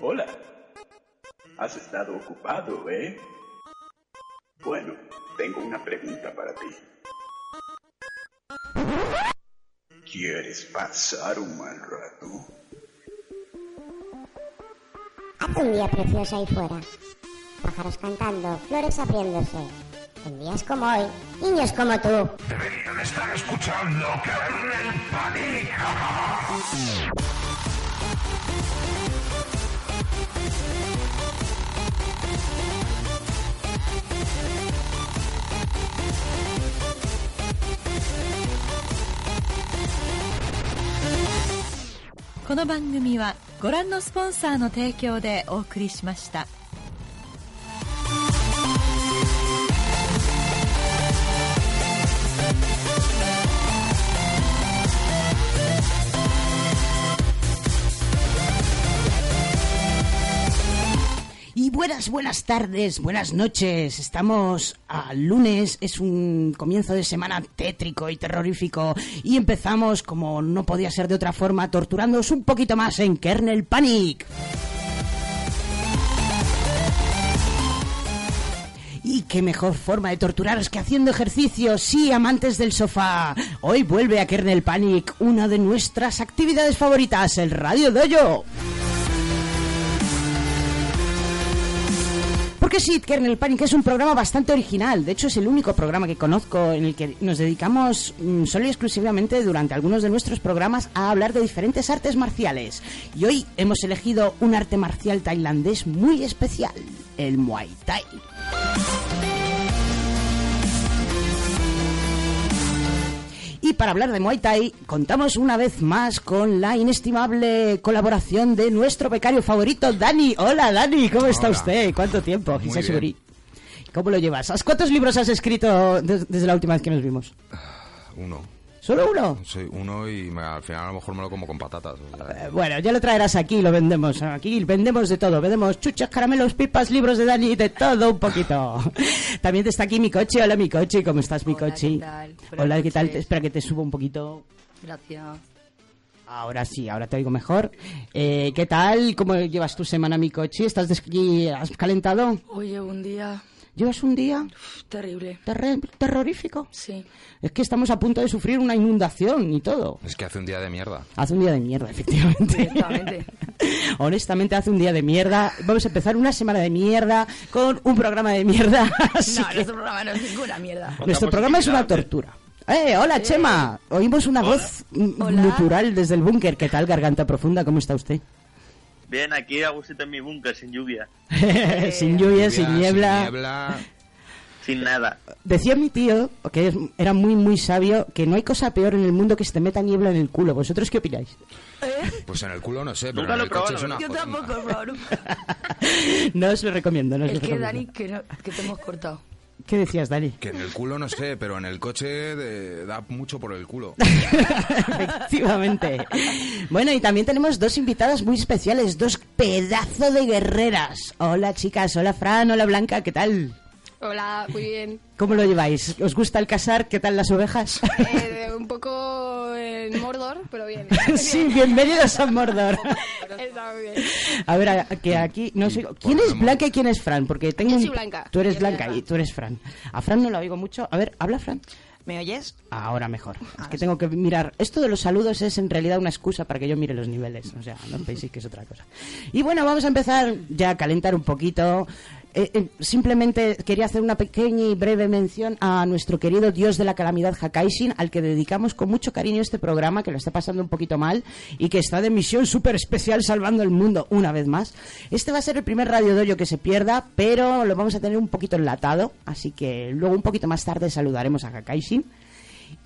Hola. Has estado ocupado, ¿eh? Bueno, tengo una pregunta para ti. ¿Quieres pasar un mal rato? Hace un día precioso ahí fuera. Pájaros cantando, flores abriéndose. En días como hoy, niños como tú. Deberían estar escuchando Kernel Panic. "この番組はご覧のスポンサーの提供でお送りしました「buenas, buenas tardes, buenas noches. Estamos a lunes, es un comienzo de semana tétrico y terrorífico. Y empezamos, como no podía ser de otra forma, torturándoos un poquito más en Kernel Panic. Y qué mejor forma de torturaros que haciendo ejercicio, sí, amantes del sofá. Hoy vuelve a Kernel Panic una de nuestras actividades favoritas, el Radio Dojo. Porque sí, Kernel Panic es un programa bastante original. De hecho, es el único programa que conozco en el que nos dedicamos mm, solo y exclusivamente durante algunos de nuestros programas a hablar de diferentes artes marciales. Y hoy hemos elegido un arte marcial tailandés muy especial, el Muay Thai. Y para hablar de Muay Thai, contamos una vez más con la inestimable colaboración de nuestro becario favorito, Dani. Hola, Dani, ¿cómo está Hola. usted? ¿Cuánto tiempo? Muy Hisashiburi. bien. ¿Cómo lo llevas? ¿Has- ¿Cuántos libros has escrito des- desde la última vez que nos vimos? Uno. ¿Solo uno? Soy uno y me- al final a lo mejor me lo como con patatas. o sea. Eh, Bueno, ya lo traerás aquí lo vendemos. Aquí vendemos de todo. Vendemos chuchas, caramelos, pipas, libros de Dani, de todo un poquito. También está aquí mi coche. Hola, mi coche. ¿Cómo estás, mi Hola, coche? ¿qué tal? Hola, ¿qué tal? Espera que te subo un poquito. Gracias. Ahora sí, ahora te oigo mejor. Eh, ¿Qué tal? ¿Cómo llevas tu semana, mi coche? ¿Estás y ¿Has calentado? Oye, un día ¿Llevas un día uf, terrible. terre- terrorífico? Sí. Es que estamos a punto de sufrir una inundación y todo. Es que hace un día de mierda. Hace un día de mierda, efectivamente. Honestamente, hace un día de mierda. Vamos a empezar una semana de mierda con un programa de mierda. Así No, que nuestro programa no es ninguna mierda. nuestro programa es una tortura. ¡Eh, hola, Chema! Oímos una voz Hola. natural desde el búnker. ¿Qué tal, garganta profunda? ¿Cómo está usted? Bien, aquí a gustito en mi búnker, sin lluvia, sin lluvia, sin niebla. niebla. sin nada. Decía mi tío, que era muy, muy sabio, que no hay cosa peor en el mundo que se te meta niebla en el culo. ¿Vosotros qué opináis? Pues en el culo no sé, pero Nunca en lo el he coche probado, es una Yo tampoco, no os lo recomiendo, no os Es lo que, recomiendo. Dani, que, no- que te hemos cortado. ¿Qué decías, Dani? Que en el culo no sé, pero en el coche de- da mucho por el culo. Efectivamente. Bueno, y también tenemos dos invitadas muy especiales, dos pedazos de guerreras. Hola, chicas. Hola, Fran. Hola, Blanca. ¿Qué tal? Hola, muy bien. ¿Cómo lo lleváis? ¿Os gusta el casar? ¿Qué tal las ovejas? Eh, un poco en Mordor, pero bien. sí, bienvenidos a Mordor. Está muy bien. A ver, a- que aquí no sé. ¿Quién es Blanca y quién es Fran? Porque tengo Yo soy Blanca. Tú eres Blanca y tú eres Fran. A Fran no la oigo mucho. A ver, habla Fran. ¿Me oyes? Ahora mejor. Es que tengo que mirar. Esto de los saludos es en realidad una excusa para que yo mire los niveles. O sea, no penséis que es otra cosa. Y bueno, vamos a empezar ya a calentar un poquito. Eh, eh, simplemente quería hacer una pequeña y breve mención a nuestro querido dios de la calamidad Hakaishin, al que dedicamos con mucho cariño este programa, que lo está pasando un poquito mal y que está de misión súper especial salvando el mundo una vez más. Este va a ser el primer Radio Dojo que se pierda, pero lo vamos a tener un poquito enlatado, así que luego un poquito más tarde saludaremos a Hakaishin.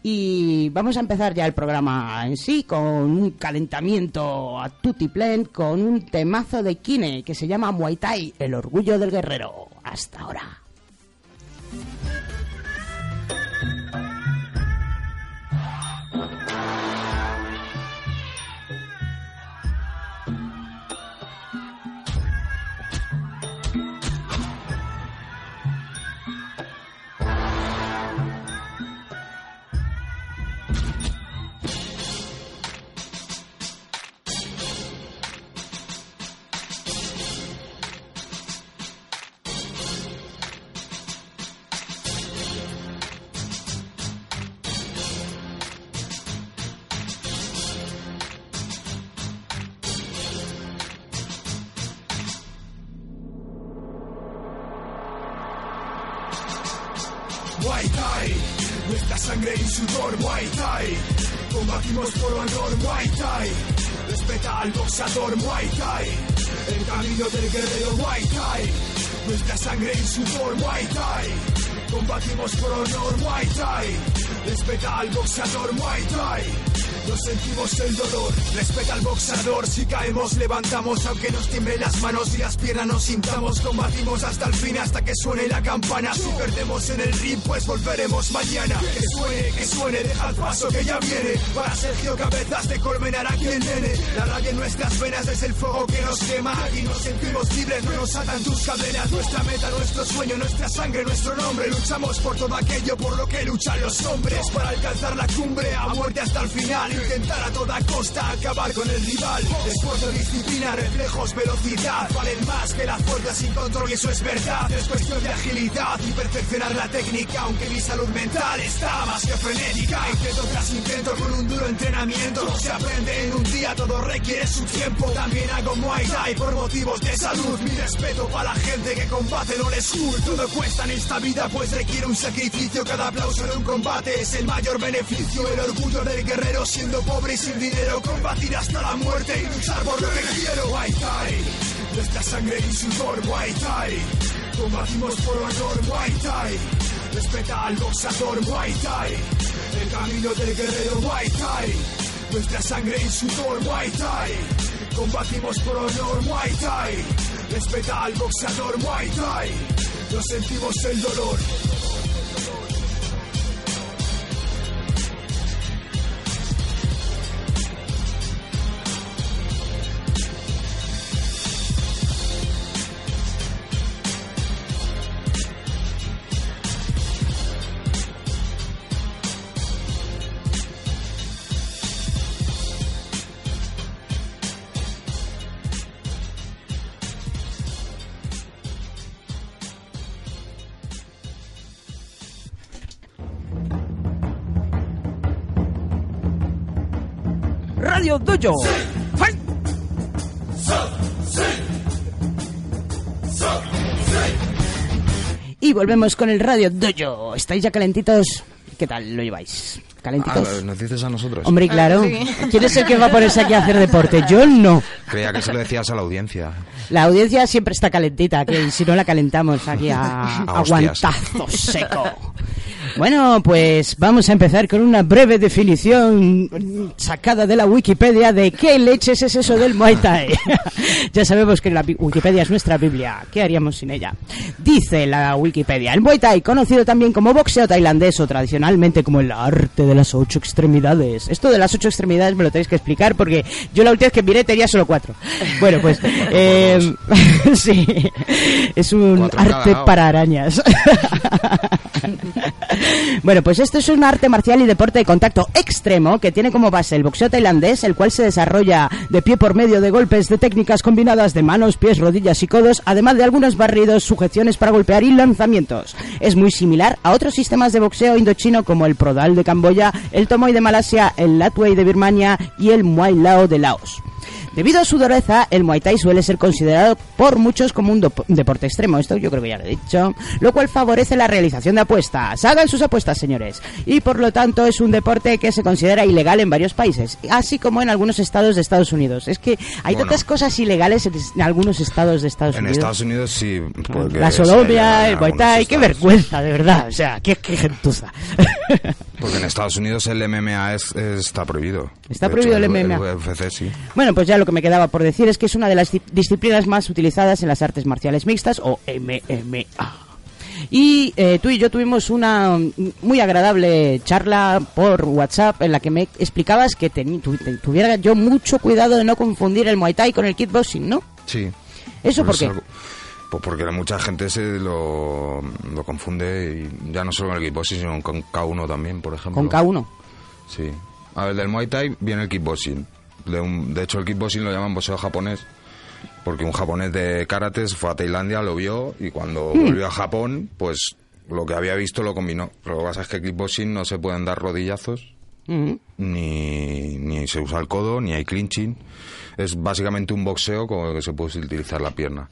Y vamos a empezar ya el programa en sí con un calentamiento a tutiplén con un temazo de Kine que se llama Muay Thai, el orgullo del guerrero. Hasta ahora. Respeta al boxeador Muay Thai. No sentimos el dolor, respeta al boxeador. Si caemos, levantamos, aunque nos tiemblen las manos y las piernas nos sintamos. Combatimos hasta el fin, hasta que suene la campana. Si perdemos en el ring, pues volveremos mañana. Que suene, que suene, deja el paso que ya viene. Para Sergio Cabezas de Colmenar, aquí el nene. La rabia en nuestras venas es el fuego que nos quema. Y nos sentimos libres, no nos atan tus cadenas. Nuestra meta, nuestro sueño, nuestra sangre, nuestro nombre. Luchamos por todo aquello por lo que luchan los hombres. Para alcanzar la cumbre, a muerte hasta el final. Intentar a toda costa acabar con el rival. Esfuerzo, disciplina, reflejos, velocidad. Valen más que la fuerza sin control y eso es verdad. Es cuestión de agilidad y perfeccionar la técnica. Aunque mi salud mental está más que frenética. Intento tras intento con un duro entrenamiento. No se aprende en un día, todo requiere su tiempo. También hago Muay Thai por motivos de salud. Mi respeto para la gente que combate no les cool. Todo cuesta en esta vida, pues requiere un sacrificio. Cada aplauso de un combate es el mayor beneficio. El orgullo del guerrero siendo pobre y sin dinero. Combatir hasta la muerte y luchar por lo que quiero. Muay Thai, nuestra sangre y sudor. Muay Thai, combatimos por honor. Muay Thai, respeta al boxeador. Muay Thai, el camino del guerrero. Muay Thai, nuestra sangre y sudor. Muay Thai, combatimos por honor. Muay Thai, respeta al boxeador. Muay Thai, no sentimos el dolor. Radio Dojo. Y volvemos con el Radio Dojo. ¿Estáis ya calentitos? ¿Qué tal lo lleváis? ¿Calentitos? Ah, ¿Nos dices a nosotros? Hombre, claro. Ah, sí. ¿Quién es el que va a ponerse aquí a hacer deporte? Yo no. Creía que se lo decías a la audiencia. La audiencia siempre está calentita, que si no la calentamos aquí a, A a hostias. guantazo seco. Bueno, pues vamos a empezar con una breve definición sacada de la Wikipedia de qué leches es eso del Muay Thai. ya sabemos que la Wikipedia es nuestra Biblia. ¿Qué haríamos sin ella? Dice la Wikipedia, el Muay Thai, conocido también como boxeo tailandés o tradicionalmente como el arte de las ocho extremidades. Esto de las ocho extremidades me lo tenéis que explicar porque yo la última vez que miré tenía solo cuatro. Bueno, pues eh, sí, es un arte para arañas. Bueno, pues esto es un arte marcial y deporte de contacto extremo que tiene como base el boxeo tailandés, el cual se desarrolla de pie por medio de golpes de técnicas combinadas de manos, pies, rodillas y codos, además de algunos barridos, sujeciones para golpear y lanzamientos. Es muy similar a otros sistemas de boxeo indochino como el Prodal de Camboya, el Tomoy de Malasia, el Latway de Birmania y el Muay Lao de Laos. Debido a su dureza, el Muay Thai suele ser considerado por muchos como un deporte extremo, esto yo creo que ya lo he dicho, lo cual favorece la realización de apuestas. Hagan sus apuestas, señores. Y por lo tanto es un deporte que se considera ilegal en varios países, así como en algunos estados de Estados Unidos. Es que hay Bueno. tantas cosas ilegales en, en algunos estados de Estados En Unidos. Estados Unidos sí. porque la llevan el en Muay Thai, qué vergüenza, de verdad. O sea, qué, qué gentuza. Porque en Estados Unidos el MMA es- está prohibido. Está De prohibido hecho, el MMA. El UFC sí. Bueno, pues ya lo que me quedaba por decir es que es una de las di- disciplinas más utilizadas en las artes marciales mixtas o MMA. Y eh, tú y yo tuvimos una mm, muy agradable charla por WhatsApp en la que me explicabas que tu- tuviera yo mucho cuidado de no confundir el Muay Thai con el kickboxing, ¿no? Sí. ¿Eso por es qué? algo- Pues porque mucha gente se lo, lo confunde, y ya no solo con el kickboxing, sino con K1 también, por ejemplo. Con K1. Sí. A ver, del Muay Thai viene el kickboxing. De, un- de hecho, el kickboxing lo llaman boxeo japonés. Porque un japonés de karate se fue a Tailandia, lo vio y cuando Hmm. volvió a Japón, pues lo que había visto lo combinó. Lo que pasa es que el kickboxing no se pueden dar rodillazos, Ujú. ni, ni se usa el codo, ni hay clinching. Es básicamente un boxeo con el que se puede utilizar la pierna.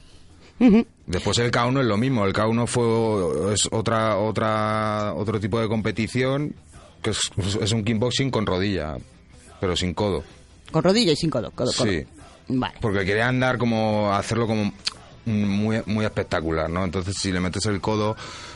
Después el K1 es lo mismo. El K1 fue es otra otra otro tipo de competición que es, es un kickboxing con rodilla, pero sin codo. Con rodilla y sin codo. codo, codo. Sí. Vale. Porque querían dar como hacerlo como muy muy espectacular, ¿no? Entonces si le metes el codo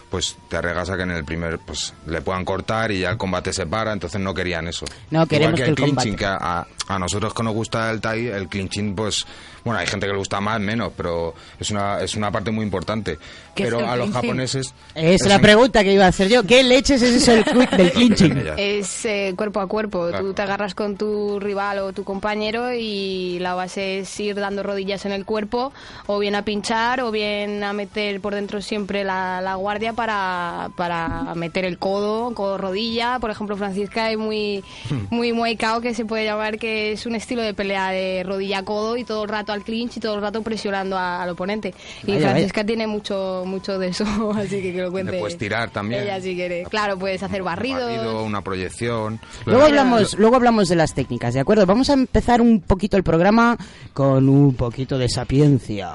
pues te arriesgas a que en el primer pues le puedan cortar y ya el combate se para, entonces no querían eso. No, queremos Igual que, que el el clinching, combate- que a, a- nosotros que nos gusta el Thai, el clinching pues bueno, hay gente que le gusta más, menos, pero es una es una parte muy importante. ¿Qué es Pero a los clinching? japoneses Es es la un- pregunta que iba a hacer yo. ¿Qué leches es eso el quick del clinching? Es eh, cuerpo a cuerpo. Claro. Tú te agarras con tu rival o tu compañero y la base es ir dando rodillas en el cuerpo, o bien a pinchar, o bien a meter por dentro siempre la, la guardia para, para meter el codo, codo-rodilla. Por ejemplo, Francisca es muy, muy muay cao, que se puede llamar que es un estilo de pelea de rodilla-codo y todo el rato al clinch y todo el rato presionando a- al oponente. Y Vaya, Francisca tiene mucho, mucho de eso, así que que lo cuente. Le puedes tirar también. Ella si quiere. Claro, puedes hacer barridos. barrido, una proyección. Luego hablamos, luego hablamos de las técnicas, ¿de acuerdo? Vamos a empezar un poquito el programa con un poquito de sapiencia.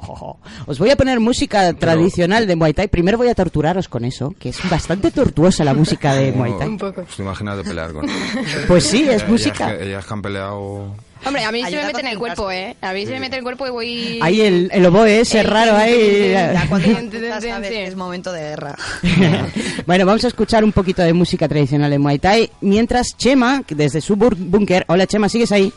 Os voy a poner música tradicional de Muay Thai. Primero voy a torturaros con eso, que es bastante tortuosa la música de Muay Thai. Un poco. Pues te imaginas de pelear con Pues sí, es música. Ellas que han peleado... Hombre, a mí se me mete en el cuerpo. ¿eh? A mí se me mete en el cuerpo y voy... Ahí el, el oboe ese raro ahí. Ya cuando sabes que es momento de guerra. bueno, vamos a escuchar un poquito de música tradicional de Muay Thai. Mientras Chema, que desde su búnker... Hola Chema, ¿sigues ahí?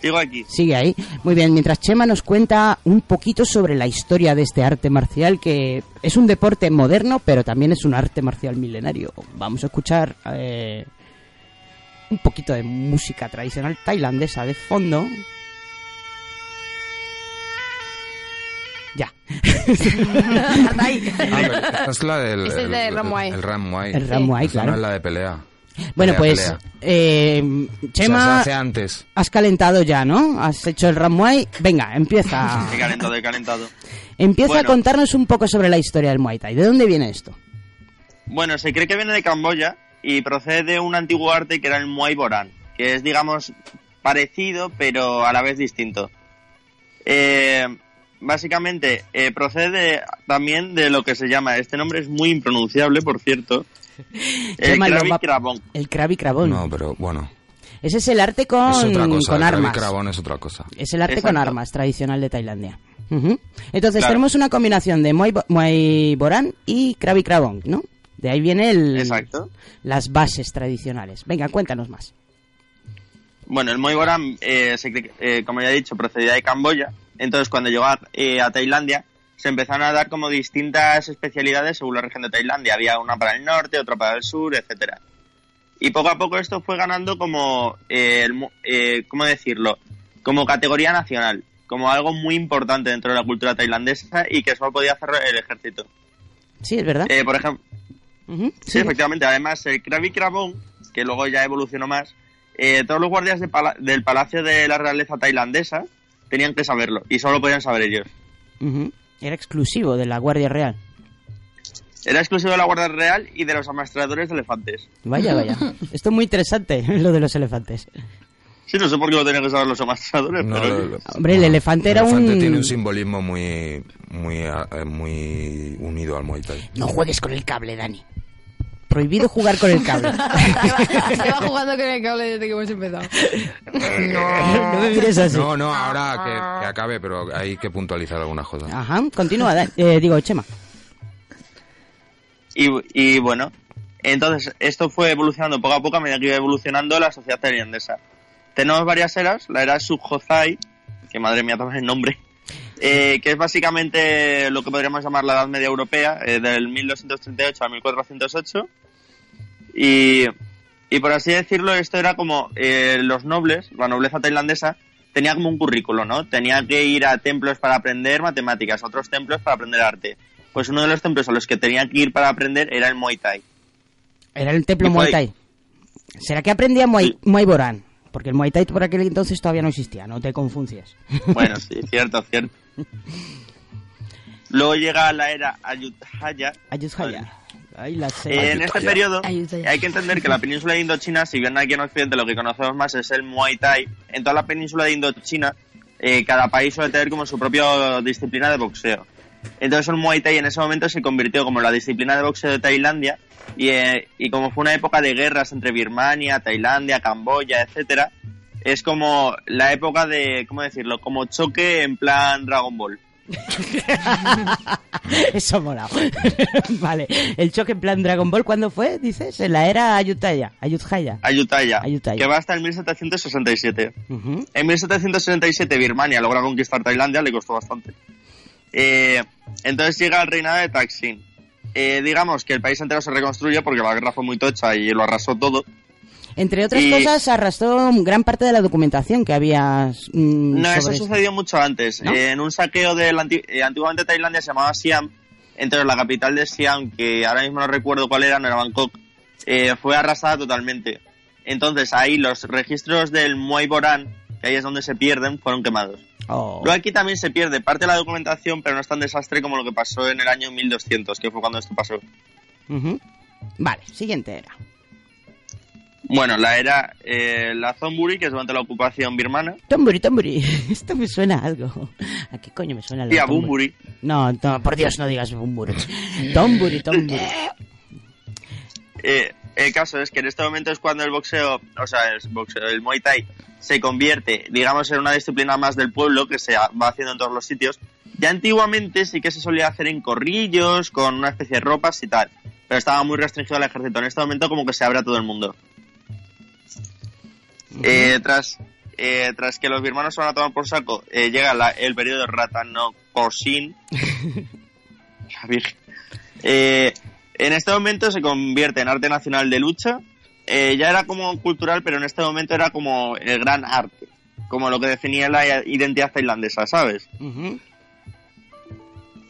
Sigo aquí. Sigue ahí. Muy bien, mientras Chema nos cuenta un poquito sobre la historia de este arte marcial, que es un deporte moderno, pero también es un arte marcial milenario. Vamos a escuchar eh, un poquito de música tradicional tailandesa de fondo. Ya. Ah, es la del... Es el- Ram Muay. El Ram Muay. El Ram Muay, Esta claro. no es la de pelea. Bueno, Pelea, pues pelea. eh, O sea, Chema, se hace antes. has calentado ya, ¿no? Has hecho el Ramuay. Venga, empieza. He calentado, he calentado. Empieza Bueno. a contarnos un poco sobre la historia del Muay Thai. ¿De dónde viene esto? Bueno, se cree que viene de Camboya y procede de un antiguo arte que era el Muay Boran, que es, digamos, parecido pero a la vez distinto. Eh, básicamente, eh, procede también de lo que se llama, este nombre es muy impronunciable, por cierto, el Krabi Krabong. El Krabi Krabón. No, pero bueno. Ese es el arte con, es otra cosa. con el Krabi armas. Krabón es otra cosa. Es el arte con armas tradicional de Tailandia. Entonces Claro. tenemos una combinación de Muay, Bo- Muay Boran y Krabi Krabong, ¿no? De ahí viene el, Exacto. las bases tradicionales. Venga, cuéntanos más. Bueno, el Muay Boran, eh, se eh, como ya he dicho, procedía de Camboya. Entonces, cuando llegó a, eh, a Tailandia, se empezaron a dar como distintas especialidades según la región de Tailandia. Había una para el norte, otra para el sur, etcétera. Y poco a poco esto fue ganando como, eh, el eh, ¿cómo decirlo? Como categoría nacional, como algo muy importante dentro de la cultura tailandesa y que solo podía hacer el ejército. Sí, es verdad. Por ejemplo, Sí, efectivamente. Además, el Krabi Krabón, que luego ya evolucionó más, eh, todos los guardias de pala- del Palacio de la Realeza tailandesa tenían que saberlo y solo podían saber ellos. Era exclusivo de la Guardia Real. Era exclusivo de la Guardia Real y de los amastradores de elefantes. Vaya, vaya. Esto es muy interesante, lo de los elefantes. Sí, no sé por qué lo tenían que saber los amastradores, No, pero... lo- lo- Hombre, el elefante era el elefante un- tiene un simbolismo muy, muy, eh, muy unido al Muay Thai. No juegues con el cable, Dani. Prohibido jugar con el cable. Lleva jugando con el cable desde que hemos empezado. no me mires así. No, no, ahora que, que acabe, pero hay que puntualizar algunas cosas. Ajá, continúa, eh, digo, Chema. Y, y bueno, entonces esto fue evolucionando poco a poco a medida que iba evolucionando la sociedad tailandesa. Tenemos varias eras, la era Sukhothai, que madre mía, toma el nombre, eh, que es básicamente lo que podríamos llamar la Edad Media Europea, eh, del 1238 a 1408. Y, y por así decirlo, esto era como eh, los nobles, la nobleza tailandesa, tenía como un currículo, ¿no? Tenía que ir a templos para aprender matemáticas, otros templos para aprender arte. Pues uno de los templos a los que tenía que ir para aprender era el Muay Thai. Era el templo Muay. Thai. ¿Será que aprendía Muay, Muay Boran? Porque el Muay Thai por aquel entonces todavía no existía, no te confundies. Bueno, sí, cierto, cierto. Luego llega la era Ayutthaya. Ayutthaya. Ahí la sé. Eh, en este periodo hay que entender que la península de Indochina, si bien aquí en Occidente lo que conocemos más es el Muay Thai, en toda la península de Indochina eh, cada país suele tener como su propia disciplina de boxeo. Entonces el Muay Thai en ese momento se convirtió como la disciplina de boxeo de Tailandia y, eh, y como fue una época de guerras entre Birmania, Tailandia, Camboya, etcétera, es como la época de, ¿cómo decirlo? Como choque en plan Dragon Ball. Eso mola. vale. El choque en plan Dragon Ball, ¿cuándo fue? Dices, en la era Ayutthaya. Ayutthaya. Ayutthaya, Ayutthaya. que va hasta el 1767. Ujú. En 1767 Birmania logra conquistar Tailandia, le costó bastante. Eh, entonces llega el reinado de Taksin. Eh, digamos que el país entero se reconstruye porque la guerra fue muy tocha y lo arrasó todo. Entre otras Y- cosas, arrastró gran parte de la documentación que había mm, No, eso esto. sucedió mucho antes. ¿No? Eh, en un saqueo del anti- eh, antiguamente Tailandia se llamaba Siam. Entonces la capital de Siam, que ahora mismo no recuerdo cuál era, no era Bangkok, eh, fue arrasada totalmente. Entonces ahí los registros del Muay Boran, que ahí es donde se pierden, fueron quemados. Oh. Luego aquí también se pierde parte de la documentación, pero no es tan desastre como lo que pasó en el año 1200, que fue cuando esto pasó. Vale, siguiente era. Bueno, la era eh, la Zonburi, que es durante la ocupación birmana. Tomburi, Tomburi. Esto me suena a algo. ¿A qué coño me suena? de Tía, Tomburi? Bumburi. No, no, por Dios, no digas Bumburi. Tomburi, Tomburi. Eh, el caso es que en este momento es cuando el boxeo, o sea, el boxeo, el Muay Thai, se convierte, digamos, en una disciplina más del pueblo que se va haciendo en todos los sitios. Ya antiguamente sí que se solía hacer en corrillos, con una especie de ropas y tal, pero estaba muy restringido al ejército. En este momento como que se abre a todo el mundo. Eh, tras, eh, tras que los birmanos se van a tomar por saco, eh, llega la- el periodo de Ratano Kosin. La Virgen. Eh, en este momento se convierte en arte nacional de lucha. Ya era como cultural, pero en este momento era como el gran arte. Como lo que definía la identidad tailandesa, ¿sabes? Ujú.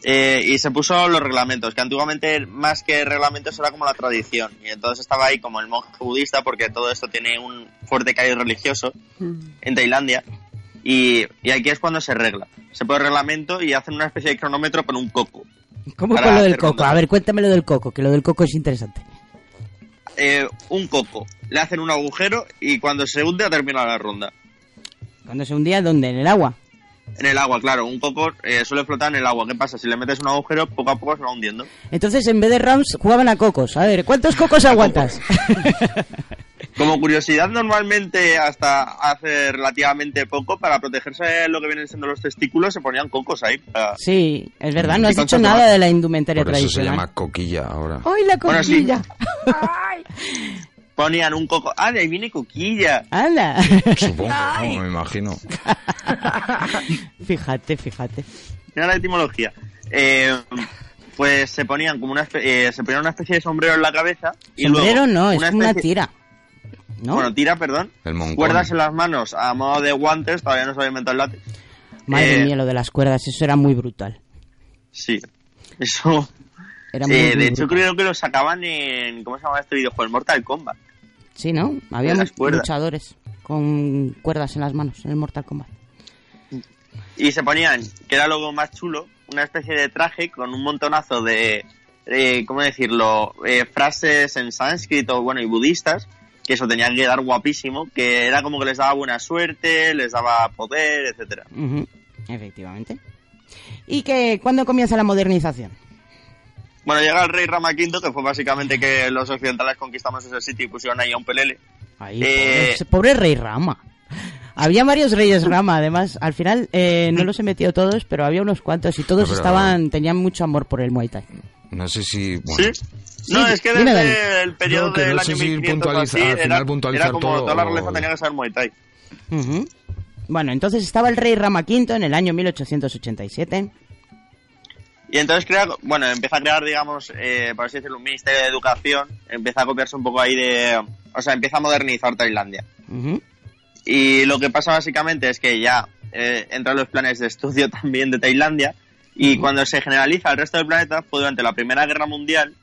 Eh, y se puso los reglamentos, que antiguamente más que reglamentos era como la tradición. Y entonces estaba ahí como el monje budista, porque todo esto tiene un fuerte cariz religioso en Tailandia. Y, y aquí es cuando se regla. Se pone el reglamento y hacen una especie de cronómetro con un coco. ¿Cómo con lo del coco? A ver, cuéntame lo del coco, que lo del coco es interesante. Eh, un coco. Le hacen un agujero y cuando se hunde termina la ronda. Cuando se hundía, ¿dónde? ¿En el agua? En el agua, claro. Un coco eh, suele flotar en el agua. ¿Qué pasa? Si le metes un agujero, poco a poco se va hundiendo. Entonces, en vez de rounds, jugaban a cocos. A ver, ¿cuántos cocos aguantas? Como curiosidad, normalmente hasta hace relativamente poco, para protegerse de lo que vienen siendo los testículos, se ponían cocos ahí. Sí, es verdad, no has dicho nada de la indumentaria Por eso se tradicional. llama coquilla ahora. ¡Ay, la Bueno, sí. coquilla! Ponían un coco. ¡Ah, de ahí viene coquilla! ¡Hala! Supongo, ¿no? me imagino. fíjate, fíjate. Mira la etimología. Eh, pues se ponían como una eh, se ponían una especie de sombrero en la cabeza. Y Sombrero luego no, es una especie- tira. ¿No? Bueno, tira, perdón. El. Cuerdas en las manos a modo de guantes, todavía no se había inventado el látex. Madre eh, mía, lo de las cuerdas, eso era muy brutal. Sí. Eso. Era muy, Eh, muy de hecho, creo que lo sacaban en. ¿Cómo se llama este videojuego? En Mortal Kombat. Sí, ¿no? Había luchadores con cuerdas en las manos en el Mortal Kombat. Y se ponían, que era lo más chulo, una especie de traje con un montonazo de. eh, ¿Cómo decirlo? Eh, frases en sánscrito, bueno, y budistas, que eso tenían que dar guapísimo, que era como que les daba buena suerte, les daba poder, etcétera. Efectivamente. ¿Y que cuándo comienza la modernización? Bueno, llega el rey Rama V, que fue básicamente que los occidentales conquistamos ese sitio y pusieron ahí a un pelele. Ahí, Eh, pobre, pobre rey Rama. Había varios reyes Rama, además. Al final eh, no los he metido todos, pero había unos cuantos y todos pero- estaban tenían mucho amor por el Muay Thai. No sé si... Bueno, ¿Sí? No, Sí, es que desde el periodo No, que del no año si 1500 o puntualiza- así, al era, final puntualizar era como todo toda la o- realeza tenía que ser Muay Thai. Ujú. Bueno, entonces estaba el rey Rama V en el año 1887. Y entonces crea, bueno, empieza a crear, digamos, eh, por así decirlo, un ministerio de educación, empieza a copiarse un poco ahí de, o sea, empieza a modernizar Tailandia. Y lo que pasa básicamente es que ya eh, entra en los planes de estudio también de Tailandia y cuando se generaliza el resto del planeta fue durante la Primera Guerra Mundial.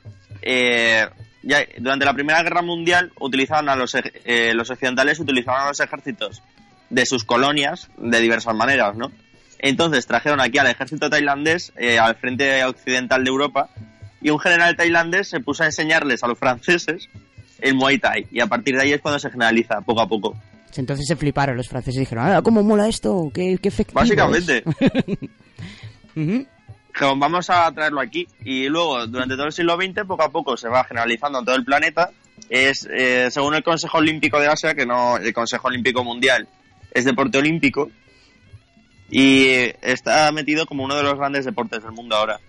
eh, ya, durante la Primera Guerra Mundial utilizaban a los, eh, los occidentales utilizaban a los ejércitos de sus colonias de diversas maneras, ¿no? Entonces trajeron aquí al ejército tailandés eh, al frente occidental de Europa y un general tailandés se puso a enseñarles a los franceses el Muay Thai y a partir de ahí es cuando se generaliza poco a poco. Entonces se fliparon los franceses y dijeron, ah, ¿cómo mola esto? ¿Qué, qué efectivo es". Básicamente. Ujú. Dijeron, vamos a traerlo aquí. Y luego, durante todo el siglo XX, poco a poco se va generalizando en todo el planeta. Es, eh, según el Consejo Olímpico de Asia, que no el Consejo Olímpico Mundial, es deporte olímpico. Y está metido como uno de los grandes deportes del mundo ahora.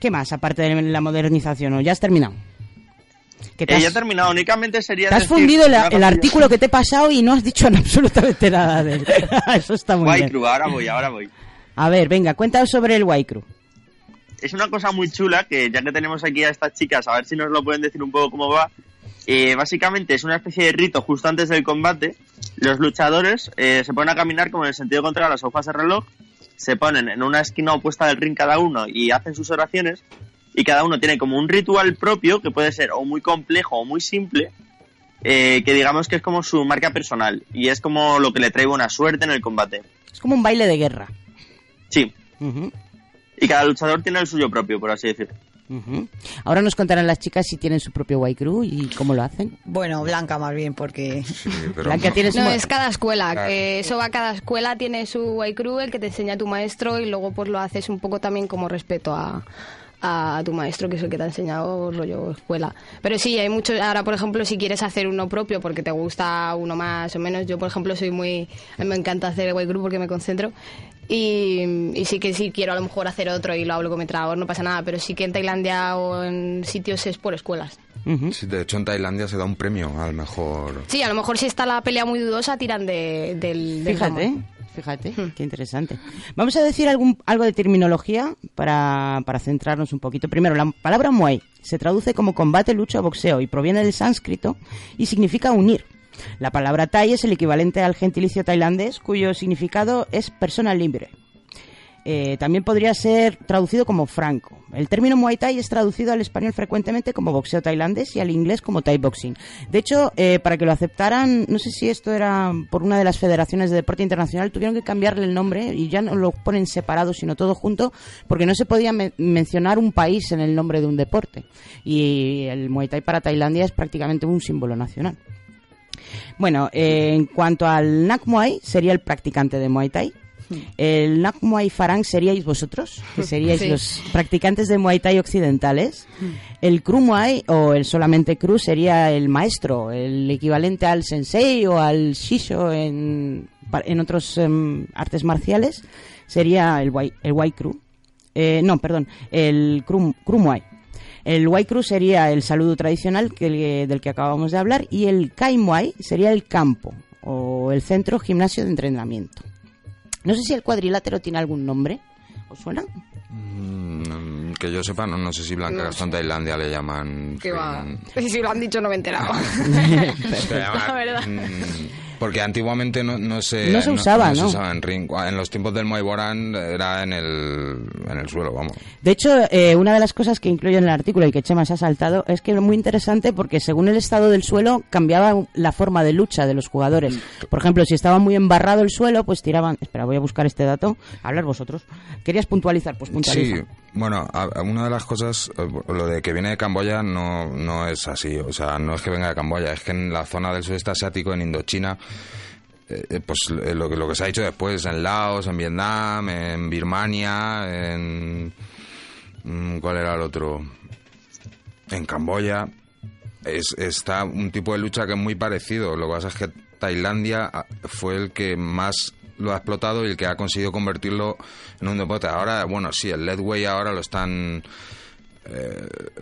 ¿Qué más, aparte de la modernización? ¿O ya has terminado? Que te Eh, has, ya he terminado. Únicamente sería. te has decir fundido el, una el artículo que te he pasado y no has dicho absolutamente nada de él. Eso está muy Guay bien. Crew, ahora voy, ahora voy. A ver, venga, cuéntanos sobre el Waikru. es una cosa muy chula que ya que tenemos aquí a estas chicas, a ver si nos lo pueden decir un poco cómo va. Eh, básicamente es una especie de rito justo antes del combate. Los luchadores eh, se ponen a caminar como en el sentido contrario a las hojas de reloj, se ponen en una esquina opuesta del ring cada uno y hacen sus oraciones. Y cada uno tiene como un ritual propio que puede ser o muy complejo o muy simple, eh, que digamos que es como su marca personal y es como lo que le trae buena suerte en el combate. Es como un baile de guerra. Sí, y cada luchador tiene el suyo propio, por así decirlo. Ahora nos contarán las chicas si tienen su propio Waikru y cómo lo hacen. Bueno, Blanca más bien, porque... Sí, pero Blanca, no. tienes No, es cada escuela. Claro. que eso va cada escuela, tiene su white crew, el que te enseña tu maestro y luego pues lo haces un poco también como respeto a, a tu maestro, que es el que te ha enseñado rollo escuela. Pero sí, hay muchos. Ahora, por ejemplo, si quieres hacer uno propio porque te gusta uno más o menos, yo, por ejemplo, soy muy. A mí me encanta hacer white crew porque me concentro. Y, y sí que sí quiero a lo mejor hacer otro y lo hablo con mi entrenador, no pasa nada, pero sí que en Tailandia o en sitios es por escuelas. Sí, de hecho, en Tailandia se da un premio al mejor. Sí, a lo mejor si está la pelea muy dudosa, tiran de, del, del Fíjate, jamón. fíjate, Hmm. qué interesante. Vamos a decir algún, algo de terminología para, para centrarnos un poquito. Primero, la palabra muay se traduce como combate, lucha o boxeo y proviene del sánscrito y significa unir. La palabra thai es el equivalente al gentilicio tailandés, cuyo significado es persona libre. Eh, también podría ser traducido como franco. El término Muay Thai es traducido al español frecuentemente como boxeo tailandés y al inglés como Thai Boxing. De hecho, eh, para que lo aceptaran, no sé si esto era por una de las federaciones de deporte internacional, tuvieron que cambiarle el nombre y ya no lo ponen separado, sino todo junto, porque no se podía me- mencionar un país en el nombre de un deporte. Y el Muay Thai para Tailandia es prácticamente un símbolo nacional. Bueno, eh, en cuanto al Nak Muay, sería el practicante de Muay Thai. El Nak Muay Farang seríais vosotros, que seríais Sí. los practicantes de Muay Thai occidentales. El Kru Muay o el solamente Kru sería el maestro, el equivalente al Sensei o al Shisho en, en otros em, artes marciales. Sería el Wai, el Wai Kru. Eh, no, perdón, el Kru, Kru Muay. El Wai Kru sería el saludo tradicional que, del que acabamos de hablar y el Kai Muay sería el campo o el centro gimnasio de entrenamiento. No sé si el cuadrilátero tiene algún nombre. ¿Os suena? Mm, que yo sepa, no, no sé si Blanca Gastón Tailandia le llaman. Que va. Si lo han dicho, no me he enterado. La verdad. mm, porque antiguamente no, no se No se usaba, se ¿no? usaba en ring. En los tiempos del Muay Boran era en el, en el suelo, vamos. De hecho, eh, una de las cosas que incluyo en el artículo y que Chema se ha saltado es que es muy interesante porque según el estado del suelo cambiaba la forma de lucha de los jugadores. Por ejemplo, si estaba muy embarrado el suelo, pues tiraban... Espera, voy a buscar este dato. Hablar vosotros. ¿Querías puntualizar? Pues puntualiza. Sí, bueno, a- a- una de las cosas, eh, lo de que viene de Camboya no, no es así. O sea, no es que venga de Camboya, es que en la zona del sudeste asiático, en Indochina, eh, eh, pues eh, lo, lo que se ha hecho después en Laos, en Vietnam, en Birmania, en... mm, ¿Cuál era el otro? En Camboya. Es, está un tipo de lucha que es muy parecido. Lo que pasa es que Tailandia ah, fue el que más lo ha explotado y el que ha conseguido convertirlo en un deporte. Ahora, bueno, sí, el Leadway ahora lo están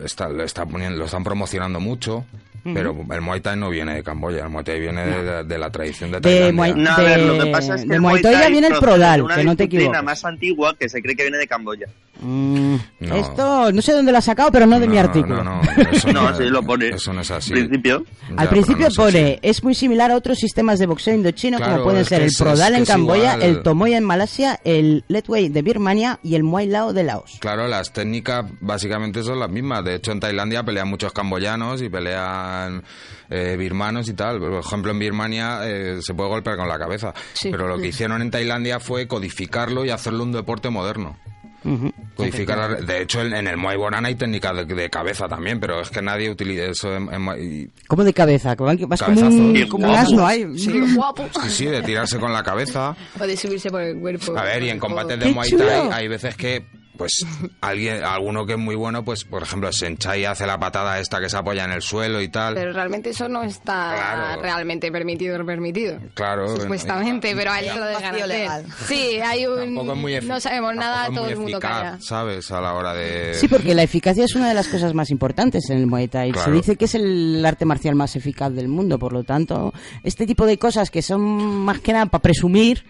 está, lo están promocionando mucho, pero el Muay Thai no viene de Camboya, el Muay Thai viene de, de la tradición de De Tailandia. Muay- No, a ver, lo que de- pasa es que de el Muay Thai ya Thai viene el Prodal, de una que no te disciplina equivoques. más antigua que se cree que viene de Camboya. Mm, No. Esto no sé dónde lo ha sacado, pero no de mi artículo. No, no, eso No, es- sí, lo pone. Eso no es así. Al principio. Ya, Al pero principio no sé pone, es muy similar a otros sistemas de boxeo indochino Claro, como pueden ser el Prodal en Camboya, igual. el Tomoya en Malasia, el Letway de Birmania y el Muay Lao de Laos. Claro, las técnicas básicamente son las mismas. De hecho, en Tailandia pelean muchos camboyanos y pelean eh, birmanos y tal. Por ejemplo, en Birmania eh, se puede golpear con la cabeza. Sí. Pero lo que hicieron en Tailandia fue codificarlo y hacerlo un deporte moderno. Ujú. Codificar la- de hecho, en, en el Muay Boran hay técnicas de, de cabeza también, pero es que nadie utiliza eso en, en Muay- ¿Cómo de cabeza? Vas como un, Sí, como un guapo. asno ahí. Sí, guapo. Sí, sí, de tirarse con la cabeza. O de subirse por el cuerpo. A ver, y en combates ¡Qué de Muay! Thai hay veces que, pues, alguien, alguno que es muy bueno, pues, por ejemplo, Senchai hace la patada esta que se apoya en el suelo y tal. Pero realmente eso no está Claro. realmente permitido o permitido. Claro. Supuestamente, pero se lo hacer. legal. Sí, hay un... Tampoco es muy efi- no sabemos nada, todo muy el mundo eficaz, calla. ¿sabes? A la hora de... Sí, porque la eficacia es una de las cosas más importantes en el Muay Thai. Se dice que es el arte marcial más eficaz del mundo, por lo tanto, este tipo de cosas que son más que nada para presumir,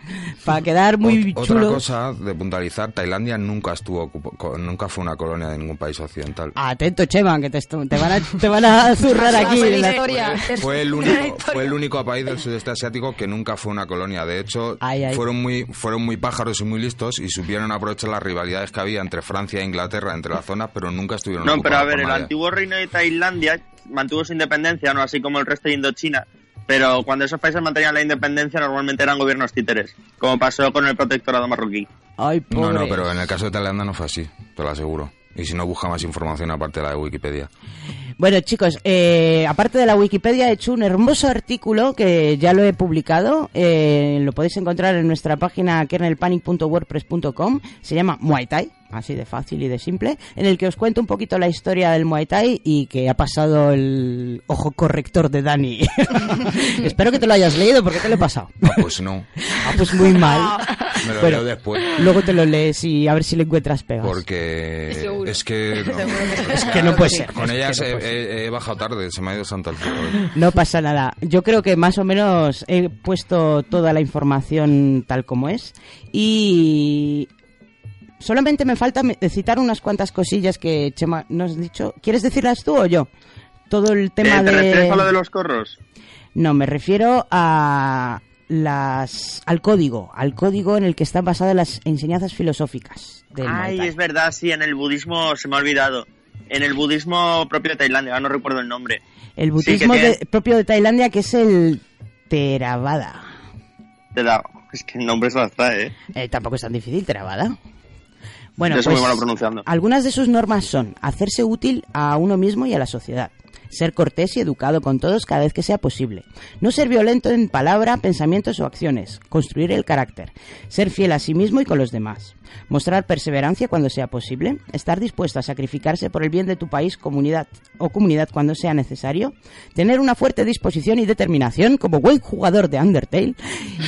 para quedar muy Ot- chulo. Otra cosa de puntualizar, Tailandia nunca estuvo ocupo- co- nunca fue una colonia de ningún país occidental. Atento, Chema, que te, te van a, te van a zurrar aquí. Fue en la la- historia. Fue el único, fue el único país del sudeste asiático que nunca fue una colonia. De hecho, Ay, ay. fueron muy, fueron muy pájaros y muy listos y supieron aprovechar las rivalidades que había entre Francia e Inglaterra entre las zonas, pero nunca estuvieron No, pero a ver, el nadie. antiguo reino de Tailandia mantuvo su independencia, no así como el resto de Indochina, pero cuando esos países mantenían la independencia normalmente eran gobiernos títeres, como pasó con el protectorado marroquí. Ay, No, no, pobres. pero en el caso de Tailandia no fue así, te lo aseguro. Y si no, busca más información aparte de la de Wikipedia. Bueno, chicos, eh, aparte de la Wikipedia, he hecho un hermoso artículo que ya lo he publicado. eh, lo podéis encontrar en nuestra página kernelpanic.wordpress.com. Se llama Muay Thai, así de fácil y de simple, en el que os cuento un poquito la historia del Muay Thai y que ha pasado el ojo corrector de Dani. Espero que te lo hayas leído porque te lo he pasado. Ah, pues no, Ah, pues muy mal. me lo Bueno, leo después. Luego te lo lees y a ver si le encuentras pegas. Porque Seguro. es que... Es que no puede ser. Con ellas no he, bajado tarde, se me ha ido santo al fútbol. No pasa nada. Yo creo que más o menos he puesto toda la información tal como es. Y solamente me falta citar unas cuantas cosillas que Chema nos has dicho. ¿Quieres decirlas tú o yo? Todo el tema Eh, ¿Te de... refieres a lo de los corros? No, me refiero a las al código, al código en el que están basadas las enseñanzas filosóficas del Ay, es verdad, sí, en el budismo se me ha olvidado. En el budismo propio de Tailandia, ahora no recuerdo el nombre. El Sí, budismo tiene- de- propio de Tailandia que es el Theravada. Es que el nombre se lo trae, ¿eh? Eh, tampoco es tan difícil, Theravada. Bueno, pues, muy malo pronunciando. algunas de sus normas son hacerse útil a uno mismo y a la sociedad, ser cortés y educado con todos cada vez que sea posible, no ser violento en palabra, pensamientos o acciones, construir el carácter, ser fiel a sí mismo y con los demás, mostrar perseverancia cuando sea posible, estar dispuesto a sacrificarse por el bien de tu país, comunidad o comunidad cuando sea necesario, tener una fuerte disposición y determinación como buen jugador de Undertale.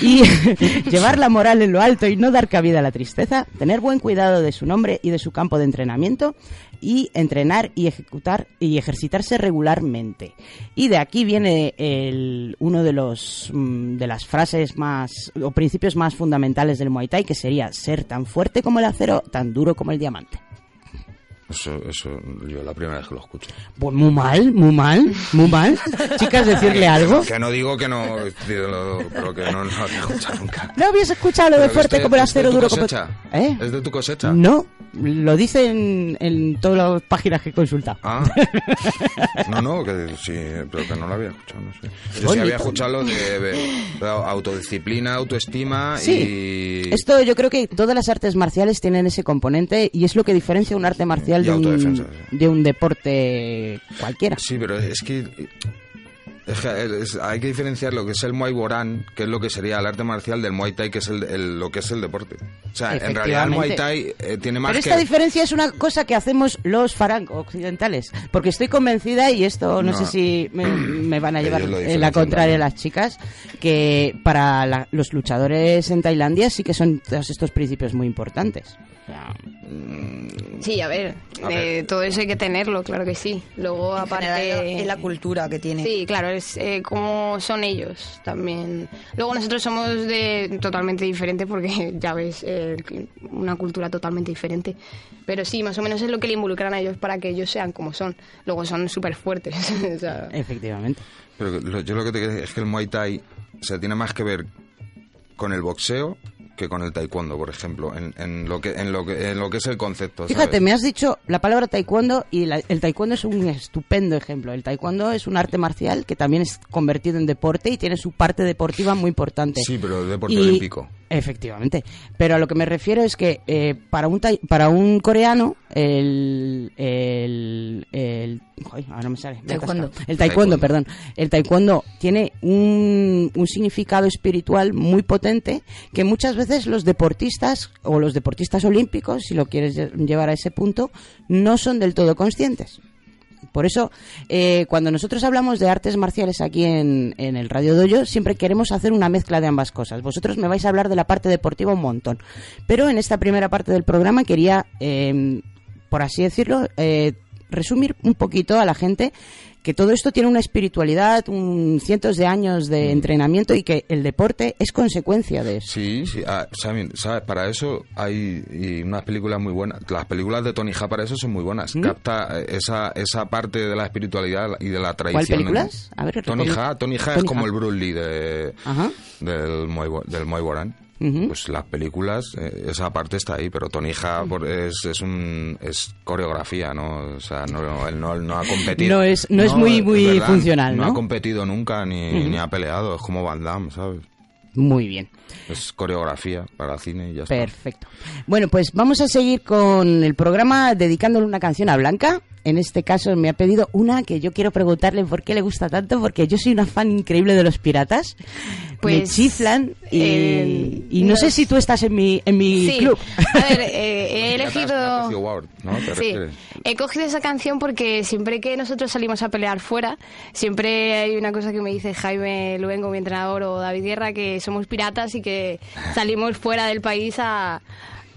Y llevar la moral en lo alto y no dar cabida a la tristeza, tener buen cuidado de su nombre y de su campo de entrenamiento. Y entrenar y ejecutar y ejercitarse regularmente. Y de aquí viene el, uno de los mm, de las frases más o principios más fundamentales del Muay Thai que sería ser tan fuerte como el acero, tan duro como el diamante. Eso, eso, yo la primera vez que lo escucho. Pues muy mal, muy mal, muy mal. Chicas, decirle algo. Que no digo que no, pero que no, no lo he escuchado nunca. ¿No habías escuchado lo de fuerte como el ¿es de acero duro como... cosecha? ¿Eh? ¿Es de tu cosecha? No, lo dice en, en todas las páginas que he consultado. Ah, no, no, que sí, pero que no lo había escuchado, no sé. Yo sí había escuchado lo de, de autodisciplina, autoestima Sí. y... Esto yo creo que todas las artes marciales tienen ese componente y es lo que diferencia un arte marcial De un, sí. de un deporte cualquiera. Sí, pero es que... es que es- hay que diferenciar lo que es el Muay Boran, que es lo que sería el arte marcial, del Muay Thai, que es el, el- lo que es el deporte. O sea, en realidad el Muay Thai eh, tiene más Pero que... esta diferencia es una cosa que hacemos los farang occidentales, porque estoy convencida, y esto no, No. sé si me, me van a llevar en la contraria las chicas, que para la- los luchadores en Tailandia sí que son todos estos principios muy importantes. Sí, a ver, A eh, ver. todo eso hay que tenerlo, claro que sí. Luego, En aparte... general, es la cultura que tiene. Sí, claro, es eh, como son ellos también. Luego nosotros somos de totalmente diferente porque ya ves, eh, una cultura totalmente diferente. Pero sí, más o menos es lo que le involucran a ellos para que ellos sean como son. Luego son súper fuertes. o sea, efectivamente. Pero lo- yo lo que te quiero decir es que el Muay Thai o sea, tiene más que ver con el boxeo que con el taekwondo, por ejemplo, en, en lo que en lo que en lo que es el concepto. ¿sabes? Fíjate, me has dicho la palabra taekwondo y la- el taekwondo es un estupendo ejemplo. El taekwondo es un arte marcial que también es convertido en deporte y tiene su parte deportiva muy importante. Sí, pero deporte Y- olímpico. Efectivamente. Pero a lo que me refiero es que eh, para, un tai- para un coreano, el. el, el ay, ahora no me sale. me he Taekwondo. El taekwondo, perdón. El taekwondo tiene un, un significado espiritual muy potente que muchas veces los deportistas o los deportistas olímpicos, si lo quieres lle- llevar a ese punto, no son del todo conscientes. Por eso, eh, cuando nosotros hablamos de artes marciales aquí en, en el Radio Doyo, siempre queremos hacer una mezcla de ambas cosas. Vosotros me vais a hablar de la parte deportiva un montón. Pero en esta primera parte del programa quería, eh, por así decirlo, eh, resumir un poquito a la gente que todo esto tiene una espiritualidad, un, cientos de años de entrenamiento y que el deporte es consecuencia de eso. Sí, sí. ah, Sammy, ¿sabes? Para eso hay unas películas muy buenas. Las películas de Tony Jaa para eso son muy buenas. ¿Mm? Capta eh, esa, esa parte de la espiritualidad y de la tradición. ¿Cuál películas? A ver, Tony Jaa, Tony es como el Bruce Lee de, del Bo- del Boran. Pues las películas, eh, esa parte está ahí, pero Tony Jaa por- es, es, un, es coreografía, ¿no? O sea, no, él no, no ha competido. No es- no es muy- muy verdad, funcional, No ¿no? ha competido nunca ni, ni ha peleado, es como Van Damme, ¿sabes? Muy bien. Es coreografía para cine y ya está. Perfecto. Bueno, pues vamos a seguir con el programa dedicándole una canción a Blanca. En este caso me ha pedido una que yo quiero preguntarle por qué le gusta tanto, porque yo soy una fan increíble de los piratas. me Pues, chiflan y, eh, y no sé si tú estás en mi, en mi Sí. club. A ver, eh, he elegido... He cogido esa canción porque siempre que nosotros salimos a pelear fuera, siempre hay una cosa que me dice Jaime Luengo, mi entrenador, o David Guerra, que somos piratas y que salimos fuera del país a,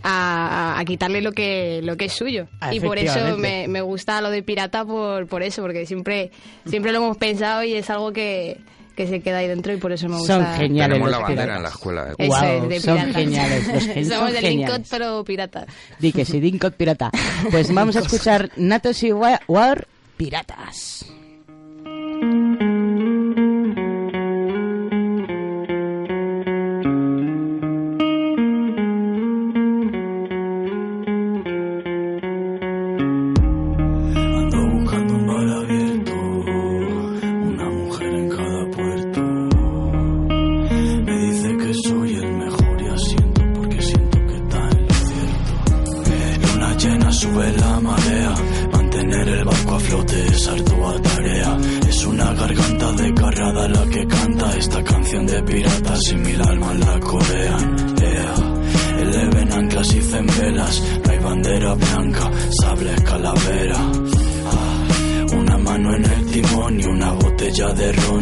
a, a quitarle lo que, lo que es suyo. Ah, y por eso me, me gusta lo de pirata por, por eso, porque siempre, siempre lo hemos pensado y es algo que, que se queda ahí dentro y por eso me gusta. Son geniales Tenemos los la bandera piratas. en la escuela. ¿eh? Es, de son geniales, los gen- son Somos del geniales. Pero piratas. Di que sí, Dincot Pirata. Pues vamos a escuchar Natos y Wa- War Piratas.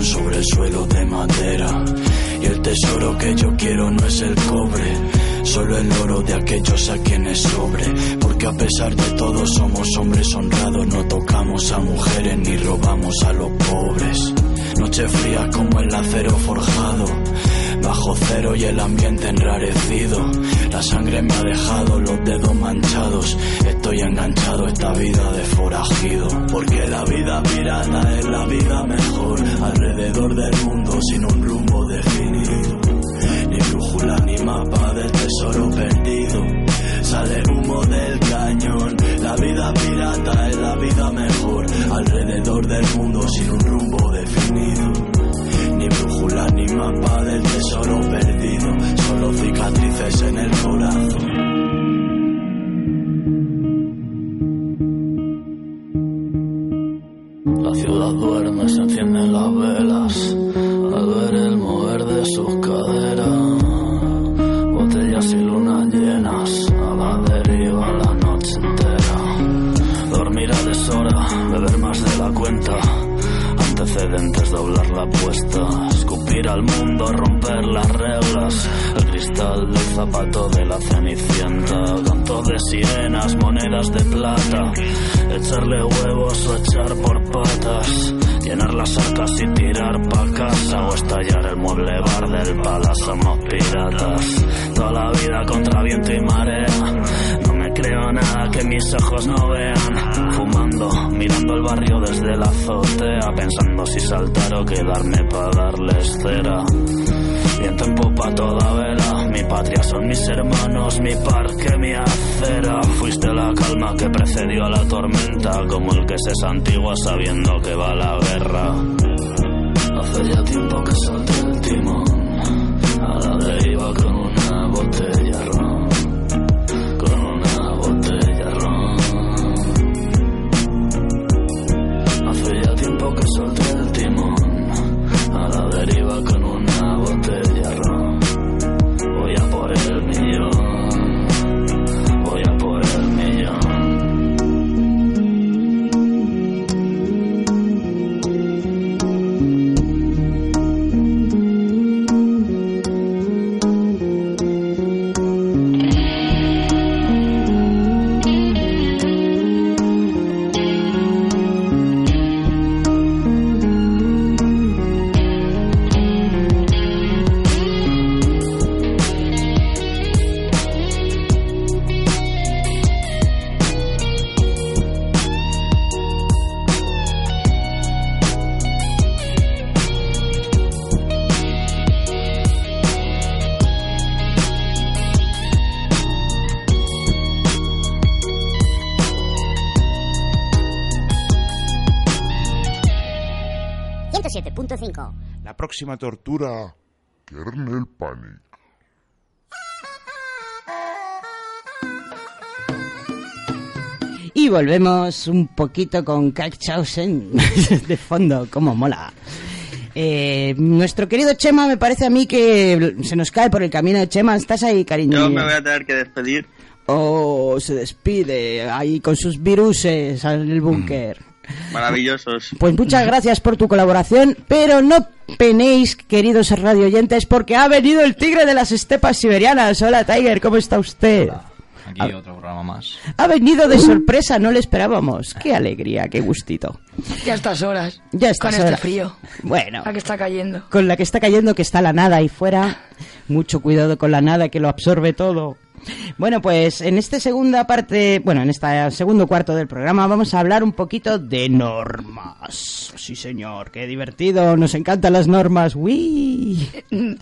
Sobre el suelo de madera. Y el tesoro que yo quiero no es el cobre, solo el oro de aquellos a quienes sobre. Porque a pesar de todo somos hombres honrados, no tocamos a mujeres ni robamos a los pobres. Noche fría como el acero forjado, bajo cero y el ambiente enrarecido. La sangre me ha dejado los dedos manchados, estoy enganchado a esta vida de forajido. Porque la vida pirata es la vida mejor, alrededor del mundo sin un rumbo definido. Ni brújula ni mapa del tesoro perdido. Sale humo del cañón. La vida pirata es la vida mejor. Alrededor del mundo sin un rumbo definido. Mapa del tesoro perdido. Solo cicatrices en el corazón. Echarle huevos o echar por patas. Llenar las arcas y tirar pa' casa o estallar el mueble bar del pala. Somos piratas. Toda la vida contra viento y marea. No me creo nada que mis ojos no vean. Fumando, mirando el barrio desde la azotea. Pensando si saltar o quedarme pa' darles cera. Viento en popa toda vela, mi patria son mis hermanos, mi parque, mi acera. Fuiste la calma que precedió a la tormenta, como el que se santigua sabiendo que va la guerra. Hace ya tiempo que solté el timón, a la deriva con una botella próxima tortura. Kernel Panic. Y volvemos un poquito con Kachausen de fondo, como mola. Eh, nuestro querido Chema, me parece a mí que se nos cae por el camino. Chema, ¿estás ahí, cariño? Yo me voy a tener que despedir. Oh, se despide ahí con sus viruses en el búnker. Maravillosos. Pues muchas gracias por tu colaboración, pero no penéis, queridos radio oyentes, porque ha venido el tigre de las estepas siberianas. Hola, Tiger, ¿cómo está usted? Aquí otro programa más. Ha venido de sorpresa, no le esperábamos. Qué alegría, qué gustito. Ya a estas horas. Ya a estas Con este horas. frío. Bueno. La que está cayendo. Con la que está cayendo, que está la nada ahí fuera. Mucho cuidado con la nada, que lo absorbe todo. Bueno, pues en esta segunda parte, bueno, en este segundo cuarto del programa vamos a hablar un poquito de normas. Sí, señor, qué divertido, nos encantan las normas. ¡Uy!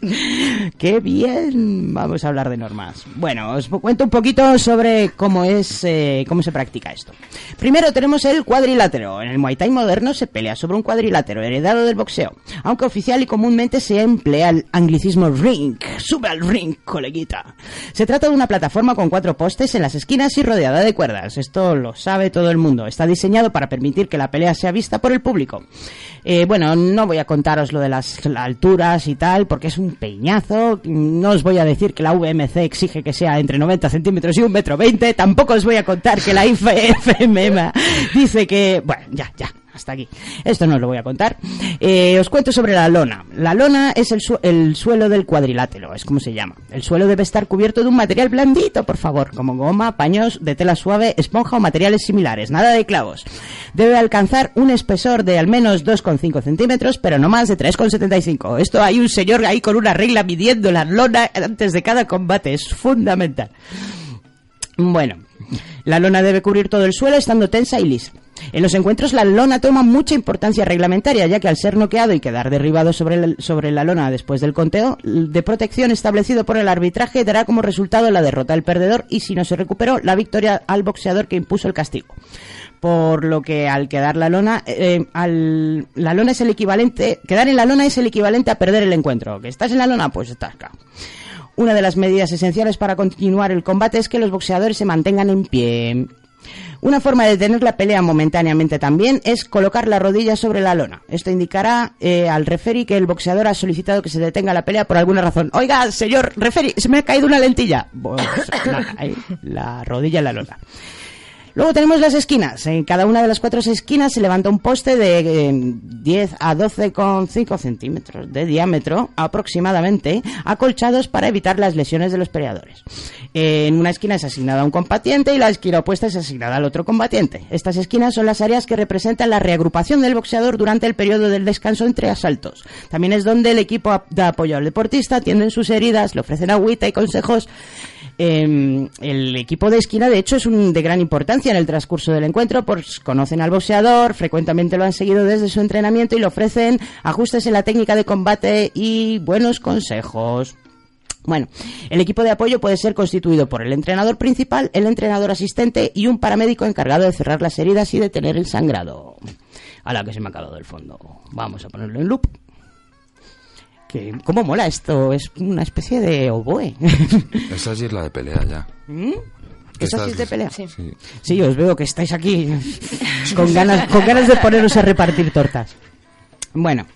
¡Qué bien! Vamos a hablar de normas. Bueno, os cuento un poquito sobre cómo es, eh, cómo se practica esto. Primero tenemos el cuadrilátero. En el Muay Thai moderno se pelea sobre un cuadrilátero heredado del boxeo, aunque oficial y comúnmente se emplea el anglicismo ring. Sube al ring, coleguita. Se trata de una plataforma con cuatro postes en las esquinas y rodeada de cuerdas. Esto lo sabe todo el mundo. Está diseñado para permitir que la pelea sea vista por el público. Eh, bueno, no voy a contaros lo de las alturas y tal, porque es un peñazo. No os voy a decir que la VMC exige que sea entre 90 centímetros y un metro 20. Tampoco os voy a contar que la IFMM dice que... Bueno, ya, ya. Hasta aquí. Esto no os lo voy a contar. Eh, os cuento sobre la lona. La lona es el, su- el suelo del cuadrilátero, es como se llama. El suelo debe estar cubierto de un material blandito, por favor, como goma, paños de tela suave, esponja o materiales similares. Nada de clavos. Debe alcanzar un espesor de al menos 2,5 centímetros, pero no más de 3,75. Esto hay un señor ahí con una regla midiendo la lona antes de cada combate. Es fundamental. Bueno, la lona debe cubrir todo el suelo estando tensa y lisa. En los encuentros la lona toma mucha importancia reglamentaria, ya que al ser noqueado y quedar derribado sobre, el- sobre la lona después del conteo de protección establecido por el arbitraje dará como resultado la derrota del perdedor y si no se recuperó, la victoria al boxeador que impuso el castigo. Por lo que al quedar la lona, eh, al, la lona es el equivalente, quedar en la lona es el equivalente a perder el encuentro. ¿Que estás en la lona? Pues estás, claro. Una de las medidas esenciales para continuar el combate es que los boxeadores se mantengan en pie. Una forma de detener la pelea momentáneamente también es colocar la rodilla sobre la lona. Esto indicará eh, al referee que el boxeador ha solicitado que se detenga la pelea por alguna razón. Oiga, señor referee, se me ha caído una lentilla. Pues, la rodilla en la lona. Luego tenemos las esquinas. En cada una de las cuatro esquinas se levanta un poste de eh, 10 a 12,5 centímetros de diámetro aproximadamente, acolchados para evitar las lesiones de los peleadores. En una esquina es asignada a un combatiente y la esquina opuesta es asignada al otro combatiente. Estas esquinas son las áreas que representan la reagrupación del boxeador durante el periodo del descanso entre asaltos. También es donde el equipo da apoyo al deportista, atienden sus heridas, le ofrecen agüita y consejos eh, el equipo de esquina, de hecho, es un, de gran importancia en el transcurso del encuentro, pues conocen al boxeador, frecuentemente lo han seguido desde su entrenamiento y le ofrecen ajustes en la técnica de combate y buenos consejos. Bueno, el equipo de apoyo puede ser constituido por el entrenador principal, el entrenador asistente y un paramédico encargado de cerrar las heridas y detener el sangrado. A la que se me ha calado del fondo. Vamos a ponerlo en loop. Que, ¿Cómo mola esto? Es una especie de oboe. Esa sí es la de pelea ya. ¿Mm? ¿Esa sí es de pelea? Sí. Sí, os veo que estáis aquí con ganas, con ganas de poneros a repartir tortas. Bueno,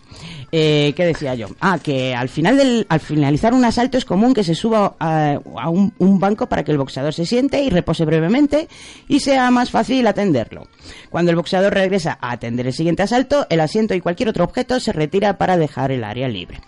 eh, ¿qué decía yo? Ah, que al final del, al finalizar un asalto es común que se suba a, a un, un banco para que el boxeador se siente y repose brevemente y sea más fácil atenderlo. Cuando el boxeador regresa a atender el siguiente asalto, el asiento y cualquier otro objeto se retira para dejar el área libre.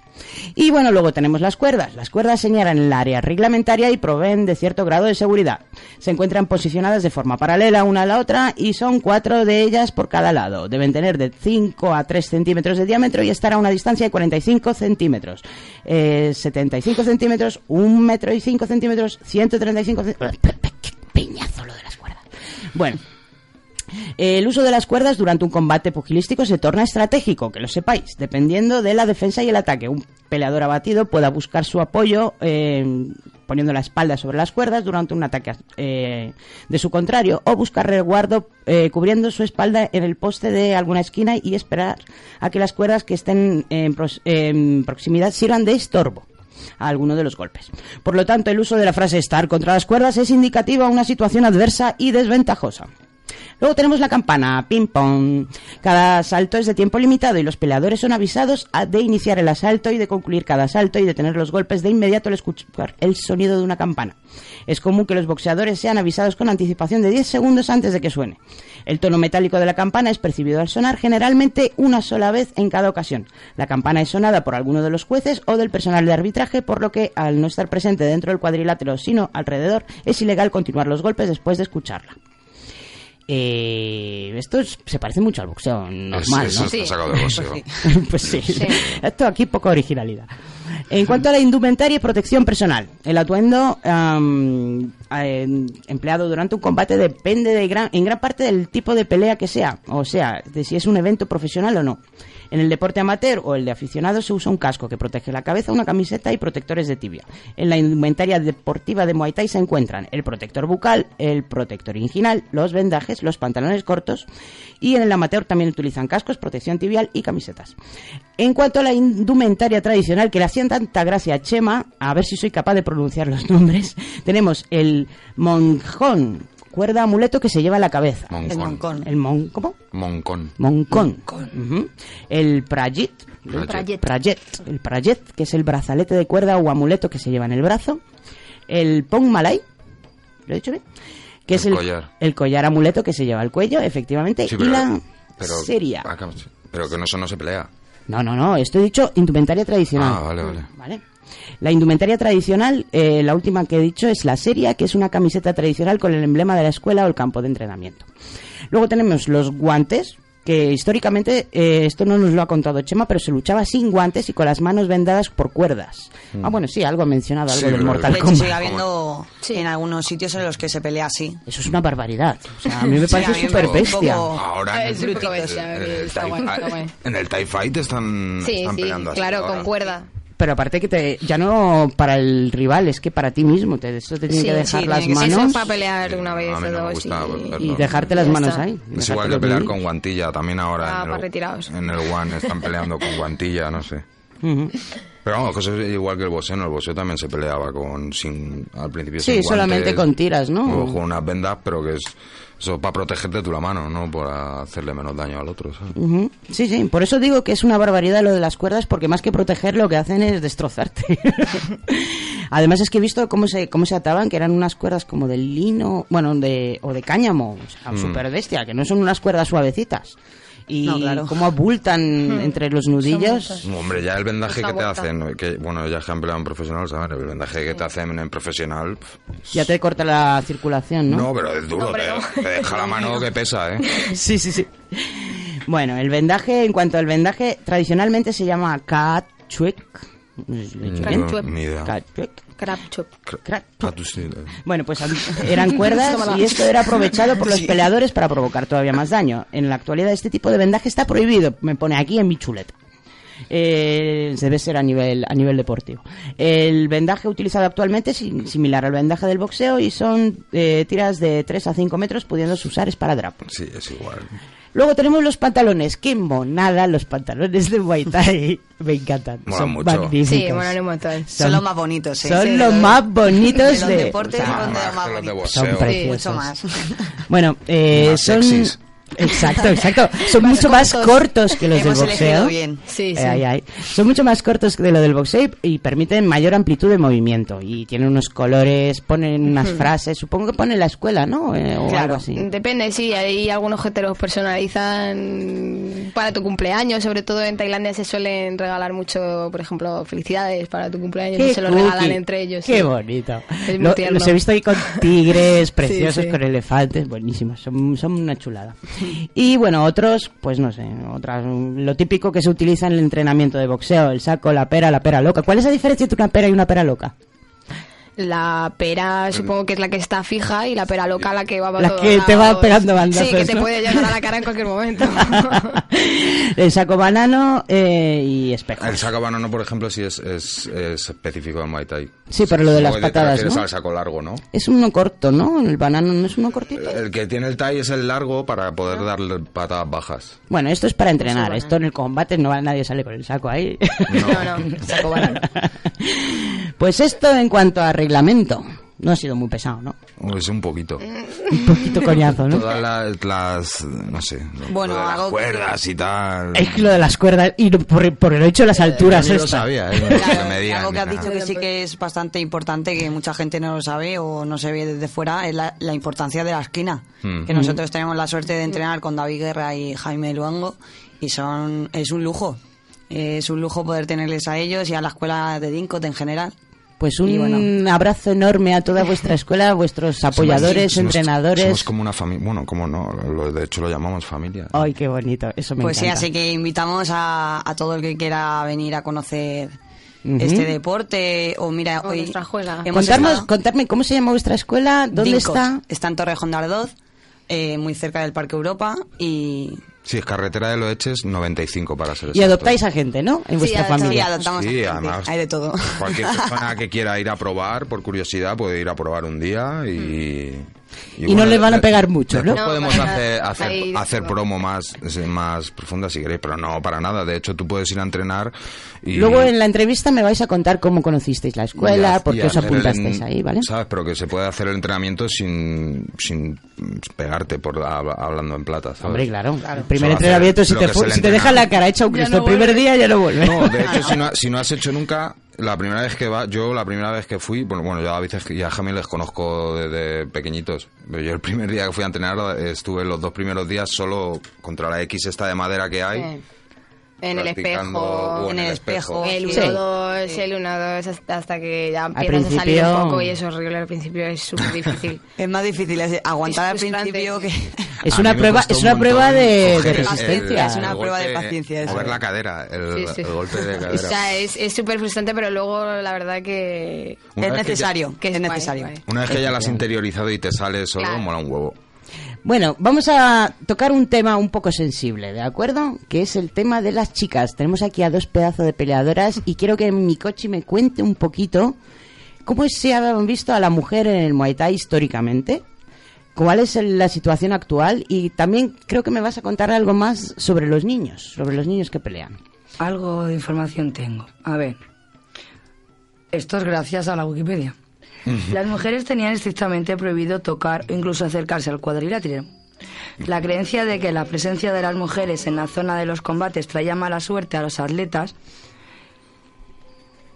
Y bueno, luego tenemos las cuerdas. Las cuerdas señalan el área reglamentaria y proveen de cierto grado de seguridad. Se encuentran posicionadas de forma paralela una a la otra y son cuatro de ellas por cada lado. Deben tener de 5 a 3 centímetros de diámetro y estar a una distancia de 45 centímetros. Eh, 75 centímetros, 1 metro y 5 centímetros, 135 centímetros. ¡Qué peñazo lo de las cuerdas! Bueno. El uso de las cuerdas durante un combate pugilístico se torna estratégico, que lo sepáis, dependiendo de la defensa y el ataque. Un peleador abatido pueda buscar su apoyo eh, poniendo la espalda sobre las cuerdas durante un ataque eh, de su contrario o buscar resguardo eh, cubriendo su espalda en el poste de alguna esquina y esperar a que las cuerdas que estén en, en proximidad sirvan de estorbo a alguno de los golpes. Por lo tanto, el uso de la frase estar contra las cuerdas es indicativo a una situación adversa y desventajosa. Luego tenemos la campana, ping pong. Cada asalto es de tiempo limitado y los peleadores son avisados de iniciar el asalto y de concluir cada asalto y detener los golpes de inmediato al escuchar el sonido de una campana. Es común que los boxeadores sean avisados con anticipación de 10 segundos antes de que suene. El tono metálico de la campana es percibido al sonar generalmente una sola vez en cada ocasión. La campana es sonada por alguno de los jueces o del personal de arbitraje, por lo que al no estar presente dentro del cuadrilátero sino alrededor, es ilegal continuar los golpes después de escucharla. Eh, esto es- se parece mucho al boxeo normal, eso ¿no? está sacado del boxeo. pues sí. Esto aquí poca originalidad. En cuanto a la indumentaria y protección personal, el atuendo eh, empleado durante un combate depende de gran- en gran parte del tipo de pelea que sea, o sea, de si es un evento profesional o no. En el deporte amateur o el de aficionados se usa un casco que protege la cabeza, una camiseta y protectores de tibia. En la indumentaria deportiva de Muay Thai se encuentran el protector bucal, el protector inguinal, los vendajes, los pantalones cortos y en el amateur también utilizan cascos, protección tibial y camisetas. En cuanto a la indumentaria tradicional que le hacían tanta gracia a Chema, a ver si soy capaz de pronunciar los nombres, tenemos el monjón, cuerda amuleto que se lleva en la cabeza. Moncón. El moncón. El mon, ¿cómo? Moncón. Moncón. El prayet. El prayet. Prayet. El prayet, que es el brazalete de cuerda o amuleto que se lleva en el brazo. El pong malay. ¿Lo he dicho bien? Que es El el collar. el collar amuleto que se lleva al cuello, efectivamente. Sí, y la pero, seria. pero que no, eso no se pelea. No, no, no. Esto he dicho indumentaria tradicional. Ah, vale, vale. ¿Vale? La indumentaria tradicional, eh, la última que he dicho es la seria, que es una camiseta tradicional con el emblema de la escuela o el campo de entrenamiento. Luego tenemos los guantes, que históricamente, eh, esto no nos lo ha contado Chema, pero se luchaba sin guantes y con las manos vendadas por cuerdas. Mm. Ah, bueno, sí, algo ha mencionado, algo Sí, del Mortal Kombat. sigue habiendo en algunos sitios en los que se pelea así. Eso es una barbaridad. O sea, a mí me Sí, parece súper bestia. poco- Ahora en Es el, bestia, en el TIE Fight- guay. en el TIE Fight están, Sí, están sí, peleando así claro, ahora. con cuerda. Pero aparte que te, ya no para el rival, es que para ti mismo. Te, eso te tiene Sí, que dejar sí, las que manos eso para pelear una vez o no dos gusta y- dejarte las manos está. ahí. Es igual que pelear con guantilla. También ahora Ah, en, para el, retirados. en el One están peleando con guantilla, no sé. Pero vamos, que eso es igual que el boxeo. En el boxeo también se peleaba con sin al principio Sí, sin solamente con tiras, ¿no? O con unas vendas, pero que es eso para protegerte tú la mano, no para hacerle menos daño al otro. ¿sabes? Ujú. Sí, sí, por eso digo que es una barbaridad lo de las cuerdas, porque más que proteger lo que hacen es destrozarte. Además es que he visto cómo se, cómo se ataban, que eran unas cuerdas como de lino, bueno, de, o de cáñamo, o sea, Mm. súper bestia, que no son unas cuerdas suavecitas. Y No, claro. cómo abultan Hmm. entre los nudillos. Hombre, ya el vendaje Esa que te vuelta. hacen, que bueno, ya peleado en profesional, ¿sabes? El vendaje que te hacen en profesional, Ya te corta la circulación, ¿no? no, pero es duro, Hombre, no. te, te deja la mano que pesa, ¿eh? Sí, sí, sí. Bueno, el vendaje, en cuanto al vendaje, tradicionalmente se llama catchuec. ¿Lo he dicho bien? No, ni idea. Catchuec. Crab chop. Ah, eh. Bueno, pues eran cuerdas y esto era aprovechado por los peleadores para provocar todavía más daño. En la actualidad este tipo de vendaje está prohibido, me pone aquí en mi chuleta. Eh, debe ser a nivel a nivel deportivo. El vendaje utilizado actualmente es sim- similar al vendaje del boxeo y son eh, tiras de 3 a 5 metros pudiéndose usar esparadrapo. Sí, es igual. Luego tenemos los pantalones. ¡Qué monada los pantalones de Muay Thai! Me encantan. Molan son mucho. magníficos. Sí, molan un montón. Son los más bonitos, sí. Son Sí, los de- más bonitos de los deportes son de los más los de bonitos. son preciosos. Mucho más. Bueno, eh, Más son... sexys. Exacto, exacto. Son mucho más cortos que los del Hemos boxeo. bien. Sí, sí. Ay, ay. Son mucho más cortos que de lo del boxeo y permiten mayor amplitud de movimiento. Y tienen unos colores, ponen unas frases. Supongo que pone la escuela, ¿no? Eh, o algo así. Depende, sí, hay algunos que te los personalizan para tu cumpleaños, sobre todo en Tailandia se suelen regalar mucho, por ejemplo, felicidades para tu cumpleaños y Qué se lo cookie. regalan entre ellos. Qué sí. bonito. Es Lo- los he visto ahí con tigres preciosos, con elefantes, buenísimos. Son, son una chulada. Y bueno, otros, pues no sé, otras, lo típico que se utiliza en el entrenamiento de boxeo, el saco, la pera, la pera loca. ¿Cuál es la diferencia entre una pera y una pera loca? La pera supongo que es la que está fija y la pera loca la que va La que te va pegando bandazos, Sí, que te ¿no? puede llegar a la cara en cualquier momento. El saco banano eh, y espejo. El saco banano, por ejemplo, sí es, es, es específico de Muay Thai. Sí, pero lo de las patadas, ¿no? al saco largo, ¿no? Es uno corto, ¿no? El banano no es uno cortito. El que tiene el Thai es el largo para poder darle patadas bajas. Bueno, esto es para entrenar. Esto en el combate no va- nadie sale con el saco ahí. No, no, saco banano. Pues esto en cuanto a reglamento. No ha sido muy pesado, ¿no? Es un poquito. Un poquito coñazo, ¿no? Todas las, las- no sé, Bueno, las algo que- cuerdas y tal. Es que lo de las cuerdas y por, por el hecho de las alturas. Yo lo sabía, ¿eh? No Claro, se me digan algo que has nada. dicho que sí que es bastante importante, que mucha gente no lo sabe o no se ve desde fuera, es la, la importancia de la esquina. Mm. Que nosotros tenemos la suerte de entrenar con David Guerra y Jaime Luango y son es un lujo. Es un lujo poder tenerles a ellos y a la escuela de Dincot en general. Pues un bueno. abrazo enorme a toda vuestra escuela, a vuestros apoyadores, Somos- entrenadores. Somos como una familia. Bueno, como no, lo- de hecho lo llamamos familia. Ay, qué bonito. Eso me Pues sí, así que invitamos a, a todo el que quiera venir a conocer este deporte o mira, O hoy nuestra escuela. hemos Contarnos, contarme cómo se llama vuestra escuela, dónde está. Está en Torrejón de Ardoz, eh, muy cerca del Parque Europa y... Sí, es carretera de Loeches 95 para ser Y exacto. adoptáis a gente, ¿no? En vuestra adoptamos- familia. sí, adoptamos a Sí, gente. además. Hay de todo. Cualquier persona que quiera ir a probar, por curiosidad, puede ir a probar un día y... Y no le van a pegar mucho, ¿no? podemos hacer, hacer, ahí- hacer promo más, más profunda si queréis, pero no, para nada. De hecho, tú puedes ir a entrenar y... Luego en la entrevista me vais a contar cómo conocisteis la escuela, por qué os el apuntasteis en- ahí, ¿vale? ¿Sabes? Pero que se puede hacer el entrenamiento sin, sin pegarte por hab- hablando en plata, ¿sabes? Hombre, claro. El primer entrenamiento, si te, el si te dejan la cara hecha un Cristo no el primer día, ya no vuelve. No, de hecho, si no, si no has hecho nunca, la primera vez que va, yo la primera vez que fui, bueno, bueno, yo a veces y a Jamie les conozco desde pequeñitos, pero yo el primer día que fui a entrenar estuve los dos primeros días solo contra la X esta de madera que hay. En el espejo. o en el espejo. El 1, Sí. 2, el 1, 2, hasta, hasta que ya empiezas a salir un poco y es horrible. Al principio es súper difícil. Es más difícil es aguantar al Es principio que... Es una prueba, es un una montón prueba de, de coger el- resistencia. Es una el prueba de golpe- paciencia, eso. Mover la cadera, el, Sí, sí. el golpe de O cadera. sea, es súper frustrante, pero luego la verdad que... Una es vez que ya- necesario, que es es guay, necesario. guay. Una vez que ya la has interiorizado y te sale solo, Claro. mola un huevo. Bueno, vamos a tocar un tema un poco sensible, ¿de acuerdo? Que es el tema de las chicas. Tenemos aquí a dos pedazos de peleadoras y quiero que mi coche me cuente un poquito cómo se ha visto a la mujer en el Muay Thai históricamente, cuál es la situación actual y también creo que me vas a contar algo más sobre los niños, sobre los niños que pelean. Algo de información tengo. A ver. Esto es gracias a la Wikipedia. Las mujeres tenían estrictamente prohibido tocar o incluso acercarse al cuadrilátero. La creencia de que la presencia de las mujeres en la zona de los combates traía mala suerte a los atletas.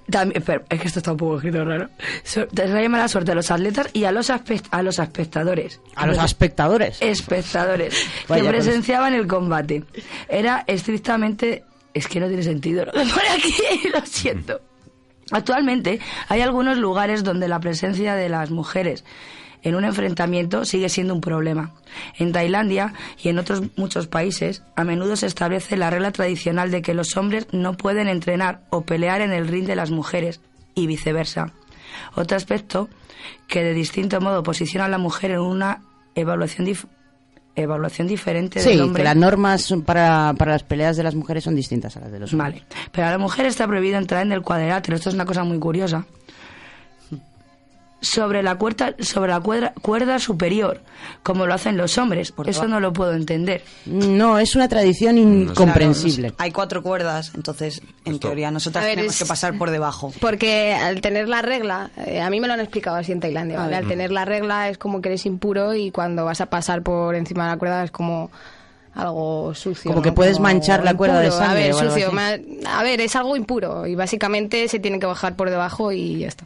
También, es que esto está un poco escrito raro. Traía mala suerte a los atletas y a los, a los espectadores. A los espectadores. Espectadores Vaya, que eso. presenciaban el combate. Era estrictamente. Es que no tiene sentido lo que pone aquí, lo siento. Actualmente hay algunos lugares donde la presencia de las mujeres en un enfrentamiento sigue siendo un problema. En Tailandia y en otros muchos países a menudo se establece la regla tradicional de que los hombres no pueden entrenar o pelear en el ring de las mujeres y viceversa. Otro aspecto que de distinto modo posiciona a la mujer en una evaluación, evaluación diferente Sí, del hombre. que las normas para, para las peleas de las mujeres son distintas a las de los hombres. Vale. Pero a la mujer está prohibido entrar en el cuadrilátero. Esto es una cosa muy curiosa. Sobre la cuerda, sobre la cuerda, cuerda superior, como lo hacen los hombres. Eso no lo puedo entender. No, es una tradición incomprensible. Claro, hay cuatro cuerdas, entonces, en teoría, nosotras ver, tenemos es- que pasar por debajo. Porque al tener la regla, eh, a mí me lo han explicado así en Tailandia. Al tener la regla es como que eres impuro y cuando vas a pasar por encima de la cuerda es como algo sucio. Como ¿no? que puedes manchar la cuerda de sangre A ver, o algo sucio. así. A ver, es algo impuro y básicamente se tiene que bajar por debajo y ya está.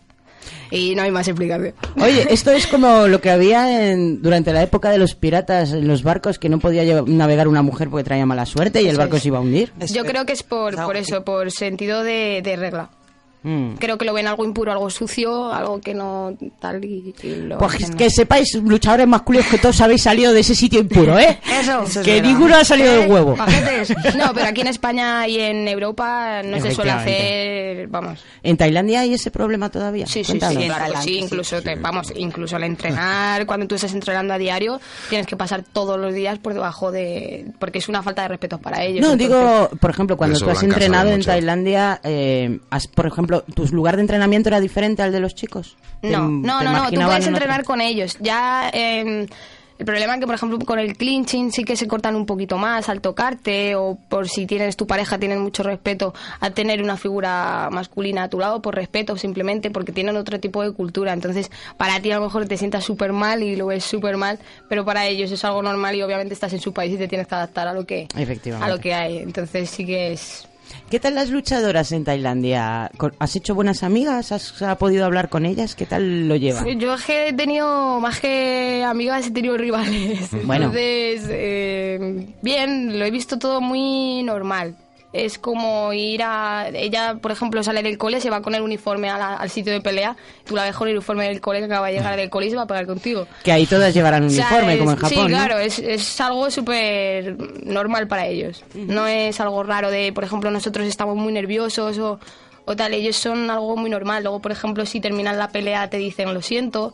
Y no hay más explicación. Oye, esto es como lo que había en- durante la época de los piratas en los barcos, que no podía llevar- navegar una mujer porque traía mala suerte y el barco se iba a hundir. Yo creo que es por, por eso, por sentido de, de regla. Mm. Creo que lo ven algo impuro, algo sucio, algo que no tal y, y lo Pues hacen. que sepáis, luchadores masculinos, que todos habéis salido de ese sitio impuro, ¿eh? Eso. Eso es que verdad. ninguno ha salido del huevo. No, pero aquí en España y en Europa no se suele hacer, vamos. ¿En Tailandia hay ese problema todavía? Sí, sí, Cuéntanos. sí, claro que sí, incluso, te- vamos, incluso al entrenar, cuando tú estás entrenando a diario, tienes que pasar todos los días por debajo de, porque es una falta de respeto para ellos. No, entonces- digo, por ejemplo, cuando Eso tú has entrenado en. Tailandia, eh, has- por ejemplo, ¿tu lugar de entrenamiento era diferente al de los chicos? ¿Te- No, no, no, no, tú puedes otro- entrenar con ellos. Ya eh, el problema es que, por ejemplo, con el clinching sí que se cortan un poquito más al tocarte o por si tienes tu pareja, tienes mucho respeto a tener una figura masculina a tu lado, por respeto simplemente porque tienen otro tipo de cultura. Entonces, para ti a lo mejor te sientas súper mal y lo ves súper mal, pero para ellos es algo normal y obviamente estás en su país y te tienes que adaptar a lo que, a lo que hay. Entonces sí que es... ¿Qué tal las luchadoras en Tailandia? ¿Con- ¿Has hecho buenas amigas? ¿Has, has podido hablar con ellas? ¿Qué tal lo llevan? Yo es que he tenido, más que amigas, he tenido rivales. Bueno. Entonces, eh, bien, lo he visto todo muy normal. Es como ir a... Ella, por ejemplo, sale del cole, se va con el uniforme a la- al sitio de pelea. Tú la con el uniforme del cole que acaba de llegar del cole y se va a pegar contigo. Que ahí todas llevarán O sea, uniforme, es- como en Japón, Sí, ¿no? claro, es, es algo súper normal para ellos. No es algo raro de, por ejemplo, nosotros estamos muy nerviosos o, o tal. Ellos son algo muy normal. Luego, por ejemplo, si terminan la pelea te dicen lo siento,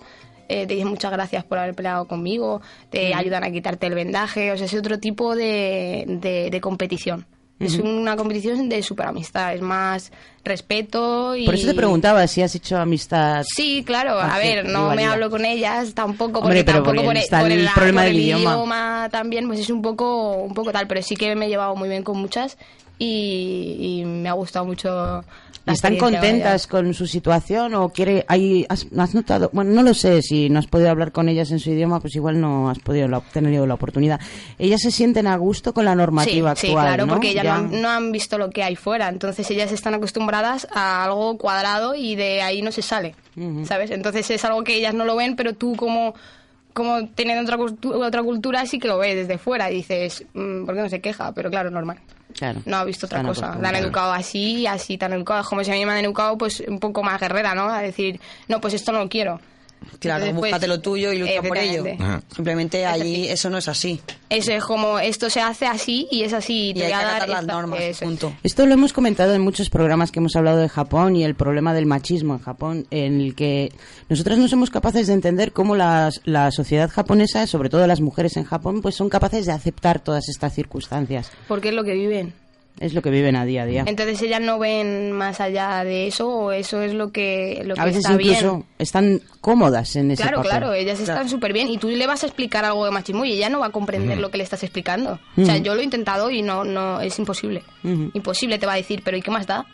eh, te dicen muchas gracias por haber peleado conmigo, te ayudan a quitarte el vendaje. O sea, es otro tipo de, de, de competición. Es una competición de super amistad, es más respeto y... Por eso te preguntaba si has hecho amistad. Sí, claro. A ver, no me hablo con ellas tampoco, Hombre, porque pero tampoco porque por, está por el la- problema por del el idioma. también, pues es un poco, un poco tal. Pero sí que me he llevado muy bien con muchas y, y me ha gustado mucho. ¿Están contentas con su situación o quiere hay has, has notado bueno no lo sé si no has podido hablar con ellas en su idioma pues igual no has podido la- tenido la oportunidad ellas se sienten a gusto con la normativa sí, actual Sí, claro, ¿no? porque ellas Ya- no han, no han visto lo que hay fuera. Entonces ellas están acostumbradas a algo cuadrado y de ahí no se sale, ¿sabes? Entonces es algo que ellas no lo ven, pero tú como como teniendo otra, cultu- otra cultura sí que lo ves desde fuera y dices, mm, ¿por qué no se queja? Pero claro, normal. Claro. No ha visto otra cosa. La han educado así, así tan educados. Como si a mí me han educado, pues un poco más guerrera, ¿no? A decir, no, pues esto no lo quiero. Claro, Entonces, pues, búscate lo tuyo y lucha por ello. Simplemente allí eso no es así. Eso es como, esto se hace así y es así. Y te hay voy que a dar acatar las esta- normas, eso es. punto. Esto lo hemos comentado en muchos programas que hemos hablado de Japón y el problema del machismo en Japón, en el que nosotras no somos capaces de entender cómo las- la sociedad japonesa, sobre todo las mujeres en Japón, pues son capaces de aceptar todas estas circunstancias. Porque es lo que viven. Es lo que viven a día a día. Entonces ellas no ven más allá de eso o eso es lo que, lo que a veces está incluso bien. están cómodas en ese Claro, papel. claro, ellas están súper bien y tú le vas a explicar algo de machismo y ella no va a comprender Ujú. lo que le estás explicando. O sea, Ujú. yo lo he intentado y no, no es imposible. Ujú. Imposible te va a decir, pero ¿y qué más da?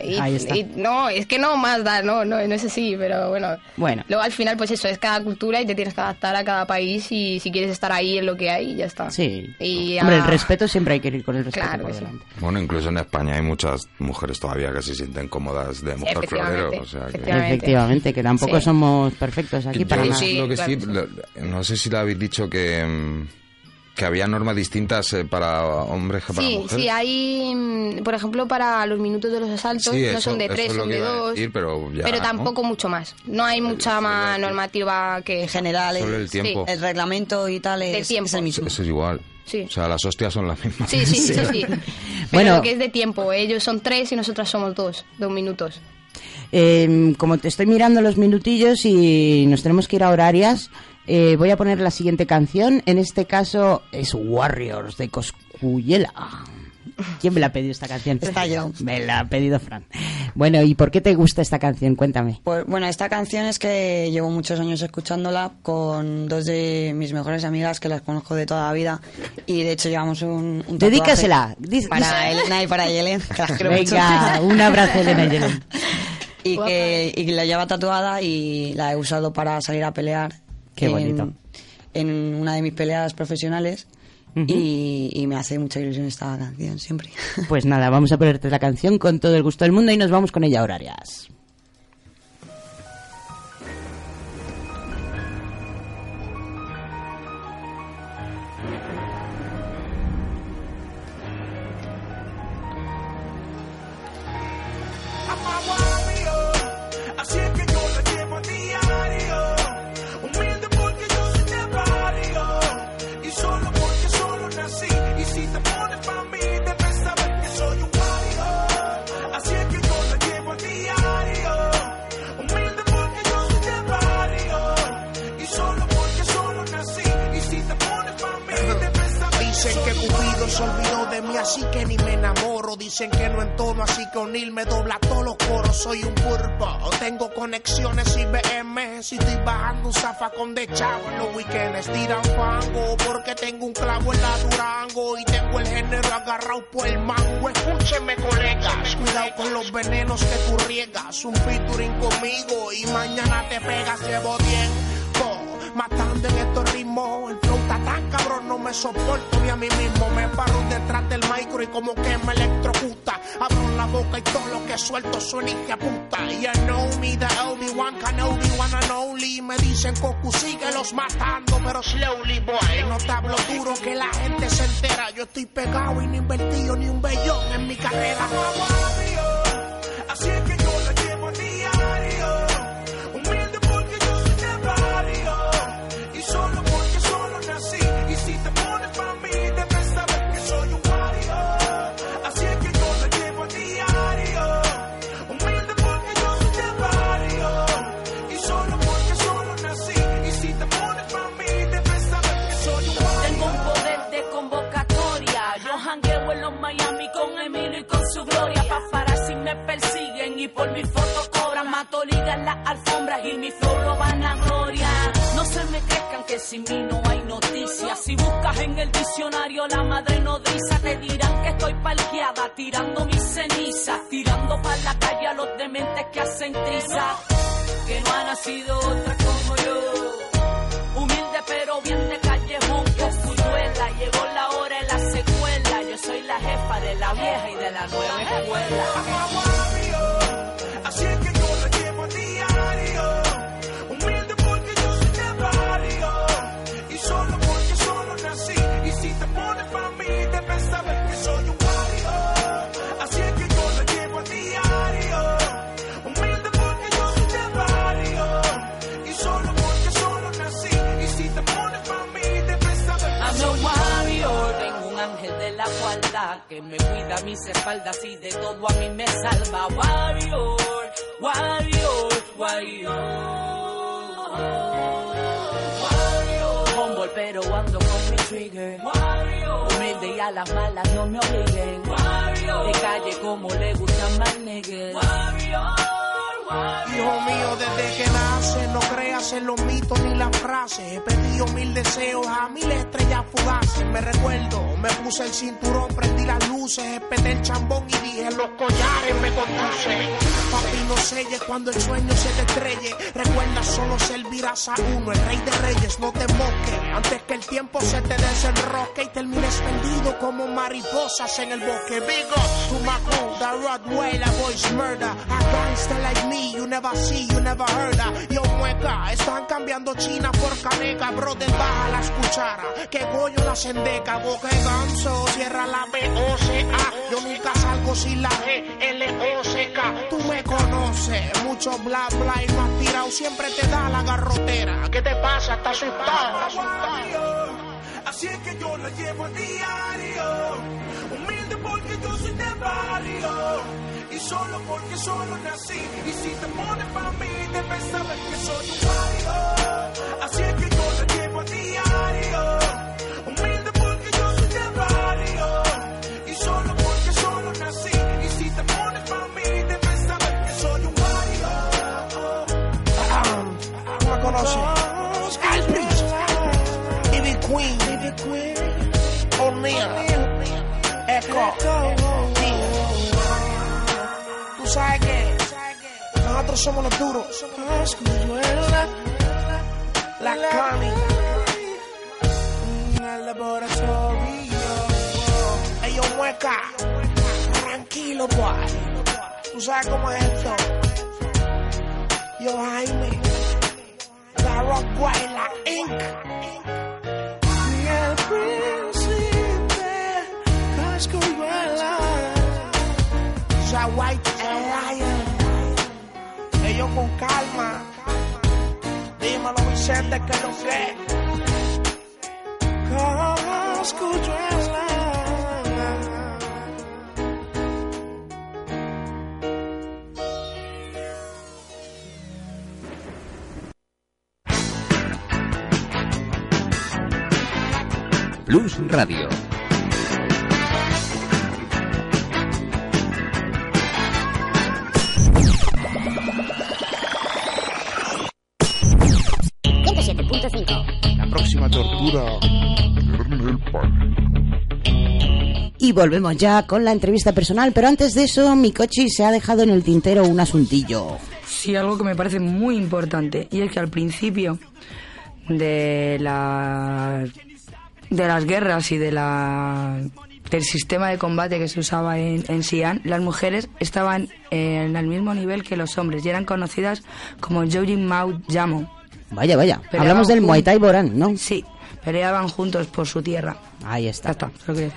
Y- Ahí está. y no, es que no más da, no, no, no es así, pero bueno. Bueno. Luego al final, pues eso, es cada cultura y te tienes que adaptar a cada país y si quieres estar ahí en lo que hay, ya está. Sí. Y, Hombre, el respeto siempre hay que ir con el respeto Claro por que sí. delante. Bueno, incluso en España hay muchas mujeres todavía que se sienten cómodas de mujer efectivamente, florero. O sea que... efectivamente. Que tampoco Sí. somos perfectos aquí Yo para lo- nada. lo que sí, lo- no sé si le habéis dicho que, mm, que había normas distintas eh, para hombres que para Sí, mujeres. sí, hay, mm, por ejemplo, para los minutos de los asaltos, Sí, no eso- son de tres, son de dos. decir, pero ya, pero ¿no? tampoco mucho más. No hay mucha más normativa que general. Solo el tiempo. El reglamento y tal es, tiempo. es el mismo. Eso es igual. Sí. O sea, las hostias son las mismas. Sí, sí, sí, sí. Pero Bueno. lo que es de tiempo, ellos son tres y nosotras somos dos, dos minutos. Eh, como te estoy mirando los minutillos y nos tenemos que ir a horarias, eh, voy a poner la siguiente canción. En este caso es Warriors de Coscuyela. ¿Quién me la ha pedido esta canción? Está yo. Me la ha pedido Fran. Bueno, ¿y por qué te gusta esta canción? Cuéntame. Pues, bueno, esta canción es que llevo muchos años escuchándola con dos de mis mejores amigas que las conozco de toda la vida y de hecho llevamos un, un Dedícasela. Para Elena y para Yelen. que las quiero mucho. Venga, un abrazo Elena y Yelen. y que y que la lleva tatuada y la he usado para salir a pelear. Qué en- bonito. En una de mis peleas profesionales y, y me hace mucha ilusión esta canción siempre. Pues nada, vamos a ponerte la canción con todo el gusto del mundo y nos vamos con ella ahora, así que ni me enamoro. Dicen que no entono, así que O'Neill me dobla todos los coros. Soy un pulpo, tengo conexiones y BM. Si estoy bajando un zafacón de chavo en los weekends, tiran fango. Porque tengo un clavo en la Durango y tengo el género agarrado por el mango. Escúcheme, colegas, cuidado con los venenos que tú riegas. Un featuring conmigo y mañana te pegas, llevo tiempo matando en estos ritmos. El flow está tan cabrón, no me soporto ni a mí mismo. Me paro detrás del micro y como que me electrocuta. Abro la boca y todo lo que suelto suena y que puta. You know me, the Obi-Wan Kenobi, one and only. Me dicen Goku, síguelos matando, pero slowly, boy. No te hablo duro que la gente se entera. Yo estoy pegado y no invertido ni un bellón en mi carrera. Así que y por mi foto cobran. Mato liga en las alfombras y mi flow lo van a gloria. No se me crezcan que sin mí no hay noticias. Si buscas en el diccionario la madre nodriza, te dirán que estoy parqueada tirando mis cenizas. Tirando para la calle a los dementes que hacen triza. Que no ha nacido otra como yo. Humilde pero bien de callejón con duela. Llegó la hora de la secuela. Yo soy la jefa de la vieja y de la nueva escuela. Que me cuida mis espaldas y de todo a mí me salva. Warrior, warrior, warrior. Humble pero ando con mi trigger. Warrior. Humilde y a las malas no me obliguen. Warrior. De calle como le gustan más niggas. Warrior. Hijo mío, desde que nace, no creas en los mitos ni las frases. He pedido mil deseos a mil estrellas fugaces. Me recuerdo, me puse el cinturón, prendí las luces, espeté el chambón y dije: Los collares me conducen. Papi, no selles cuando el sueño se te estrelle. Recuerda, solo servirás a uno, el rey de reyes, no te moques. Antes que el tiempo se te desenroque y termines perdido como mariposas en el bosque. My crew, the Rodway, la voice murder. A gangster like me, you never see, you never heard of. Yo, mueca, están cambiando China por caneca. Brother, baja las cucharas, que Goyo la sendeca. Boca de ganso, cierra la B-O-C-A. Yo nunca salgo sin la G, L-O-C-K. Tú me conoces, mucho bla bla y no has tirado. Siempre te da la garrotera. ¿Qué te pasa? ¿Estás? Así es que yo la llevo a diario. Humilde porque yo soy de barrio. Y solo porque solo nací. Y si te pones para mí, debes saber que soy un barrio. Así es que nosotros somos los duros. La Connie. El laboratorio. Ellos mueca. Tranquilo, boy. Tú sabes cómo es esto. Yo, Jaime. La Rock la Inc. Y el príncipe Cascuyuela. O sea, White Lion. Ellos con calma. Dímelo, Vicente, que lo sé. Cascuyuela. Plus Radio. Tortura. Y volvemos ya con la entrevista personal, pero antes de eso, mi coche se ha dejado en el tintero un asuntillo. Sí, algo que me parece muy importante, y es que al principio de la de las guerras y de la del sistema de combate que se usaba en, en Xi'an, las mujeres estaban en el mismo nivel que los hombres y eran conocidas como Jojin Mao Yamo. Vaya, vaya. Peleaban Hablamos del Muay Thai Boran, ¿no? Sí, peleaban juntos por su tierra. Ahí está. Lo que.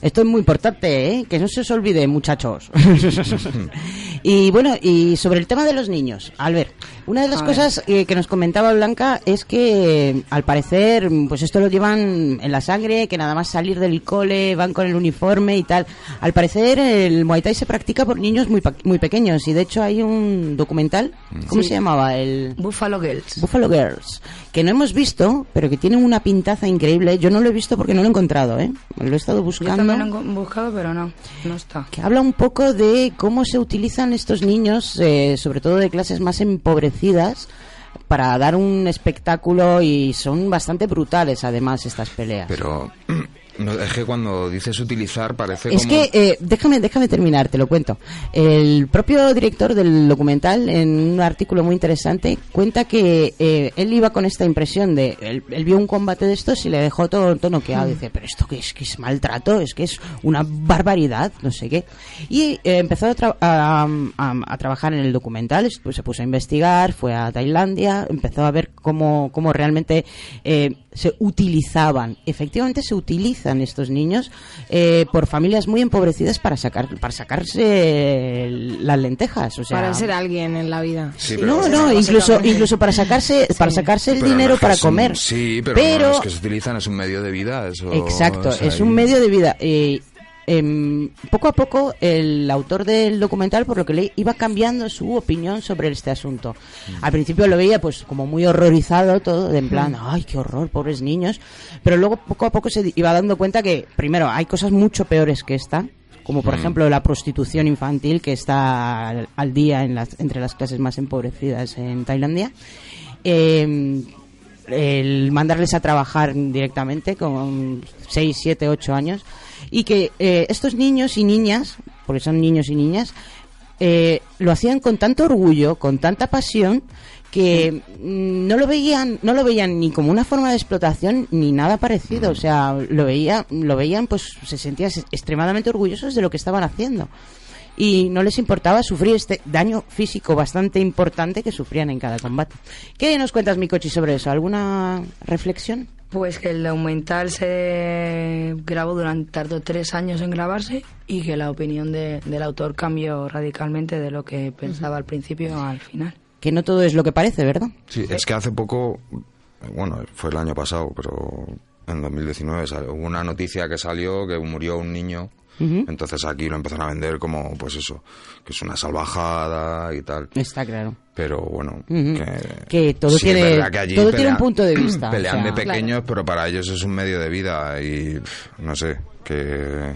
Esto es muy importante, ¿eh? Que no se os olvide, muchachos. y bueno, y sobre el tema de los niños, Albert, una de las A cosas eh, que nos comentaba Blanca es que al parecer, pues esto lo llevan en la sangre, que nada más salir del cole van con el uniforme y tal. Al parecer el Muay Thai se practica por niños muy, muy pequeños y de hecho hay un documental, ¿cómo Sí. se llamaba? El Buffalo Girls. Buffalo Girls, que no hemos visto, pero que tiene una pintaza increíble. Yo no lo he visto porque no lo he encontrado, ¿eh? Lo he estado Yo buscando. también lo he buscado, pero no, no está. Que habla un poco de cómo se utilizan estos niños, eh, sobre todo de clases más empobrecidas, para dar un espectáculo y son bastante brutales además estas peleas. Pero no, es que cuando dices utilizar parece Es como... que, eh, déjame, déjame terminar, te lo cuento. El propio director del documental, en un artículo muy interesante, cuenta que eh, él iba con esta impresión de, él, él vio un combate de estos y le dejó todo, todo noqueado. Dice, pero esto que es, que es maltrato, es que es una barbaridad, no sé qué. Y eh, empezó a, tra- a- a- a trabajar en el documental, estu- se puso a investigar, fue a Tailandia, empezó a ver cómo, cómo realmente eh, se utilizaban, efectivamente se utilizan estos niños eh, por familias muy empobrecidas para sacar para sacarse las lentejas, o sea, para ser alguien en la vida. Sí, pero- no, no, incluso incluso para sacarse para sacarse el Pero dinero para un- comer. sí, pero, Pero- no, es que se utilizan, es un medio de vida. Eso, Exacto, o sea, es un y- medio de vida. Eh, em, poco a poco el autor del documental, por lo que leí, iba cambiando su opinión sobre este asunto. Al principio lo veía pues como muy horrorizado todo, de en plan, ay, qué horror, pobres niños. Pero luego poco a poco se iba dando cuenta que, primero, hay cosas mucho peores que esta. Como por Mm. ejemplo la prostitución infantil que está al, al día en las, entre las clases más empobrecidas en Tailandia. Em, el mandarles a trabajar directamente con 6, 7, 8 años y que eh, estos niños y niñas, porque son niños y niñas, eh, lo hacían con tanto orgullo, con tanta pasión que mm, no lo veían no lo veían ni como una forma de explotación ni nada parecido o sea lo veía lo veían pues se sentían extremadamente orgullosos de lo que estaban haciendo y no les importaba sufrir este daño físico bastante importante que sufrían en cada combate. ¿Qué nos cuentas, Mikochi, sobre eso? ¿Alguna reflexión? Pues que el documental se grabó durante, tardó tres años en grabarse y que la opinión de- del autor cambió radicalmente de lo que pensaba al principio al final. Que no todo es lo que parece, ¿verdad? Sí, es que hace poco, bueno, fue el año pasado, pero en 2019 salió- hubo una noticia que salió que murió un niño. Entonces aquí lo empezaron a vender como, pues eso, que es una salvajada y tal. Está claro. Pero bueno, Ujú. que, Que todo sí, tiene- que allí todo tiene un punto de vista, o Pelean sea. de pequeños, pero para ellos es un medio de vida y no sé. que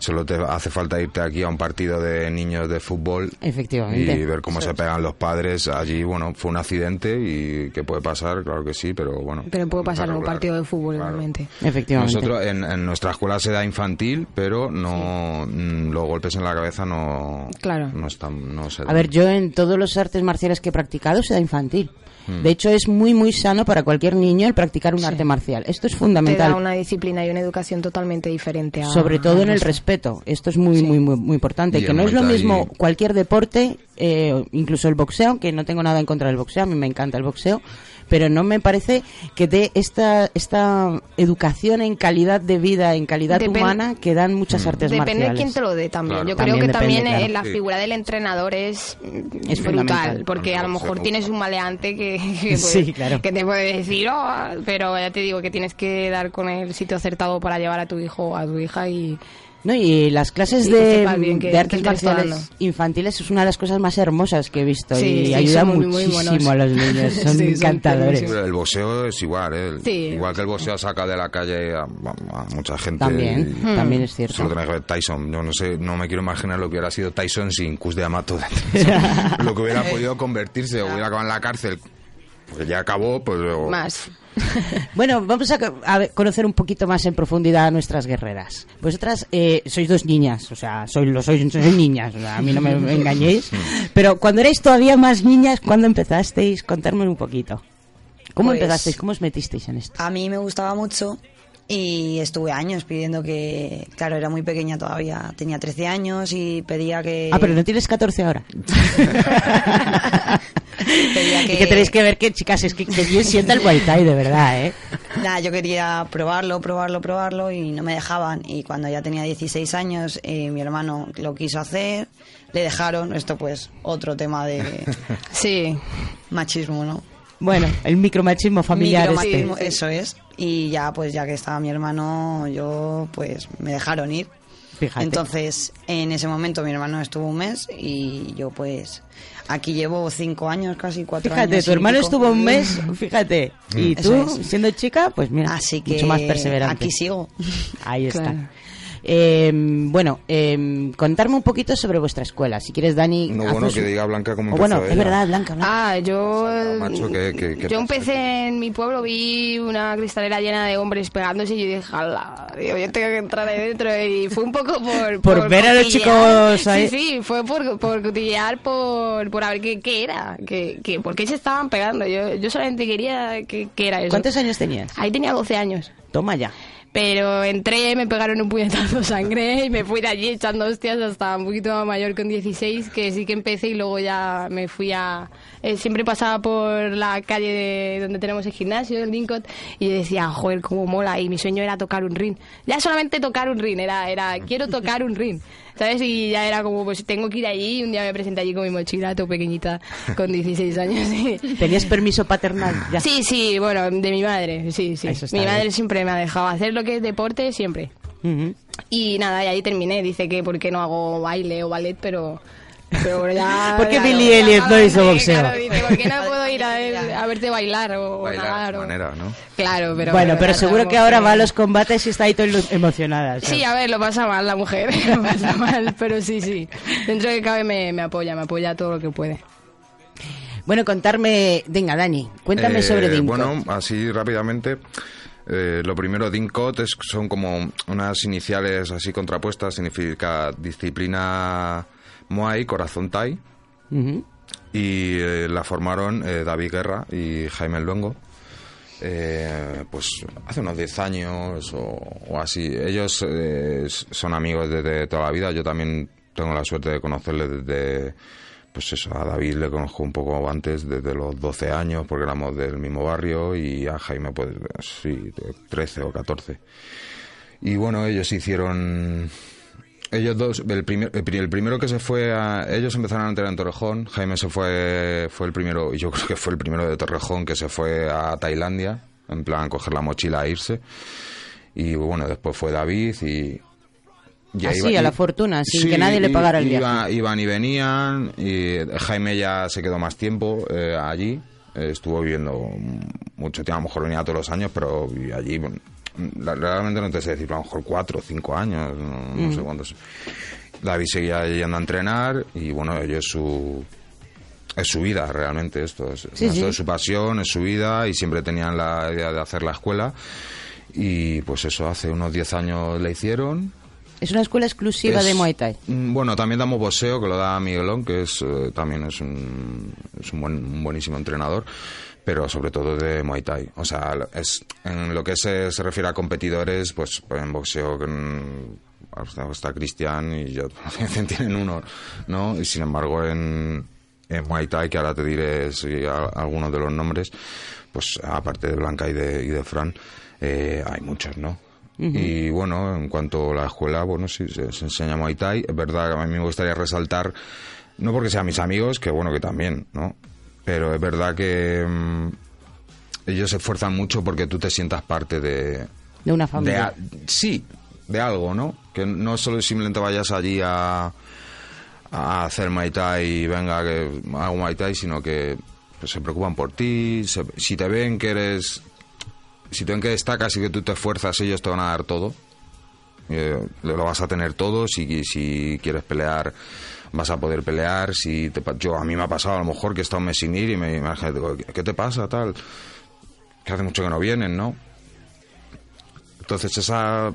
solo te hace falta irte aquí a un partido de niños de fútbol Efectivamente. y ver cómo Eso se pegan los padres. Allí, bueno, fue un accidente y que puede pasar, claro que sí, pero bueno. Pero puede pasar en un Claro, partido de fútbol igualmente. Efectivamente. Nosotros en, en nuestra escuela se da infantil, pero no mm, los golpes en la cabeza no, Claro. No están, no se A ver, yo en todos los artes marciales que he practicado se da infantil. Mm. De hecho, es muy, muy sano para cualquier niño el practicar un arte marcial. Esto es Te fundamental. da una disciplina y una educación totalmente diferente. A, Sobre todo en el respeto. Esto es muy, muy, muy, muy importante. Y que no es lo mismo cualquier deporte, eh, incluso el boxeo, que no tengo nada en contra del boxeo, a mí me encanta el boxeo, pero no me parece que dé esta, esta educación en calidad de vida, en calidad Depen- humana, que dan muchas artes Depende de marciales. quién te lo dé también. Claro. Yo También creo que depende, también claro. la figura del entrenador es, Es brutal, fundamental. porque a lo mejor tienes un maleante que, que, Sí, claro. que te puede decir, "Oh", pero ya te digo que tienes que dar con el sitio acertado para llevar a tu hijo o a tu hija y No, y las clases de, bien artes marciales infantiles es una de las cosas más hermosas que he visto Sí, y sí, ayuda son muy, muy muchísimo a los niños, son encantadores. El boxeo es igual, ¿eh? Sí. Igual que el boxeo saca de la calle a, a- a mucha gente. También, y- también es cierto. Solo tenés que ver Tyson. Yo no sé, no me quiero imaginar lo que hubiera sido Tyson sin Cus de Amato. lo que hubiera podido convertirse o hubiera acabado en la cárcel. Porque ya acabó, pues luego- más. Bueno, vamos a, conocer un poquito más en profundidad a nuestras guerreras. Vosotras eh, sois dos niñas, o sea, sois, lo sois, sois niñas, o sea, a mí no me engañéis. Pero cuando erais todavía más niñas, ¿cuándo empezasteis? Contadme un poquito. ¿Cómo Pues- empezasteis? ¿Cómo os metisteis en esto? A mí me gustaba mucho y estuve años pidiendo que, claro, era muy pequeña todavía, tenía 13 años y pedía que... Ah, pero no tienes 14 ahora. pedía Y que tenéis que ver que, chicas, es que, que bien sienta el Muay Thai, de verdad, ¿eh? Nada, yo quería probarlo, probarlo, probarlo y no me dejaban. Y cuando ya tenía 16 años, eh, mi hermano lo quiso hacer, le dejaron. Esto, pues, otro tema de. sí. Machismo, ¿no? Bueno, el micromachismo familiar este. Micromachismo, eso es. Y ya, pues, ya que estaba mi hermano, yo, pues, me dejaron ir. Fíjate. Entonces, en ese momento mi hermano estuvo un mes y yo, pues, aquí llevo cinco años, casi cuatro años. Fíjate, tu hermano pico. estuvo un mes, fíjate. Y Eso tú, es. siendo chica, pues mira, Así que mucho más perseverante. aquí sigo. Ahí está. Eh, bueno, eh, contarme un poquito sobre vuestra escuela. Si quieres, Dani. No, haces bueno, que diga Blanca cómo empezó bueno, es verdad, Blanca. Blanca. Ah, yo... Macho, que, que, que Yo empecé en mi pueblo, vi una cristalera llena de hombres pegándose y yo dije, jala, digo, yo tengo que entrar ahí dentro. Y fue un poco por... Por ver a los chicos ahí. Sí, sí, fue por, por cotillear, por, por a ver qué, qué era, qué, qué, por qué se estaban pegando. Yo, yo solamente quería qué, qué era eso. ¿Cuántos años tenías? Ahí tenía 12 años. Toma ya. Pero entré, me pegaron un puñetazo sangre y me fui de allí echando hostias hasta un poquito mayor con 16, que sí que empecé y luego ya me fui a... eh, siempre pasaba por la calle de donde tenemos el gimnasio, el Lincoln, y decía, joder, cómo mola, y mi sueño era tocar un ring. Ya solamente tocar un ring, era, era quiero tocar un ring. ¿Sabes? Y ya era como, pues tengo que ir allí. Un día me presenté allí con mi mochila, todo pequeñita, con 16 años. y- ¿Tenías permiso paternal? Ya. Sí, sí, bueno, de mi madre, sí, sí. Mi madre bien. siempre me ha dejado hacer lo que es deporte, siempre. Ujú. Y nada, y ahí terminé. Dice que por qué no hago baile o ballet, pero... Pero ya... ¿Por qué claro, Billy Elliot no hizo boxeo? Claro, dice, ¿por qué no puedo ir a, ver- a verte bailar o Bailar nadar? de o- manera, ¿no? Claro, pero... bueno, pero seguro que ahora va a los combates y está ahí todo emocionada. Sí, a ver, lo pasa mal la mujer, lo pasa mal, pero sí, sí. Dentro de que cabe me, me apoya, me apoya todo lo que puede. Bueno, contarme... Venga, Dani, cuéntame Eh, sobre Dinko. Bueno, así rápidamente. eh, lo primero, DINCOT, es, son como unas iniciales así contrapuestas. Significa disciplina Muay, corazón Thai. Y eh, la formaron eh, David Guerra y Jaime Luengo. eh, pues hace unos 10 años o, o así. Ellos son amigos desde toda la vida. Yo también tengo la suerte de conocerles desde. Pues eso, a David le conozco un poco antes, desde los 12 años, porque éramos del mismo barrio, y a Jaime, pues sí, de 13 o 14. Y bueno, ellos hicieron. Ellos dos, el, primer, el pri- el primero que se fue a. Ellos empezaron a entrenar en Torrejón. Jaime se fue. Fue el primero, y yo creo que fue el primero de Torrejón que se fue a Tailandia. En plan, coger la mochila e irse. Y bueno, después fue David y. y Así, iba- a la y- fortuna, sin Sí, que nadie le pagara el iba- viaje. Iban y venían. Y Jaime ya se quedó más tiempo eh, allí. Eh, estuvo viviendo mucho tiempo. A lo mejor venía todos los años, pero allí. bueno, realmente no te sé decir, a lo mejor cuatro o cinco años, no, no sé Mm. cuántos. David seguía yendo a entrenar y bueno, ello es su es su vida realmente esto es, Sí, esto sí. es su pasión, es su vida y siempre tenían la idea de hacer la escuela y pues eso hace unos 10 años le hicieron Es una escuela exclusiva Es- de Muay Thai. Mm, Bueno, también damos boxeo, que lo da Miguelón, que es eh, también es un, es un, buen- un buenísimo entrenador, pero sobre todo de Muay Thai. O sea, es, en lo que se, se refiere a competidores, pues en boxeo mm, hasta, hasta Cristian y yo tienen uno, ¿no? Y sin embargo en, en Muay Thai, que ahora te diré si a- algunos de los nombres, pues aparte de Blanca y de, y de Fran, eh, hay muchos, ¿no? Y bueno, en cuanto a la escuela, bueno, sí, se, se enseña Muay Thai. Es verdad que a mí me gustaría resaltar, no porque sean mis amigos, que bueno, que también, ¿no? Pero es verdad que mm, ellos se esfuerzan mucho porque tú te sientas parte de... De una familia. sí, de algo, ¿no? Que no solo simplemente vayas allí a, a hacer Muay Thai y venga, que hago Muay Thai, sino que pues, se preocupan por ti. se- si te ven que eres si te ven que destacas y que tú te esfuerzas, ellos te van a dar todo. Eh, lo vas a tener todo. Si, si quieres pelear, vas a poder pelear. Si te yo A mí me ha pasado a lo mejor que he estado un mes sin ir y me imagino, digo, ¿qué te pasa? Tal. Que hace mucho que no vienen, ¿no? Entonces esa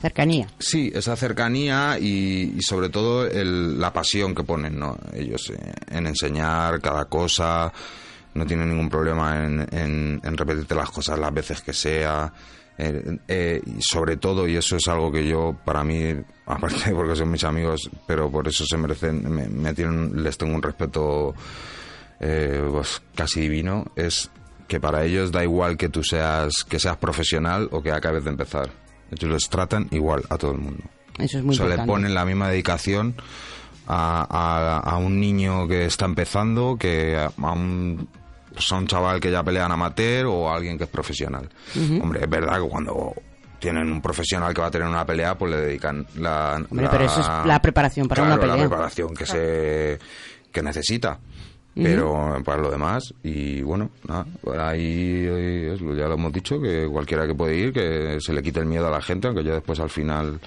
Cercanía. Sí, esa cercanía y, y sobre todo el- la pasión que ponen ¿no? ellos eh, en enseñar cada cosa, no tienen ningún problema en, en- en repetirte las cosas las veces que sea. Eh, eh, y sobre todo, y eso es algo que yo, para mí, aparte porque son mis amigos, pero por eso se merecen, me, me tienen, les tengo un respeto eh, pues, casi divino, es que para ellos da igual que tú seas, que seas profesional o que acabes de empezar. Ellos les tratan igual a todo el mundo. Eso es muy o sea, le importante. ponen la misma dedicación a, a- a un niño que está empezando que a, a un, pues, un chaval que ya pelea en amateur o alguien que es profesional. Hombre, es verdad que cuando tienen un profesional que va a tener una pelea, pues le dedican la... Hombre, la- pero eso es la preparación para Claro, una pelea. la preparación que se que necesita. Pero para lo demás, y bueno, nada, por ahí eh, es ya lo hemos dicho, que cualquiera que puede ir, que se le quite el miedo a la gente, aunque ya después al final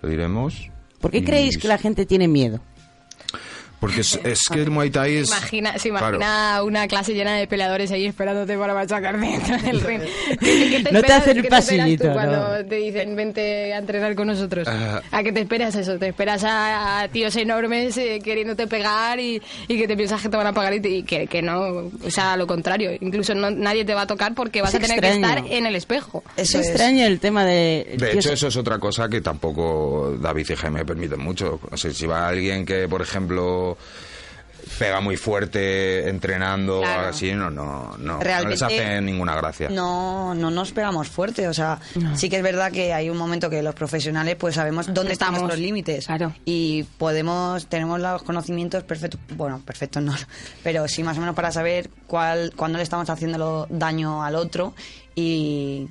lo diremos. ¿Por qué Y- creéis que la gente tiene miedo? Porque es, es que el Muay Thai es... Imagina, se Claro. imagina una clase llena de peleadores ahí esperándote para machacarte dentro del ring. ¿Qué No te esperas- esperas tú pasillito, cuando no. te dicen vente a entrenar con nosotros? Ah. ¿A qué te esperas eso? Te esperas a, a tíos enormes eh, queriéndote pegar y, y que te piensas que te van a pagar y, te- y que, que no, o sea, lo contrario. Incluso no- nadie te va a tocar porque vas a tener que extraño. estar en el espejo. es extraño el tema de... De hecho, eso es otra cosa que tampoco David y Jaime permiten mucho. O sea, si va alguien que, por ejemplo, pega muy fuerte entrenando Claro. así, no, no, no, no les Realmente- hace ninguna gracia. No, no nos pegamos fuerte, o sea, sí que es verdad que hay un momento que los profesionales pues sabemos dónde están Estamos. nuestros límites y podemos, tenemos los conocimientos perfectos, bueno, perfectos no, pero sí más o menos para saber cuál, cuándo le estamos haciendo daño al otro y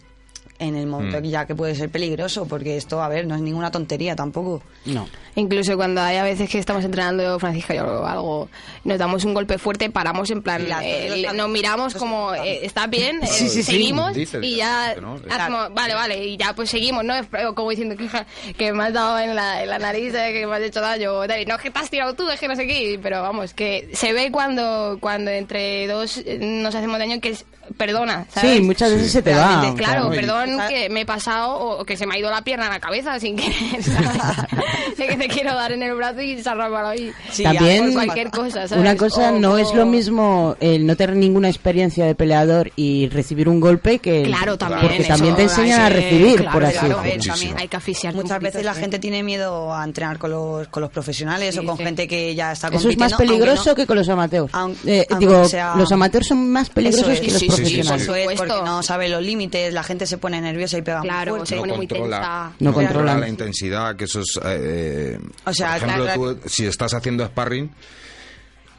en el momento Mm. que ya que puede ser peligroso, porque esto, a ver, no es ninguna tontería tampoco. No. Incluso cuando hay a veces que estamos entrenando Francisca y yo o algo, nos damos un golpe fuerte, paramos en plan, eh, nos miramos como, eh, ¿está bien? Sí, Eh, sí, sí. seguimos Dices, y ya que no, hacemos, vale, vale, y ya pues seguimos, ¿no? Como diciendo que, que me has dado en la, en la nariz, eh, que me has hecho daño, David, no, es que te has tirado tú, es que no sé qué, pero vamos, que se ve cuando, cuando entre dos nos hacemos daño que es, perdona, ¿sabes? Sí, muchas veces se te va. Claro, claro. perdón que me he pasado o, que se me ha ido la pierna a la cabeza sin querer, ¿sabes? Sé que te quiero dar en el brazo y se ha ahí. También Por cualquier cosa, ¿sabes? una cosa O- no o- es lo mismo el no tener ninguna experiencia de peleador y recibir un golpe que Claro, también. porque también te eso enseñan a recibir claro, por así claro, decirlo. eh, también hay que asfixiar. Muchas veces la ¿eh? gente tiene miedo a entrenar con los, con los profesionales o con gente que ya está Eso es compitiendo. más aunque peligroso no- que con los amateurs. aunque Eh, digo, sea- los amateurs son más peligrosos Eso que es, los sí, sí, sí, profesionales. Eso es, porque no sabe los límites, la gente se pone nerviosa y pega Claro, muy fuerte. controla. No controla. la intensidad, que eso es... eh, O sea, por ejemplo, claro, tú, si estás haciendo sparring,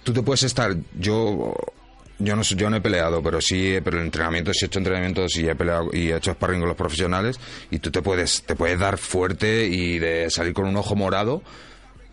tú te puedes estar... Yo yo no, sé- yo no he peleado, pero sí, pero el entrenamiento, sí he hecho entrenamientos y he peleado y he hecho sparring con los profesionales y tú te puedes, te puedes dar fuerte y de salir con un ojo morado,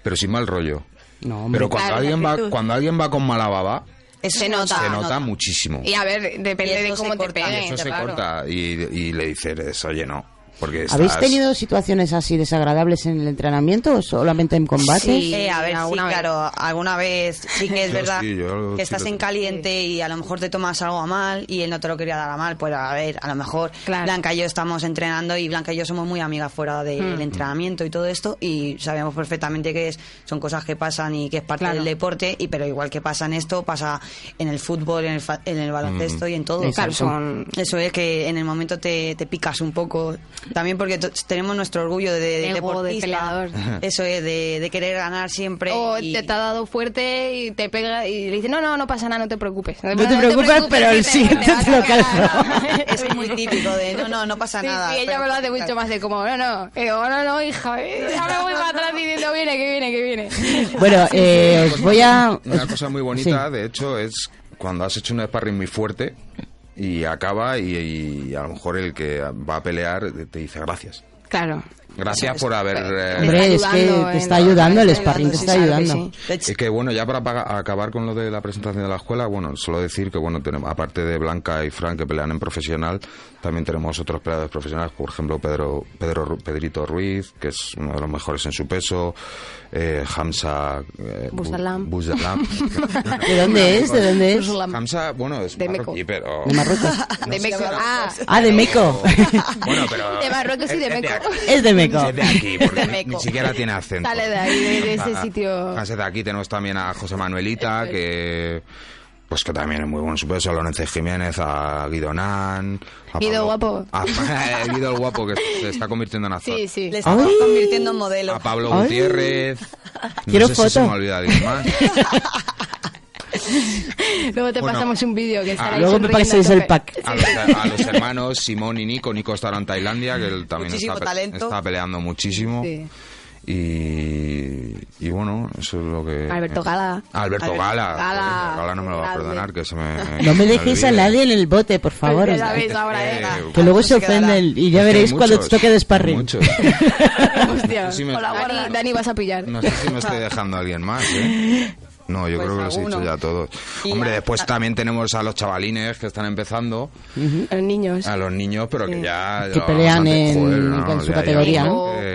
pero sin mal rollo. No, hombre. pero cuando Claro, alguien va, cuando alguien va con mala baba, se nota. se nota muchísimo. Y a ver, depende de cómo te corta. peguen. Y eso se claro. corta y, y le dices, oye, no. Porque ¿Habéis tenido situaciones así desagradables en el entrenamiento o solamente en combates? Eh, a ver, sí, vez. claro, alguna vez sí que es Yo verdad sí, yo que sí estás en caliente y a lo mejor te tomas algo a mal y él no te lo quería dar a mal, pues a ver, a lo mejor Blanca y yo estamos entrenando y Blanca y yo somos muy amigas fuera del Mm. entrenamiento y todo esto y sabemos perfectamente que es, son cosas que pasan y que es parte Claro. del deporte y pero igual que pasa en esto, pasa en el fútbol, en el, fa- en el baloncesto Mm. y en todo. Claro, son- Eso es que en el momento te, te picas un poco, también porque tenemos nuestro orgullo de, de Ego de deportista. Eso es, de, de querer ganar siempre. O y- te, te ha dado fuerte y te pega y le dice, no, no, no pasa nada, no te preocupes. No te preocupes, pero el siguiente te lo a pegar". calzo. Eso es muy típico de no, no, no pasa Sí, nada. sí, ella pero- me lo hace mucho más de como, no, no. Y digo, no, no, hija, eh, ya me voy para atrás diciendo, viene, que viene, que viene. Bueno, eh, os voy a... Una cosa muy bonita, de hecho, es cuando has hecho un sparring muy fuerte y acaba y, y a lo mejor el que va a pelear te dice gracias. Claro. Gracias por haber... eh, Hombre, es que te está ayudando, el sparring te está ayudando. Y que bueno, ya para apaga- acabar con lo de la presentación de la escuela, bueno, solo decir que bueno, tenemos, aparte de Blanca y Frank que pelean en profesional, también tenemos otros peleadores profesionales, por ejemplo Pedro, Pedro Ru- Pedrito Ruiz, que es uno de los mejores en su peso, eh, Hamza eh, Bu- Busalam. Busalam. ¿De dónde es? ¿De dónde es? Hamza, bueno, es De marroquí, pero... De Marruecos. de Meco. Ah, Ah, de Meco. Bueno, pero... de Marruecos y de Meco. Es de Meco. Es de aquí, porque De ni- Meco. ni siquiera tiene acento. Sale de ahí, de, ese Ah, sitio. ah, de aquí tenemos también a José Manuelita, que pues que también es muy bueno en su peso, a Lorenzo Jiménez, a Guido Nan, a Guido Pablo- guapo. a Guido el guapo que se está convirtiendo en actor. Sí, sí. Le estamos convirtiendo en modelo. A Pablo Ay. Gutiérrez. No Quiero sé si se foto. me olvida alguien más. Luego te Bueno. pasamos un vídeo que está Ah, ahí luego me pasáis a el pack. A los, a los hermanos Simón y Nico. Nico está ahora en Tailandia, que él también está, está peleando muchísimo. Sí. Y, y bueno, eso es lo que... Alberto Gala. Alberto Alberto Gala. Gala. Joder, Gala no me lo va a perdonar, que se me... No me dejéis a nadie en el bote, por favor. Pues ya sabéis ahora, eh. Que luego se ofenden y ya Es que veréis cuando muchos, toque de sparring. Muchos. Hostia. Sí me- Hola, Dani, Dani, vas a pillar. No sé si me estoy dejando a alguien más, ¿eh? No, yo Pues creo que los he dicho ya todos. Y Hombre, a- después también tenemos a los chavalines que están empezando, Los niños. a los niños, pero que ya... Que ya pelean en- joder, no, en su ya- ya- categoría, Nico, eh,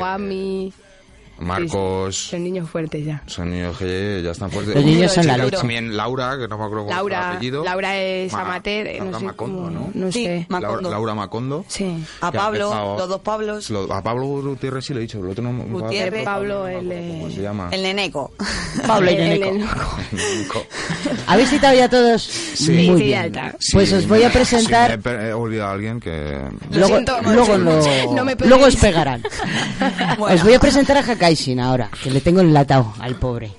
Marcos... Son niños fuertes ya. Son niños que ya están fuertes. Los niños son la leche. También Laura, que no me acuerdo cómo es el Laura, apellido. Laura es Ma- amateur, eh, no Laura sé Macondo, cómo- ¿no? no Sí, sé. Macondo. Laura, Laura Macondo. Sí. A Pablo, empezado- los dos Pablos, Lo- a Pablo Gutiérrez sí le he dicho, el otro no me Gutiérrez. Pablo, el, ¿Cómo se llama? el neneco. Pablo y el- el- Neneco. Nico. ¿Habéis citado ya todos? Sí. Muy Sí, bien. ya está. Pues Sí, os voy a me- presentar... Si me he olvidado a alguien que... Luego, siento, luego, no lo- luego os pegarán. Bueno. Os voy a presentar a Hakaishin ahora, que le tengo enlatado al pobre.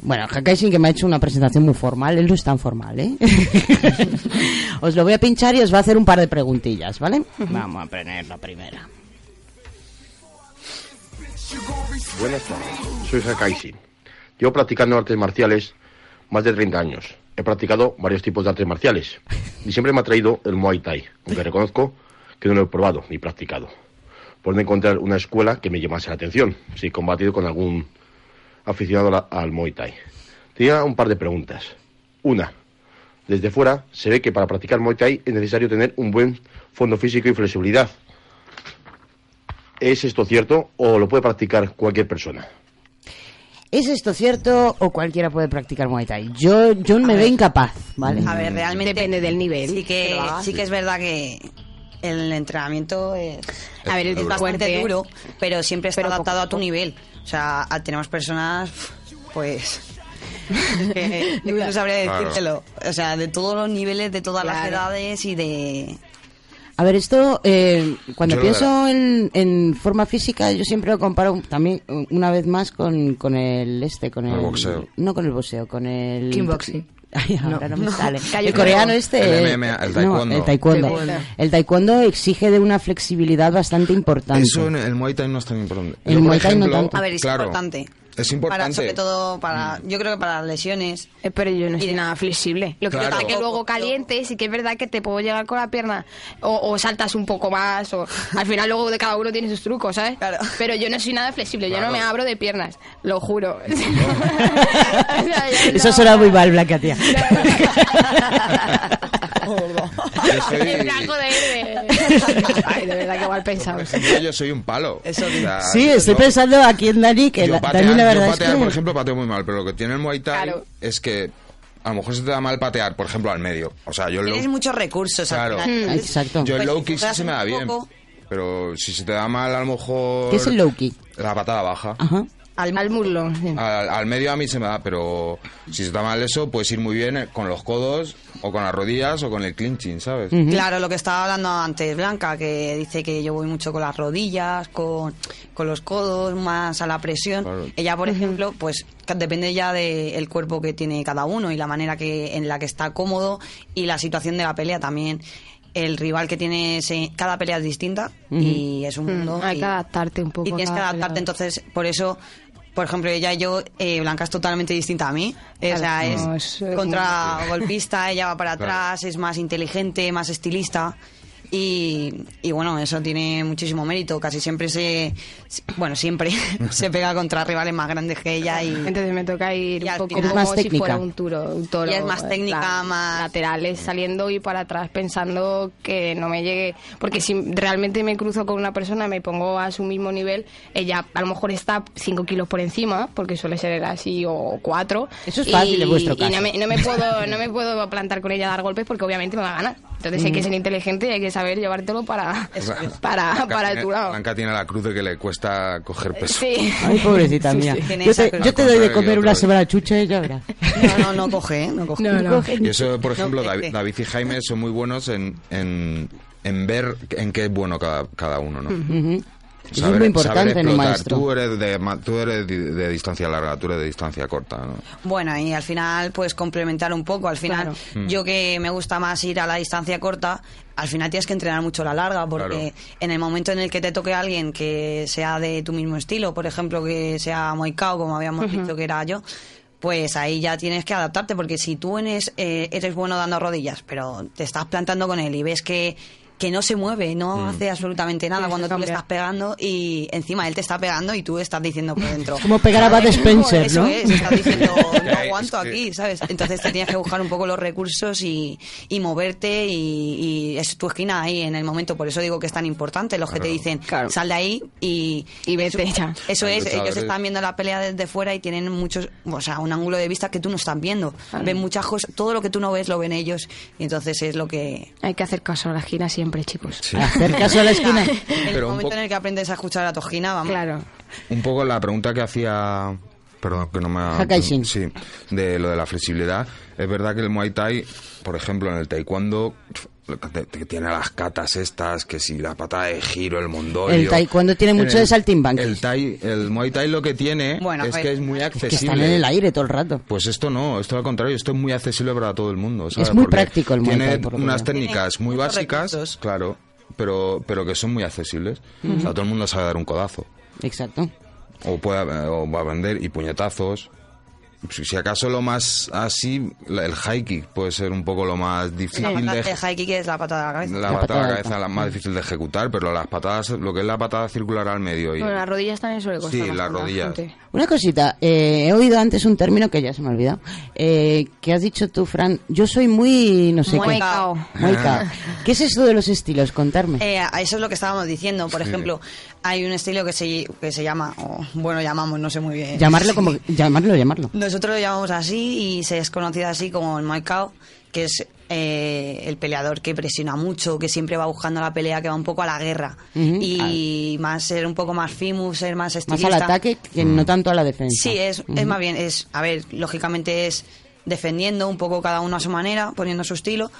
Bueno, Hakaishin que me ha hecho una presentación muy formal, él no es tan formal, ¿eh? os lo voy a pinchar y os va a hacer un par de preguntillas, ¿vale? Vamos a poner la primera. Buenas tardes, soy Sakaishin. Llevo practicando artes marciales más de 30 años. He practicado varios tipos de artes marciales y siempre me ha traído el Muay Thai, aunque reconozco que no lo he probado ni practicado. Por no encontrar una escuela que me llamase la atención, si he combatido con algún aficionado al Muay Thai. Tenía un par de preguntas. Una, desde fuera se ve que para practicar Muay Thai es necesario tener un buen fondo físico y flexibilidad. ¿Es esto cierto o lo puede practicar cualquier persona? ¿Es esto cierto o cualquiera puede practicar Muay Thai? Yo, yo me veo incapaz, ¿vale? A ver, realmente Depende del nivel. sí que, sí que es verdad que el entrenamiento es, A ver, es es bastante fuerte. duro, pero siempre está Pero adaptado a a tu poco. nivel. O sea, tenemos personas, pues... que no sabría Claro. decírtelo. O sea, de todos los niveles, de todas las Claro. edades y de... A ver, esto, eh, cuando Yo pienso en, en forma física, yo siempre lo comparo también, una vez más, con, con el este, con el... El boxeo. No con el boxeo, con el... Kickboxing. Ay, ahora no, me sale. El coreano este... El MMA, el no, taekwondo. el taekwondo. Taekwondo. El taekwondo exige de una flexibilidad bastante importante. Eso en el Muay Thai no es tan importante. El Yo, Muay Thai no ejemplo, tanto. A ver, es claro, importante. Es Para, importante. sobre todo para, yo creo que para las lesiones. Eh, Pero yo no soy nada flexible. Lo que Claro. pasa es que luego caliente, sí que es verdad que te puedo llegar con la pierna o, o saltas un poco más o al final luego de cada uno tiene sus trucos, ¿sabes? Pero yo no soy nada flexible, yo Claro. no me abro de piernas, lo juro. O sea, yo Eso suena muy mal, Blanca, tía. Yo soy-. Ay, de verdad que mal pensado. Yo soy un palo. O sea, Sí, estoy yo- pensando aquí en Dani, que yo la- yo es patear, que... por ejemplo, pateo muy mal, pero lo que tiene el Muay Thai Claro. es que a lo mejor se te da mal patear, por ejemplo, al medio. O sea, yo Tienes low, muchos recursos claro, al final. Entonces, yo el pues, low si kick sí se me da bien. poco Pero si se te da mal, a lo mejor... ¿Qué es el low kick? La patada baja. Ajá. Al, al muslo. Al, al medio a mí se me da, pero si se da mal eso, puedes ir muy bien con los codos, o con las rodillas, o con el clinching, ¿sabes? Claro, lo que estaba hablando antes Blanca, que dice que yo voy mucho con las rodillas, con, con los codos, más a la presión. Claro. Ella, por ejemplo, pues depende ya del cuerpo que tiene cada uno y la manera que en la que está cómodo y la situación de la pelea también. El rival que tienes, en- cada pelea es distinta y es un mundo. Mm, Hay y- que adaptarte un poco. y tienes a que adaptarte, entonces, por eso, por ejemplo, ella y yo, eh, Blanca es totalmente distinta a mí. Eh, o sea, es, es, eh, contra golpista, ella va para Claro. atrás, es más inteligente, más estilista. Y, y bueno, eso tiene muchísimo mérito. Casi siempre se. Bueno, siempre se pega contra rivales más grandes que ella. y Entonces me toca ir y un poco final- como más si técnica. fuera un, turo, un toro. Y es más técnica, más- Laterales saliendo y para atrás pensando que no me llegue... Porque si realmente me cruzo con una persona, me pongo a su mismo nivel, ella a lo mejor está 5 kilos por encima, porque suele ser así, o 4. Eso es fácil en vuestro Y caso. no me, no me puedo, no me puedo plantar con ella a dar golpes porque obviamente me va a ganar. Entonces hay que ser inteligente y hay que saber llevártelo para, para, Blanca para tiene- tu lado. Blanca tiene la cruz de que le cuesta coger peso. Sí. Ay, pobrecita Sí, mía. sí. Yo te, cruz. yo te doy de comer una semana chucha y ya verás. No, no, no coge, ¿eh? No coge. No, no. Y eso, por ejemplo, No, David. David y Jaime son muy buenos en, en, en ver en qué es bueno cada, cada uno, ¿no? Saber- es muy importante en un maestro. Tú eres, de, tú eres de, de distancia larga, tú eres de distancia corta, ¿no? Bueno, y al final, pues complementar un poco. Al final, Claro. yo que me gusta más ir a la distancia corta, al final tienes que entrenar mucho la larga, porque Claro. en el momento en el que te toque alguien que sea de tu mismo estilo, por ejemplo, que sea Thai, como habíamos Ujú. dicho que era yo, pues ahí ya tienes que adaptarte, porque si tú eres, eh, eres bueno dando rodillas, pero te estás plantando con él y ves que que no se mueve, no Mm. hace absolutamente nada Tienes cuando tú le estás pegando y encima él te está pegando y tú estás diciendo por dentro. Como pegar a Bud Spencer, Eso ¿no? es, estás diciendo, no aguanto aquí, ¿sabes? Entonces te tienes que buscar un poco los recursos y, y moverte y, y es tu esquina ahí en el momento. Por eso digo que es tan importante los que te Claro. dicen, Claro. sal de ahí y... Y vete ya. Eso es, ellos están viendo la pelea desde fuera y tienen muchos, o sea, un ángulo de vista que tú no estás viendo. Claro. Ven muchas cosas, todo lo que tú no ves lo ven ellos y entonces es lo que... Hay que hacer caso a la esquina siempre, chicos. Sí. Hacer caso a la esquina. El Pero un momento poco- en el que aprendes a escuchar a tu esquina, vamos. Claro. Un poco la pregunta que hacía, perdón, que no me ha... Sí, de lo de la flexibilidad. Es verdad que el Muay Thai, por ejemplo, en el Taekwondo, que tiene las catas estas, que si la patada de giro, el mondolio... El taekwondo tiene En mucho el- de saltimbanquis. El, tai, el Muay Thai lo que tiene Bueno, es que es muy accesible. Que están en el aire todo el rato. Pues esto no, esto al contrario, esto es muy accesible para todo el mundo. ¿sabes? Es muy Porque práctico el Muay Tiene por unas técnicas muy básicas, recursos. claro, pero, pero que son muy accesibles. O sea, todo el mundo sabe dar un codazo. Exacto. O, puede, o va a vender y puñetazos. Si, si acaso lo más así, la- el high kick puede ser un poco lo más La difícil patada de de high kick es la patada de la cabeza. la, La patada patada la cabeza la más difícil de ejecutar, pero las patadas, lo que es la patada circular al medio y Bueno, las rodillas también suele costar Sí, las rodillas. Una cosita, eh, he oído antes un término que ya se me ha olvidado, eh, que has dicho tú, Fran. Yo soy muy, no sé Muy qué. cao. Muy cao. ¿Qué es esto de los estilos? Contarme. Eh, a eso es lo que estábamos diciendo. Por Sí. ejemplo, hay un estilo que se, que se llama, o, bueno, llamamos, no sé muy bien. llamarlo como, llamarlo, llamarlo. Nosotros lo llamamos así y se es conocido así como el Thai, que es eh, el peleador que presiona mucho, que siempre va buscando la pelea, que va un poco a la guerra. Y más ser un poco más fimus, ser más Más estilista. al ataque que no tanto a la defensa. Sí, es, es más bien, es, a ver, lógicamente es defendiendo un poco cada uno a su manera, poniendo su estilo,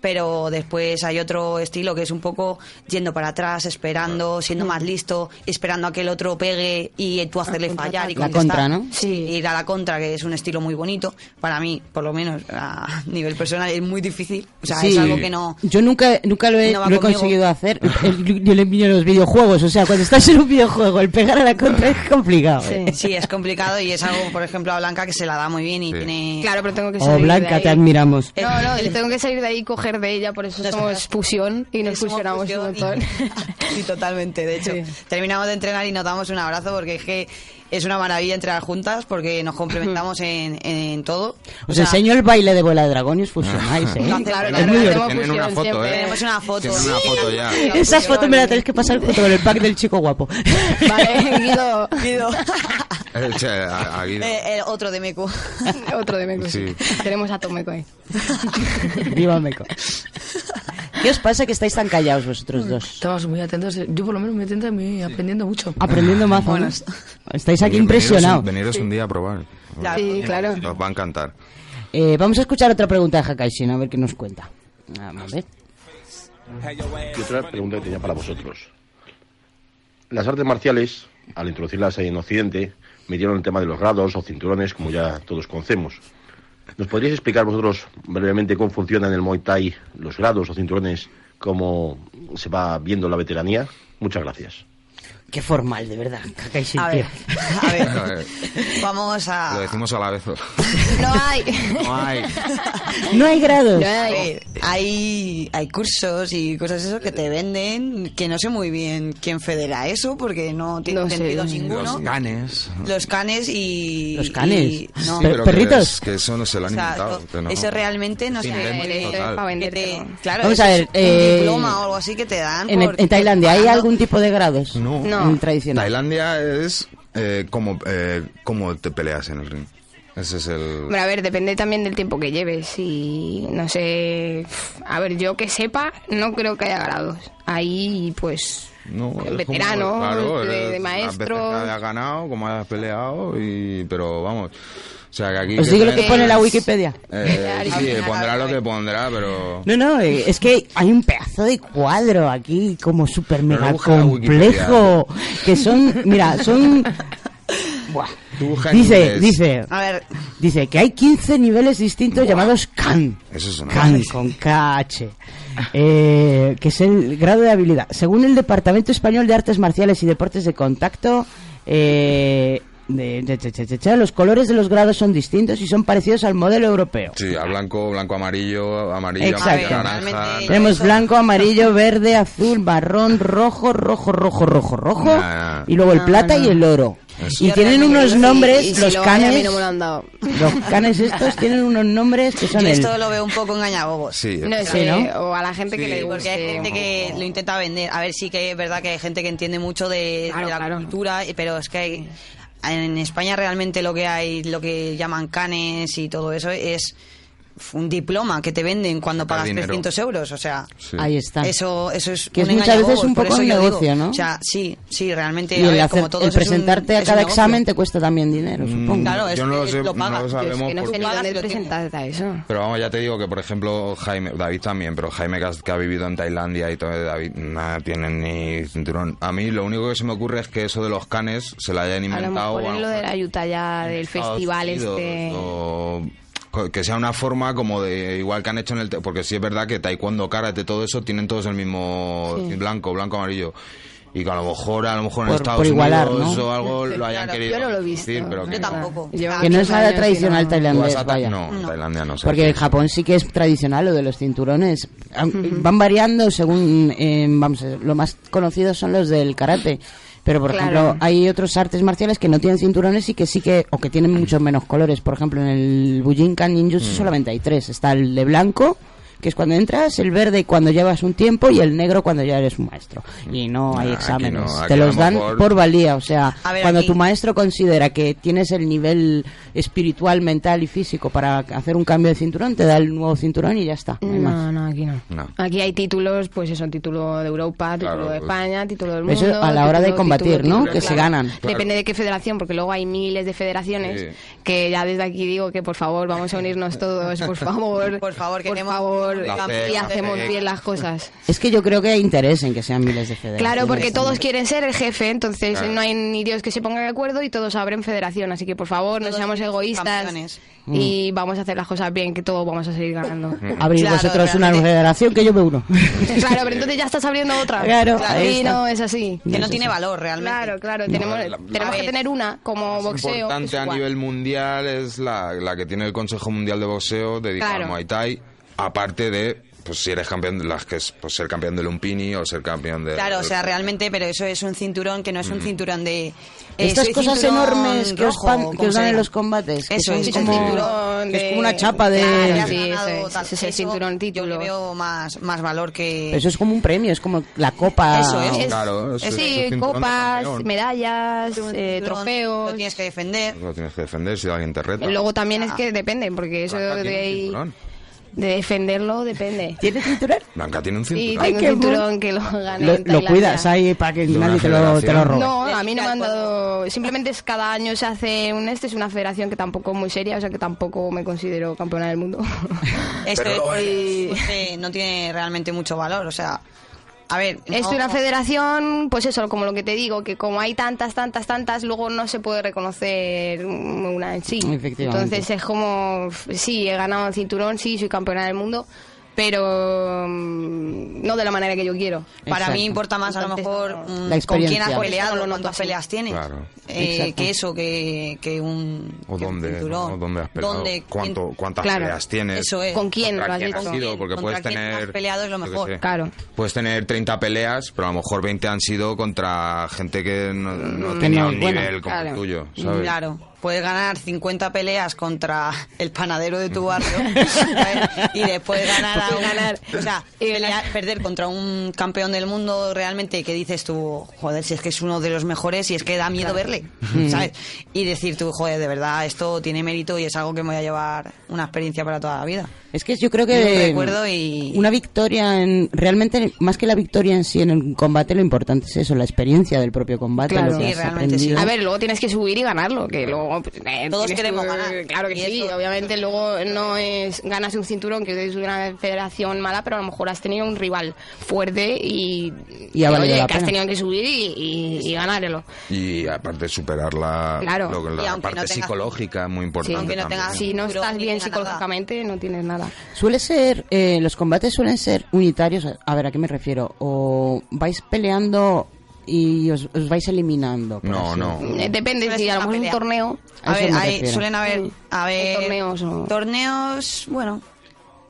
pero después hay otro estilo que es un poco yendo para atrás, esperando, siendo más listo, esperando a que el otro pegue y tú hacerle fallar y La contestar. contra, ¿no? Sí, ir a la contra, que es un estilo muy bonito. Para mí, por lo menos a nivel personal, es muy difícil. O sea, Sí. es algo que no... Yo nunca, nunca lo he, No va lo he conmigo. conseguido hacer. Yo le envío los videojuegos. O sea, cuando estás en un videojuego, el pegar a la contra es complicado. ¿eh? Sí, sí, es complicado y es algo, por ejemplo, a Blanca que se la da muy bien y tiene... Claro, pero tengo que Oh, salir de Blanca, ahí. te admiramos. No, no, yo tengo que salir de ahí y coger de ella, por eso somos fusión y nos fusionamos un fusión y- montón. Sí, totalmente. De hecho, terminamos de entrenar y nos damos un abrazo porque es que es una maravilla entrenar juntas porque nos complementamos en, en todo. Os enseño el baile de bola de dragón y os fusionáis, ¿eh? Es claro, muy divertido. Tienen una foto, ¿eh? Tenemos una foto. Tienen una foto ya. Esa foto me la tenéis que pasar junto con el pack del chico guapo. Vale, Guido. Guido. Eh. Eh, el otro de Meco. Otro de Meco, sí. Sí. Tenemos a Tomeco ahí. Viva Meco. ¿Qué os pasa que estáis tan callados vosotros dos? Estamos muy atentos. Yo por lo menos me atento y me aprendiendo mucho. Aprendiendo más. ¿no? Buenas. Estáis aquí impresionados. Veniros un día a probar. Sí, claro. Os va a encantar. Eh, vamos a escuchar otra pregunta de Hakaishin, a ver qué nos cuenta. Vamos a ver. Y otra pregunta que tenía para vosotros. Las artes marciales, al introducirlas en Occidente, midieron el tema de los grados o cinturones, como ya todos conocemos. ¿Nos podríais explicar vosotros brevemente cómo funciona en el Muay Thai los grados o cinturones, cómo se va viendo la veteranía? Muchas gracias. Qué formal, de verdad. A ver, a ver, A ver, vamos a... Lo decimos a la vez. No hay. No hay. No hay grados. A ver, hay, hay cursos y cosas eso que te venden que no sé muy bien quién federa eso porque no tiene No sentido no sé. ninguno. Los canes. Los canes y... Los canes. y- no. Sí, pero perritos. Que, que eso no se lo han O sea, inventado. no. Eso realmente no te- vendértelo. claro, Vamos eso a ver, es un eh, diploma o algo así que te dan. En, por- en Tailandia, ¿hay algún tipo de grados? No. Tradicional. Tailandia es eh, como, eh, cómo te peleas en el ring. Ese es el... Hombre, a ver, depende también del tiempo que lleves y no sé... A ver, yo que sepa, no creo que haya grados. Ahí, pues... No, es veterano, como, claro, de- de maestro. Que hayas ganado, como hayas peleado, y, pero vamos. O sea, que aquí. Os digo lo que pone la Wikipedia. Eh, sí, pondrá lo que pondrá, pero. No, no, eh, es que hay un pedazo de cuadro aquí como super mega complejo. Que son, mira, son... Buah. Dice, dice, A ver, dice que hay 15 niveles distintos llamados KAN. Eso es una. KAN con KH. Eh, que es el grado de habilidad. Según el Departamento Español de Artes Marciales y Deportes de Contacto, eh, de- de- de- de- de- de- los colores de los grados son distintos y son parecidos al modelo europeo. Sí, a blanco, blanco, amarillo, amarillo, Exacto. naranja. realmente- Tenemos Eso- blanco, amarillo, verde, azul, marrón, rojo, rojo, rojo, rojo, rojo. Nah. Y luego el plata y el oro. Eso. Y Yo tienen unos nombres, y los lo hay, a mí canes. no me lo han dado. Los canes estos tienen unos nombres que son yo el. esto lo veo un poco engañabobos. Sí, No Sí, sé, ¿no? o a la gente que le Porque hay gente que lo intenta vender. A ver, sí que es verdad que hay gente que entiende mucho de, Claro, de la claro. cultura, pero es que hay- en España realmente lo que hay, lo que llaman canes y todo eso es un diploma que te venden cuando pagas dinero. 300 euros. O sea, Sí. Ahí está. eso, eso es Que es muchas veces engañabobos, un poco un digo. negocio, ¿no? O sea, sí, sí, realmente. y el, ver, hacer- como todo el un- presentarte a cada examen te cuesta también dinero, supongo. Mm, Claro, es yo no lo sé, lo no pagas. lo Yo es sabemos que no porque- Pagas lo presentarte a eso. Pero vamos, ya te digo que, por ejemplo, Jaime, David también, pero Jaime que, has- que ha vivido en Tailandia y todo, David, nada tienen ni cinturón. A mí lo único que se me ocurre es que eso de los canes se lo hayan A lo inventado. mejor o a en lo lo de mejor la Utah ya del festival este. o que sea una forma como de igual que han hecho en el te- porque sí es verdad que taekwondo karate todo eso tienen todos el mismo Sí. blanco blanco amarillo y que a lo mejor a lo mejor en Por- Estados por igualar, Unidos ¿no? o algo lo hayan Claro, querido yo no lo he visto. decir, pero que Yo tampoco. Lleva Que no es nada tradicional no- tailandés, vaya. no, Tailandia no sé. Porque en Japón sí que es tradicional lo de los cinturones. Van variando según, eh, vamos, a ver, lo más conocidos son los del karate. Pero, por Claro. ejemplo, hay otros artes marciales que no tienen cinturones y que sí que, o que tienen muchos menos colores. Por ejemplo, en el Bujinkan Ninjutsu solamente hay tres. Está el de blanco, que es cuando entras, el verde cuando llevas un tiempo y el negro cuando ya eres un maestro. Y no hay Nah, aquí exámenes. no, Te los lo dan por valía. O sea, ver, cuando aquí- tu maestro considera que tienes el nivel espiritual, mental y físico para hacer un cambio de cinturón, te da el nuevo cinturón y ya está. No hay más. No, no, aquí no. No. Aquí hay títulos, pues eso, título de Europa, título Claro, de pues- España, título del Eso mundo. a la hora de combatir, título, ¿no? título, Que se ganan. Depende de qué federación, porque luego hay miles de federaciones Sí. que ya desde aquí digo que por favor vamos a unirnos todos, por favor. Por favor, por queremos favor. Mejor La y hacemos la bien las cosas. Es que yo creo que hay interés en que sean miles de federaciones. Claro, porque todos quieren ser el jefe, entonces Claro. no hay ni Dios que se ponga de acuerdo y todos abren federación. Así que por favor, no seamos egoístas y vamos a hacer las cosas bien, que todos vamos a seguir ganando. Abrir vosotros una federación que yo me uno. Claro, pero entonces ya estás abriendo otra. Claro, ahí y no es así. Que no tiene valor realmente. Claro, claro. Tenemos, la- tenemos que tener una como boxeo. importante a nivel mundial es la, la que tiene el Consejo Mundial de Boxeo dedicada Claro. al Muay Thai, aparte de pues si eres campeón de las que es pues ser campeón del Lumpini o ser campeón de Claro, o sea, realmente, pero eso es un cinturón que no es un cinturón de... eh, Estas cosas enormes que os, rojo, pan- como que os dan en los combates. que Eso es, es como, un cinturón que es de- como una chapa de... Claro, Sí, ganado ese- tal- ese es el eso cinturón Yo le veo más, más valor que... Eso es como un premio, es como la copa. Eso es. Claro, es- es un Sí, de copas, medallas, eh, trofeos. Lo tienes que defender. Lo tienes que defender si alguien te reta. Luego también es que depende, porque eso de, de defenderlo depende. ¿Tiene cinturón? Blanca tiene un Sí, cinturón. tengo un cinturón que lo gané. Lo, en lo Tailandia. cuidas ahí para que nadie te lo, te lo federación. robe. No, a mí no me han dado. Simplemente es cada año se hace un este, es una federación que tampoco es muy seria, o sea que tampoco me considero campeona del mundo. Esto Pero- es- porque no tiene realmente mucho valor, o sea... A ver, Es no- una federación, pues eso, como lo que te digo, que como hay tantas, tantas, tantas, luego no se puede reconocer una en sí. Efectivamente. Entonces es como, sí, he ganado el cinturón, sí, soy campeona del mundo, pero mm, no de la manera que yo quiero. Para mí importa más a lo mejor mm, La con quién has peleado, cuántas así. peleas tienes. Claro. Eh, que eso, que, que un, O que un dónde, cinturón. ¿no? ¿Dónde has peleado? ¿Dónde- ¿Cuánto, ¿Cuántas Claro. peleas tienes? Eso es. ¿Con quién lo ¿Contra has quién has sido? Porque puedes quién tener... has peleado es lo mejor. sé, Claro. Puedes tener 30 peleas, pero a lo mejor 20 han sido contra gente que no, no Mm, tenía un bueno, nivel como claro. el tuyo, ¿sabes? Claro, puedes ganar 50 peleas contra el panadero de tu barrio ¿sabes? y después ganar a un- o sea, pelear- perder contra un campeón del mundo realmente que dices tú, joder, si es que es uno de los mejores y es que da miedo verle, ¿sabes? Y decir tú, joder, de verdad, esto tiene mérito y es algo que me voy a llevar una experiencia para toda la vida. Es que yo creo que recuerdo y- una victoria en realmente más que la victoria en sí en el combate lo importante es eso, la experiencia del propio combate, Claro. lo que Sí, has realmente aprendido. A ver, luego tienes que subir y ganarlo, que luego... pues, eh, Todos queremos que- ganar. Claro que Y sí, eso- obviamente luego no es ganas un cinturón que es una federación mala, pero a lo mejor has tenido un rival fuerte y, Y ha valido oye, la que has pena. tenido que subir y, y, y ganárelo. Y aparte superar la, Claro. lo la parte no tengas- psicológica muy Sí, importante si no estás bien psicológicamente, no tienes nada. Suele ser, eh, los combates suelen ser unitarios. A ver, ¿a qué me refiero? O vais peleando y os, os vais eliminando. No, así no. Eh, depende, si a lo una mejor es un torneo... A ver, hay- suelen haber, a ver, torneos o- torneos, bueno,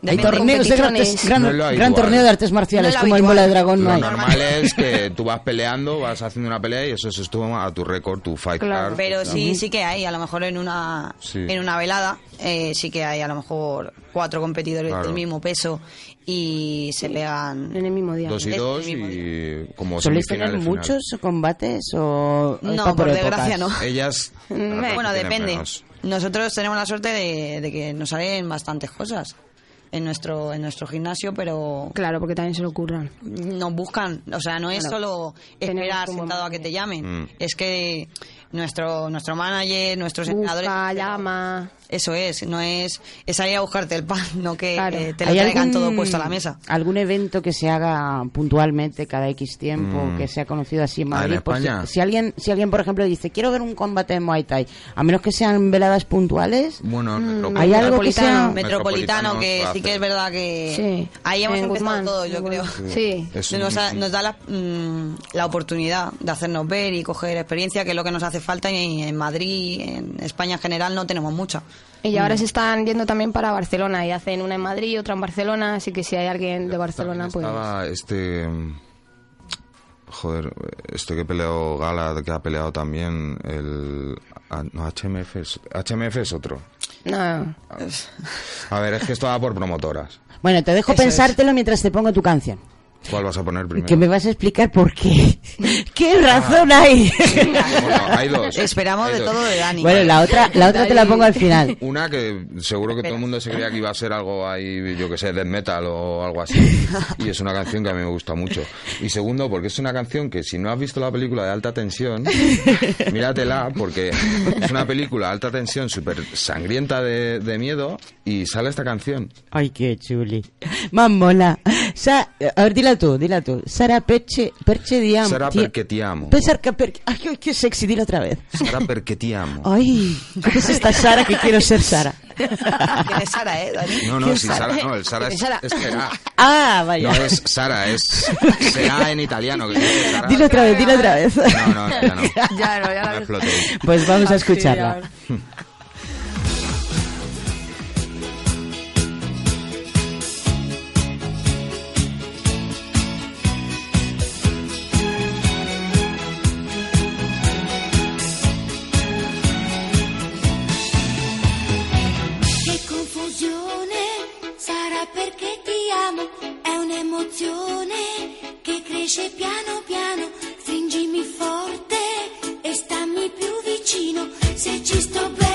Hay torneos de grandes, competiciones. gran, No torneo de artes marciales, No como el. Bola de Dragón no Lo hay. normal es que tú vas peleando, vas haciendo una pelea y eso se estuvo a tu récord, tu fight card. Pero sí, sí que hay, a lo mejor en una, Sí. en una velada, eh, sí que hay a lo mejor cuatro competidores Claro. del mismo peso y se pegan en el mismo día. Dos y Es dos y como ¿Soléis tener muchos combates o No, por desgracia no. Ellas... Bueno, depende. menos. Nosotros tenemos la suerte de, de que nos salen bastantes cosas en nuestro en nuestro gimnasio, pero Claro, porque también se lo ocurran. nos buscan, o sea, no es Claro. solo esperar sentado a que te llamen, Mm. es que nuestro nuestro manager, nuestros Busca, entrenadores llama... Eso es, no es, es salir a buscarte el pan, no que Claro. eh, te lo ¿Hay traigan algún- todo puesto a la mesa. ¿Algún evento que se haga puntualmente cada X tiempo, Mm. que sea conocido así en Ah, ¿en Madrid? Por si- España? si, alguien, si alguien, por ejemplo, dice, quiero ver un combate de Muay Thai, a menos que sean veladas puntuales, Bueno, Mm, ¿hay algo que sea...? Metropolitano, que sí que es verdad que Sí. ahí hemos En empezado Guzmán. todo, yo creo. Sí. Nos, ha- nos da la, mm, la oportunidad de hacernos ver y coger experiencia, que es lo que nos hace falta y en Madrid, en España en general, no tenemos mucha. Y ahora se están yendo también para Barcelona y hacen una en Madrid, otra en Barcelona, así que si hay alguien de Barcelona, pues... Estaba este... Joder, este que peleó Gala, que ha peleado también el... ah, No, HMF es, HMF es otro. No, A ver, es que esto va por promotoras. Bueno, te dejo Eso pensártelo mientras te pongo tu canción. ¿Cuál vas a poner primero? Que me vas a explicar por qué. ¿Qué razón hay? Bueno, hay dos. Esperamos Hay de dos. todo de Dani. Bueno, la otra, la otra te la pongo al final. Una que seguro que todo el mundo se creía que iba a ser algo ahí, yo que sé, death metal o algo así. Y es una canción que a mí me gusta mucho. Y segundo, porque es una canción que si no has visto la película de alta tensión, míratela, porque es una película alta tensión súper sangrienta de, de miedo y sale esta canción. Ay, qué chuli. Más mola. Sa- a ver, dila tú, dila tú. Sara Perche, Perche Diam. Sara Ti- perché ti amo. Pensar que per- Ay, ay, qué sexy, dilo otra vez. Sara perché ti amo. Ay, ¿qué es esta Sara que quiero ser Sara? ¿Quién es Sara, eh, Dani? No, no, sí, Sara, no, el Sara es, Sara. es será. Ah, vaya. No es Sara, es será en italiano. Que dice Sara. Dilo otra vez, dilo otra vez. No, no, ya no. Ya no, ya No. Pues vamos a escucharla. Cresce piano piano, stringimi forte e stammi più vicino, se ci sto bene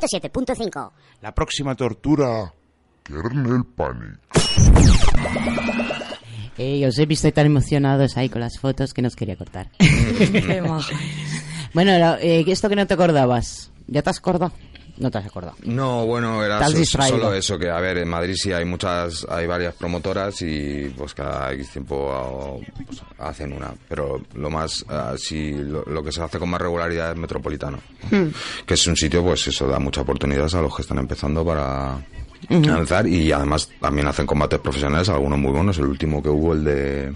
...107.5... La próxima tortura. Kernel Panic. Ey, os he visto tan emocionados ahí con las fotos que nos quería cortar. Bueno, lo- eh, esto que no te acordabas, ¿ya te has acordado? No te has acordado. No, bueno, era so- solo eso, que a ver, en Madrid sí hay muchas, hay varias promotoras y pues cada X tiempo ah, pues, hacen una, pero lo más, ah, sí, lo, lo que se hace con más regularidad es Metropolitano, Hmm. que es un sitio, pues eso, da muchas oportunidades a los que están empezando para avanzar. Y además también hacen combates profesionales, algunos muy buenos, el último que hubo, el de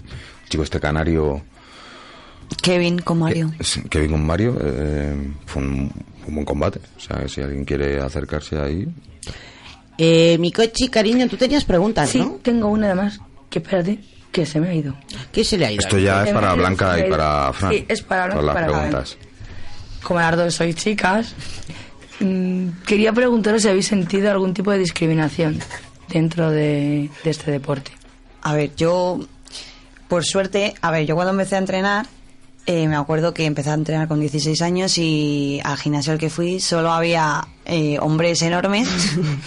chico este canario, Kevin con Mario. sí, Kevin con Mario, eh, fue un, un buen combate. O sea, si alguien quiere acercarse ahí, Eh, mi coche, cariño, tú tenías preguntas, Sí, ¿no? tengo una además. Que espérate, que se me ha ido. ¿Qué se le ha ido? esto ya es para Blanca y para Fran. Sí, es para Blanca y las para Fran. preguntas. Como las dos sois chicas, mm, quería preguntaros si habéis sentido algún tipo de discriminación dentro de, de este deporte. A ver, yo, por suerte, a ver, yo cuando empecé a entrenar, eh, me acuerdo que empecé a entrenar con 16 años y al gimnasio al que fui solo había eh, hombres enormes,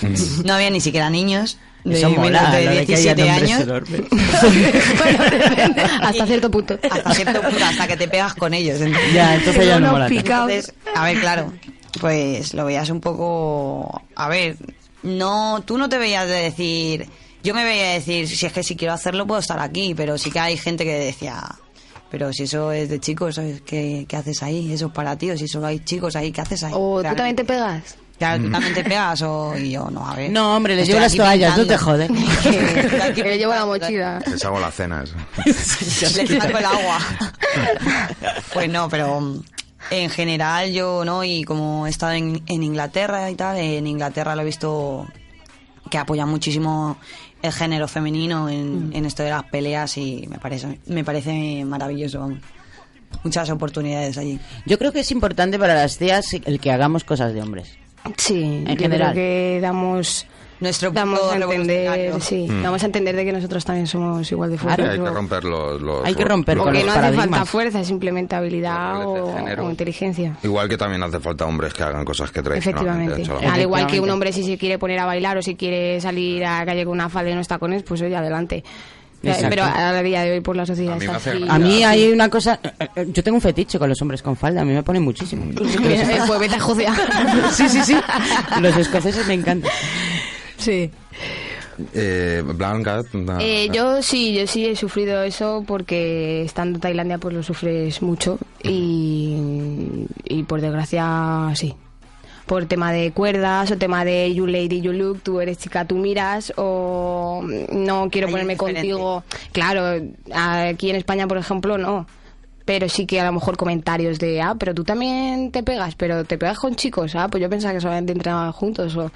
no había ni siquiera niños. De Eso mola, de lo de que haya 17 nombres años. Hasta cierto punto. Hasta cierto punto, hasta que te pegas con ellos. Entonces, Ya, entonces ya no mola tanto. Entonces, a ver, claro, pues lo veías un poco... A ver, no, tú no te veías de decir... Yo me veía decir, si es que si quiero hacerlo puedo estar aquí, pero sí que hay gente que decía... Pero si eso es de chicos. ¿Qué, qué haces ahí? Eso es para ti, o si solo hay chicos ahí, ¿qué haces ahí? O tú también te pegas. Claro, tú también te pegas o... Y yo, no, a ver. No, hombre, les llevo las toallas, no te jodes. Que le llevo la mochila. Les hago la cena. eso. Le saco el agua. Pues no, pero mm, en general yo no, y como he estado en, en Inglaterra y tal, en Inglaterra lo he visto que apoya muchísimo el género femenino en, en esto de las peleas y me parece, me parece maravilloso, vamos. Muchas oportunidades allí. Yo creo que es importante para las tías el que hagamos cosas de hombres. Sí, En yo general. creo que damos nuestro punto a entender, sí, Mm. damos a entender de que nosotros también somos igual de fuertes. hay que romper los, los- Hay que romper los- o que no hace falta fuerza, es simplemente habilidad o, o inteligencia. Igual que también hace falta hombres que hagan cosas que tradicionalmente Efectivamente. la Al igual que un hombre si se quiere poner a bailar o si quiere salir a la calle con una falda y unos tacones, pues oye, adelante. Exacto. Pero a día de hoy por la sociedad A mí está hace. A mí hay una cosa... eh, eh, Yo tengo un fetiche con los hombres con falda, a mí me ponen muchísimo. Eh, pues vete a sí, sí, sí. Los escoceses me encantan. Sí. Eh, Blanca, Eh, yo sí, yo sí he sufrido eso porque estando en Tailandia pues lo sufres mucho y, y por desgracia sí. Por tema de cuerdas o tema de you lady, you look, tú eres chica, tú miras o no quiero Hay ponerme contigo. Claro, aquí en España por ejemplo no. Pero sí que a lo mejor comentarios de, ah, pero tú también te pegas, pero te pegas con chicos, ah, pues yo pensaba que solamente entrenaban juntos. O...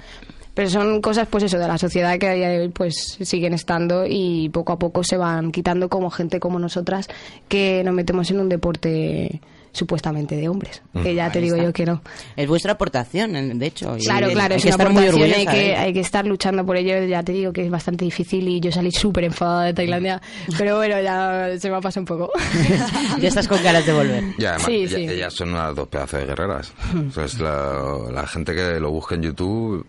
Pero son cosas, pues eso, de la sociedad que a día de hoy pues siguen estando y poco a poco se van quitando como gente como nosotras que nos metemos en un deporte supuestamente de hombres. Que ya te digo está. yo que no. Es vuestra aportación, de hecho. y Claro, claro, hay es que una estar muy aportación, hay que, ello. hay que estar luchando por ello. Ya te digo que es bastante difícil y yo salí súper enfadada de Tailandia, pero bueno, ya se me ha pasado un poco. ya estás con ganas de volver. Y además, Sí, ella- sí. ellas son unas dos pedazos de guerreras. O sea, es la, la gente que lo busque en YouTube,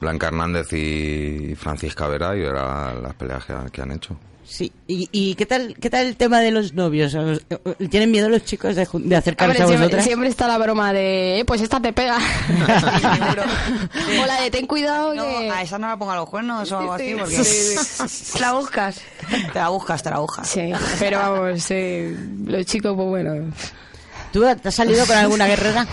Blanca Hernández y Francisca Vera, y verá las peleas que, han- que han hecho. Sí. ¿Y, y qué tal qué tal el tema de los novios? ¿Os- ¿Tienen miedo los chicos de, de acercarse a siempre, vosotras? siempre está la broma de, eh, pues esta te pega. o la de ten cuidado No, que... a esa no la ponga los cuernos o algo así, porque ¿La buscas? te la buscas, te la buscas. Sí, pero vamos, eh, los chicos, pues bueno. ¿Tú te has salido con alguna guerrera?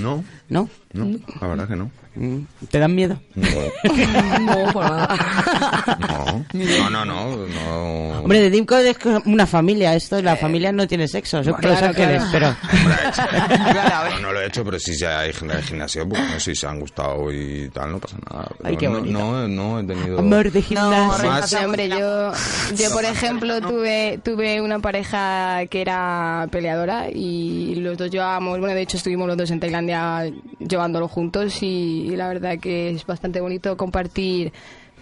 No, ¿No? no, la verdad que no. Mm, ¿Te dan miedo? No, No, por nada. no, no, no, no. Hombre, de Dimco es una familia. Esto, la familia no tiene sexo. Son Claro, Los Ángeles, claro. pero... No, no lo he hecho, pero si hay gente del gimnasio, pues no, si se han gustado y tal, no pasa nada. Ay, qué no, bonito. no, no he tenido... Amor de gimnasio. Hombre, yo, yo por ejemplo tuve tuve una pareja que era peleadora y los dos llevábamos, bueno, de hecho estuvimos los dos en Tailandia llevándolo juntos y, la verdad que es bastante bonito compartir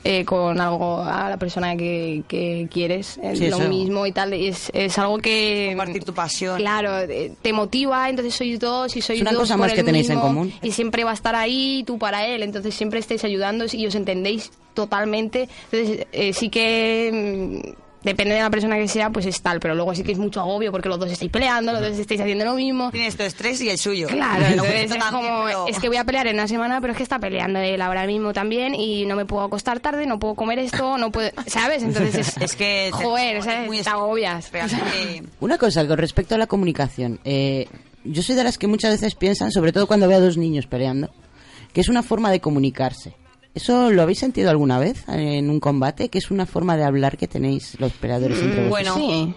eh, con algo a la persona que, que quieres eh, Sí, lo eso. mismo y tal es, es algo que Compartir tu pasión. claro eh, te motiva entonces sois dos y sois Es una dos cosa más el que tenéis en mismo, común. y siempre va a estar ahí tú para él entonces siempre estáis ayudando y os entendéis totalmente entonces eh, sí que mm, depende de la persona que sea pues es tal pero luego sí que es mucho agobio porque los dos estáis peleando los dos estáis haciendo lo mismo Tienes tu estrés y el suyo. Claro, entonces es como, pero- es que voy a pelear en una semana, pero es que está peleando él ahora mismo también y no me puedo acostar tarde, no puedo comer esto, no puedo, ¿sabes? Entonces es, Es que te- joder, ¿sabes? muy te agobias. Realmente- Una cosa con respecto a la comunicación. eh, yo soy de las que muchas veces piensan, sobre todo cuando veo a dos niños peleando, que es una forma de comunicarse. ¿Eso lo habéis sentido alguna vez en un combate? Que es una forma de hablar que tenéis los peleadores entre vosotros. Bueno,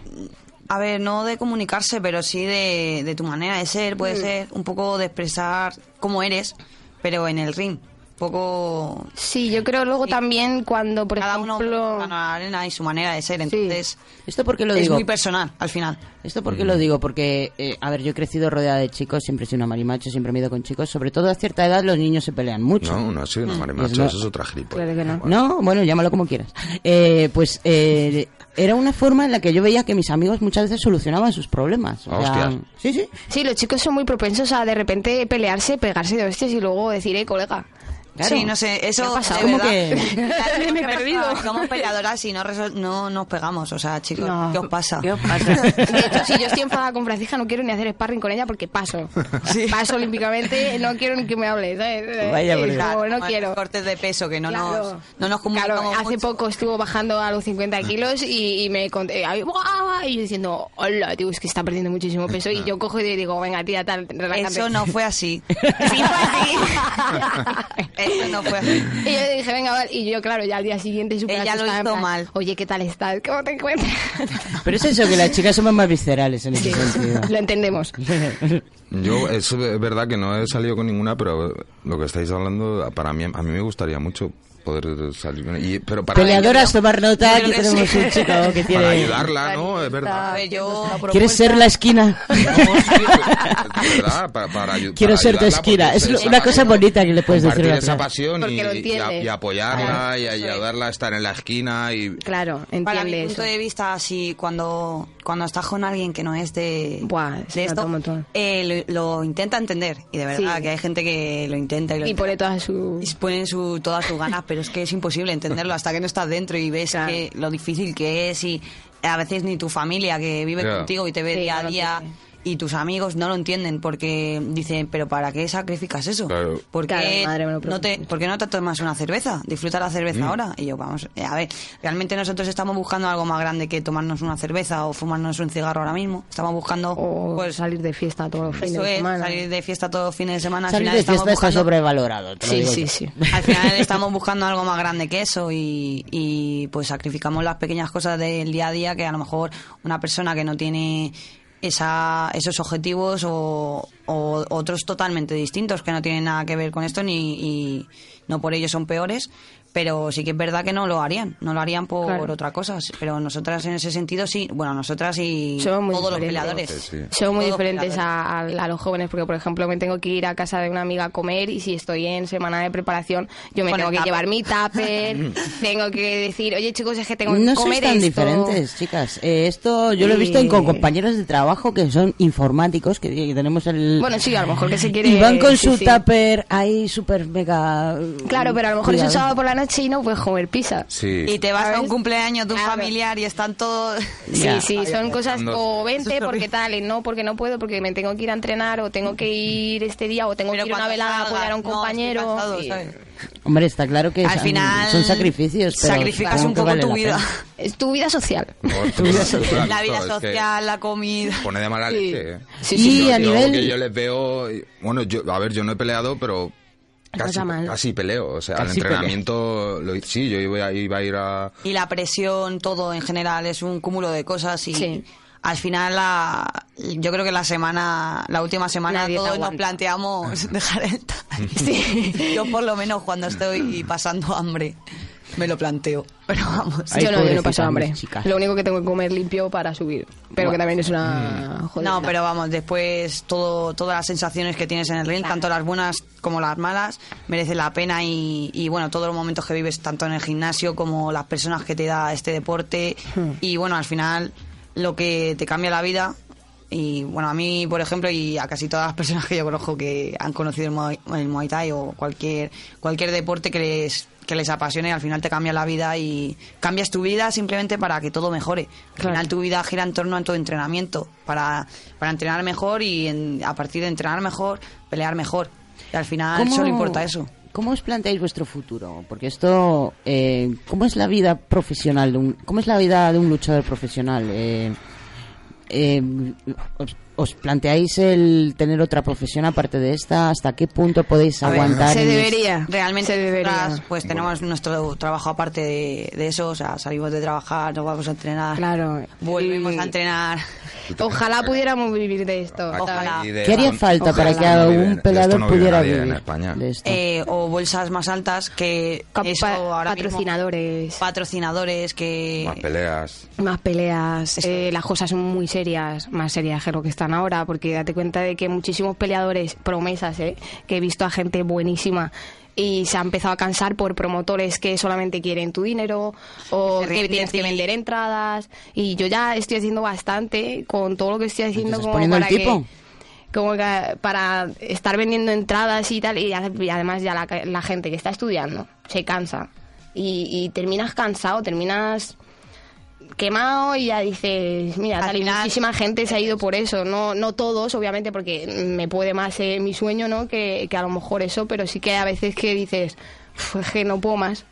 a ver, no de comunicarse, pero sí de, de tu manera de ser, puede Mm. ser un poco de expresar cómo eres, pero en el ring. Un poco... Sí, yo creo luego también cuando, por Cada uno ejemplo... gana la arena y su manera de ser, entonces... ¿Esto por qué lo es digo? muy personal, al final. ¿Esto por qué lo digo? Porque, eh, a ver, yo he crecido rodeada de chicos, siempre he sido una marimacho, siempre me he ido con chicos. Sobre todo a cierta edad los niños se pelean mucho. No, no ha sido una Mm. marimacho, Y no- eso es otra gilipollas. No, bueno, llámalo como quieras. Eh, pues eh, era una forma en la que yo veía que mis amigos muchas veces solucionaban sus problemas. O sea, Hostias. sí, sí. Sí, los chicos son muy propensos a de repente pelearse, pegarse de hostias y luego decir, eh, colega. Sí, no sé, eso de ¿Cómo que? Claro, Me he ¿qué perdido. pasa? Somos peleadoras y no, no nos pegamos, o sea, chicos, ¿qué os pasa? ¿Qué os De hecho, si yo estoy enfadada con Francisca, no quiero ni hacer sparring con ella porque paso. Paso olímpicamente, no quiero ni que me hable. ¿sabes? Vaya, Eh, Claro, no, quiero. Cortes de peso que no Claro. nos, no nos Claro, hace mucho. poco estuvo bajando a los 50 kilos y, y me conté, y yo diciendo, hola, tío, es que está perdiendo muchísimo peso. Y yo cojo y digo, venga, tía, tal, relájate. Eso no fue así. Sí, fue así. Eso no fue así. Y yo le dije, venga, vale. Y yo, claro, ya al día siguiente súper Ella lo hizo mal. Oye, ¿qué tal estás? ¿Cómo te encuentras? Pero es eso, que las chicas somos más viscerales en ese sentido. Lo entendemos. Yo, es verdad que no he salido con ninguna, pero lo que estáis hablando, para mí, a mí me gustaría mucho poder salir y, pero para Peleadoras, tomar nota, aquí tenemos sí. un chico que tiene... Para ayudarla, ¿no? Es verdad. Yo... ¿Quieres ser la esquina? Es verdad, para, para ayu- Quiero para ser tu esquina. Es una cosa pasión, bonita que le puedes decir a esa pasión y, y a- entiende. y apoyarla Claro. y ayudarla a estar en la esquina y Claro, Para mi entiende punto eso. de vista, si cuando, cuando estás con alguien que no es de, se de esto, eh, lo, lo intenta entender. Y de verdad Sí. que hay gente que lo intenta y lo Y pone todas sus... y ponen su, todas sus ganas, pero es que es imposible entenderlo hasta que no estás dentro y ves que lo difícil que es y a veces ni tu familia que vive contigo y te ve Sí, día a día y tus amigos no lo entienden porque dicen, pero ¿para qué sacrificas eso? Claro. ¿Por Claro, qué, mi madre me lo no te, ¿Por qué no te tomas una cerveza? Disfruta la cerveza Mm. ahora. Y yo, vamos, eh, a ver, realmente nosotros estamos buscando algo más grande que tomarnos una cerveza o fumarnos un cigarro ahora mismo. Estamos buscando O pues, salir de fiesta todos los fines eso de es, semana. salir de fiesta todos los fines de semana. Al Salir final de estamos fiesta está sobrevalorado. te lo Sí, digo sí, yo. sí. al final estamos buscando algo más grande que eso y, y, pues sacrificamos las pequeñas cosas del día a día que a lo mejor una persona que no tiene esa, esos objetivos o, o otros totalmente distintos que no tienen nada que ver con esto ni y no por ello son peores pero sí que es verdad que no lo harían no lo harían por Claro. otra cosa pero nosotras en ese sentido sí bueno nosotras y Somos muy todos los peleadores Son muy Todos diferentes a, a- a los jóvenes, porque por ejemplo me tengo que ir a casa de una amiga a comer y si estoy en semana de preparación, yo me Con tengo el que tupper. llevar mi tupper, tengo que decir, oye chicos, es que tengo que No sois comer tan esto. diferentes, chicas. Eh, esto yo lo he visto en- con compañeros de trabajo que son informáticos, que, que tenemos el... Bueno, sí, a lo mejor que se quiere... Y van con sí, su sí. tupper ahí súper mega... Claro, pero a lo mejor es un cuidado. sábado por la noche y no puedes comer pizza. Sí. y te vas a un cumpleaños de un familiar y están todos Sí, Ya. sí, son cosas o vente porque tal, y no porque no puedo, porque me tengo que ir a entrenar o tengo que ir este día o tengo Pero que ir a una velada a apoyar a un no, estoy compañero. cansado, y- ¿sabes? Hombre, está claro que Al son- final son sacrificios, pero sacrificas un poco vale tu vida. Es tu vida social. Tu vida social. La vida Es que social, la comida. Pone de mala Sí. leche. ¿eh? Sí, Y sí, a Yo- nivel- que yo les veo y- bueno yo a ver yo no he peleado pero casi, peleo o sea Casi al entrenamiento lo- sí yo iba, a- iba a ir a Y la presión, todo en general, es un cúmulo de cosas y Sí. al final la, yo creo que la semana, la última semana Nadie todos nos planteamos dejar el. Sí. Yo por lo menos cuando estoy pasando hambre me lo planteo. Pero vamos. Ay, yo no, yo no paso hambre. chicas. Lo único que tengo que comer limpio para subir. Pero que también es una jodida. No, pero vamos, después todo, todas las sensaciones que tienes en el ring, tanto las buenas como las malas, merecen la pena y, y, bueno, todos los momentos que vives tanto en el gimnasio como las personas que te da este deporte y bueno, al final lo que te cambia la vida y bueno, a mí, por ejemplo, y a casi todas las personas que yo conozco que han conocido el Muay, el Muay Thai o cualquier, cualquier deporte que les, que les apasione, al final te cambia la vida y cambias tu vida simplemente para que todo mejore. Al final tu vida gira en torno a tu entrenamiento, para, para entrenar mejor y en- a partir de entrenar mejor, pelear mejor. Y al final solo importa eso. ¿Cómo os planteáis vuestro futuro? Porque esto, eh, ¿cómo es la vida profesional? De un, ¿Cómo es la vida de un luchador profesional? Eh, eh, os- ¿Os planteáis el tener otra profesión aparte de esta? ¿Hasta qué punto podéis A ver, aguantar? se debería. Realmente nosotras, pues tenemos nuestro trabajo aparte de, de eso, o sea, salimos de trabajar, nos vamos a entrenar. Claro. Volvemos a entrenar. Ojalá pudiéramos vivir de esto. Ojalá. Y ¿Qué haría falta para que Ojalá. un De esto peleador no vive pudiera nadie en vivir España. de esto? Eh, o bolsas más altas que eso ahora mismo- patrocinadores. patrocinadores que Más peleas. Más peleas, eh, las cosas son muy serias, más serias que lo que están ahora, porque date cuenta de que muchísimos peleadores, promesas, eh, que he visto a gente buenísima y se ha empezado a cansar por promotores que solamente quieren tu dinero o que tienes que vender entradas. Y yo ya estoy haciendo bastante con todo lo que estoy haciendo ¿Estás como el para que- como que para estar vendiendo entradas y tal y, además ya la, la gente que está estudiando se cansa. Y, y terminas cansado terminas quemado y ya dices mira tal y muchísima gente se ha ido por eso no no todos obviamente porque me puede más eh, mi sueño no que, que a lo mejor eso pero sí que a veces que dices "Uf, es que no puedo más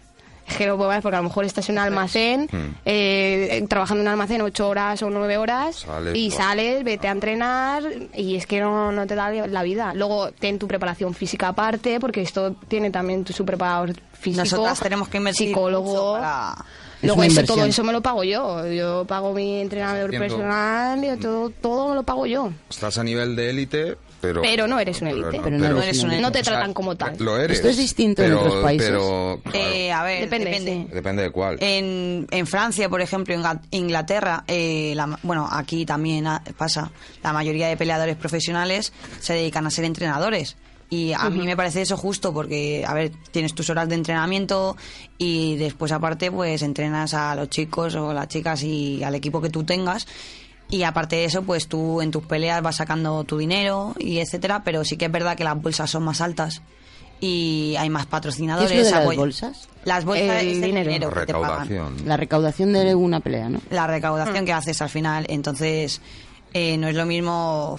es que no puedo más porque a lo mejor estás en un almacén Hmm. eh, trabajando en un almacén ocho horas o nueve horas Sales, y sales, vete a entrenar y es que no, no te da la vida. Luego ten tu preparación física aparte porque esto tiene también tu, su preparador físico. Nosotras tenemos que invertir psicólogo. mucho para- Luego eso, todo eso me lo pago yo. Yo pago mi entrenador personal y todo, todo me lo pago yo. Estás a nivel de élite, pero... Pero no eres un élite. Pero no eres un élite. No te o sea, tratan como tal. Lo eres. Esto es distinto en pero- otros países. Pero, claro, Eh, a ver, Depende, depende. sí. depende de cuál. En, en Francia, por ejemplo, en Inglaterra, eh, la- bueno, aquí también pasa, la mayoría de peleadores profesionales se dedican a ser entrenadores. Y a mí me parece eso justo porque, a ver, tienes tus horas de entrenamiento y después aparte pues entrenas a los chicos o las chicas y al equipo que tú tengas. Y aparte de eso, pues tú en tus peleas vas sacando tu dinero y etcétera, pero sí que es verdad que las bolsas son más altas y hay más ¿Qué patrocinadores. es lo de las bolsas? Las bolsas El es el dinero. dinero que te pagan Recaudación. La recaudación de una pelea, ¿no? la recaudación que haces al final. Entonces, eh, no es lo mismo,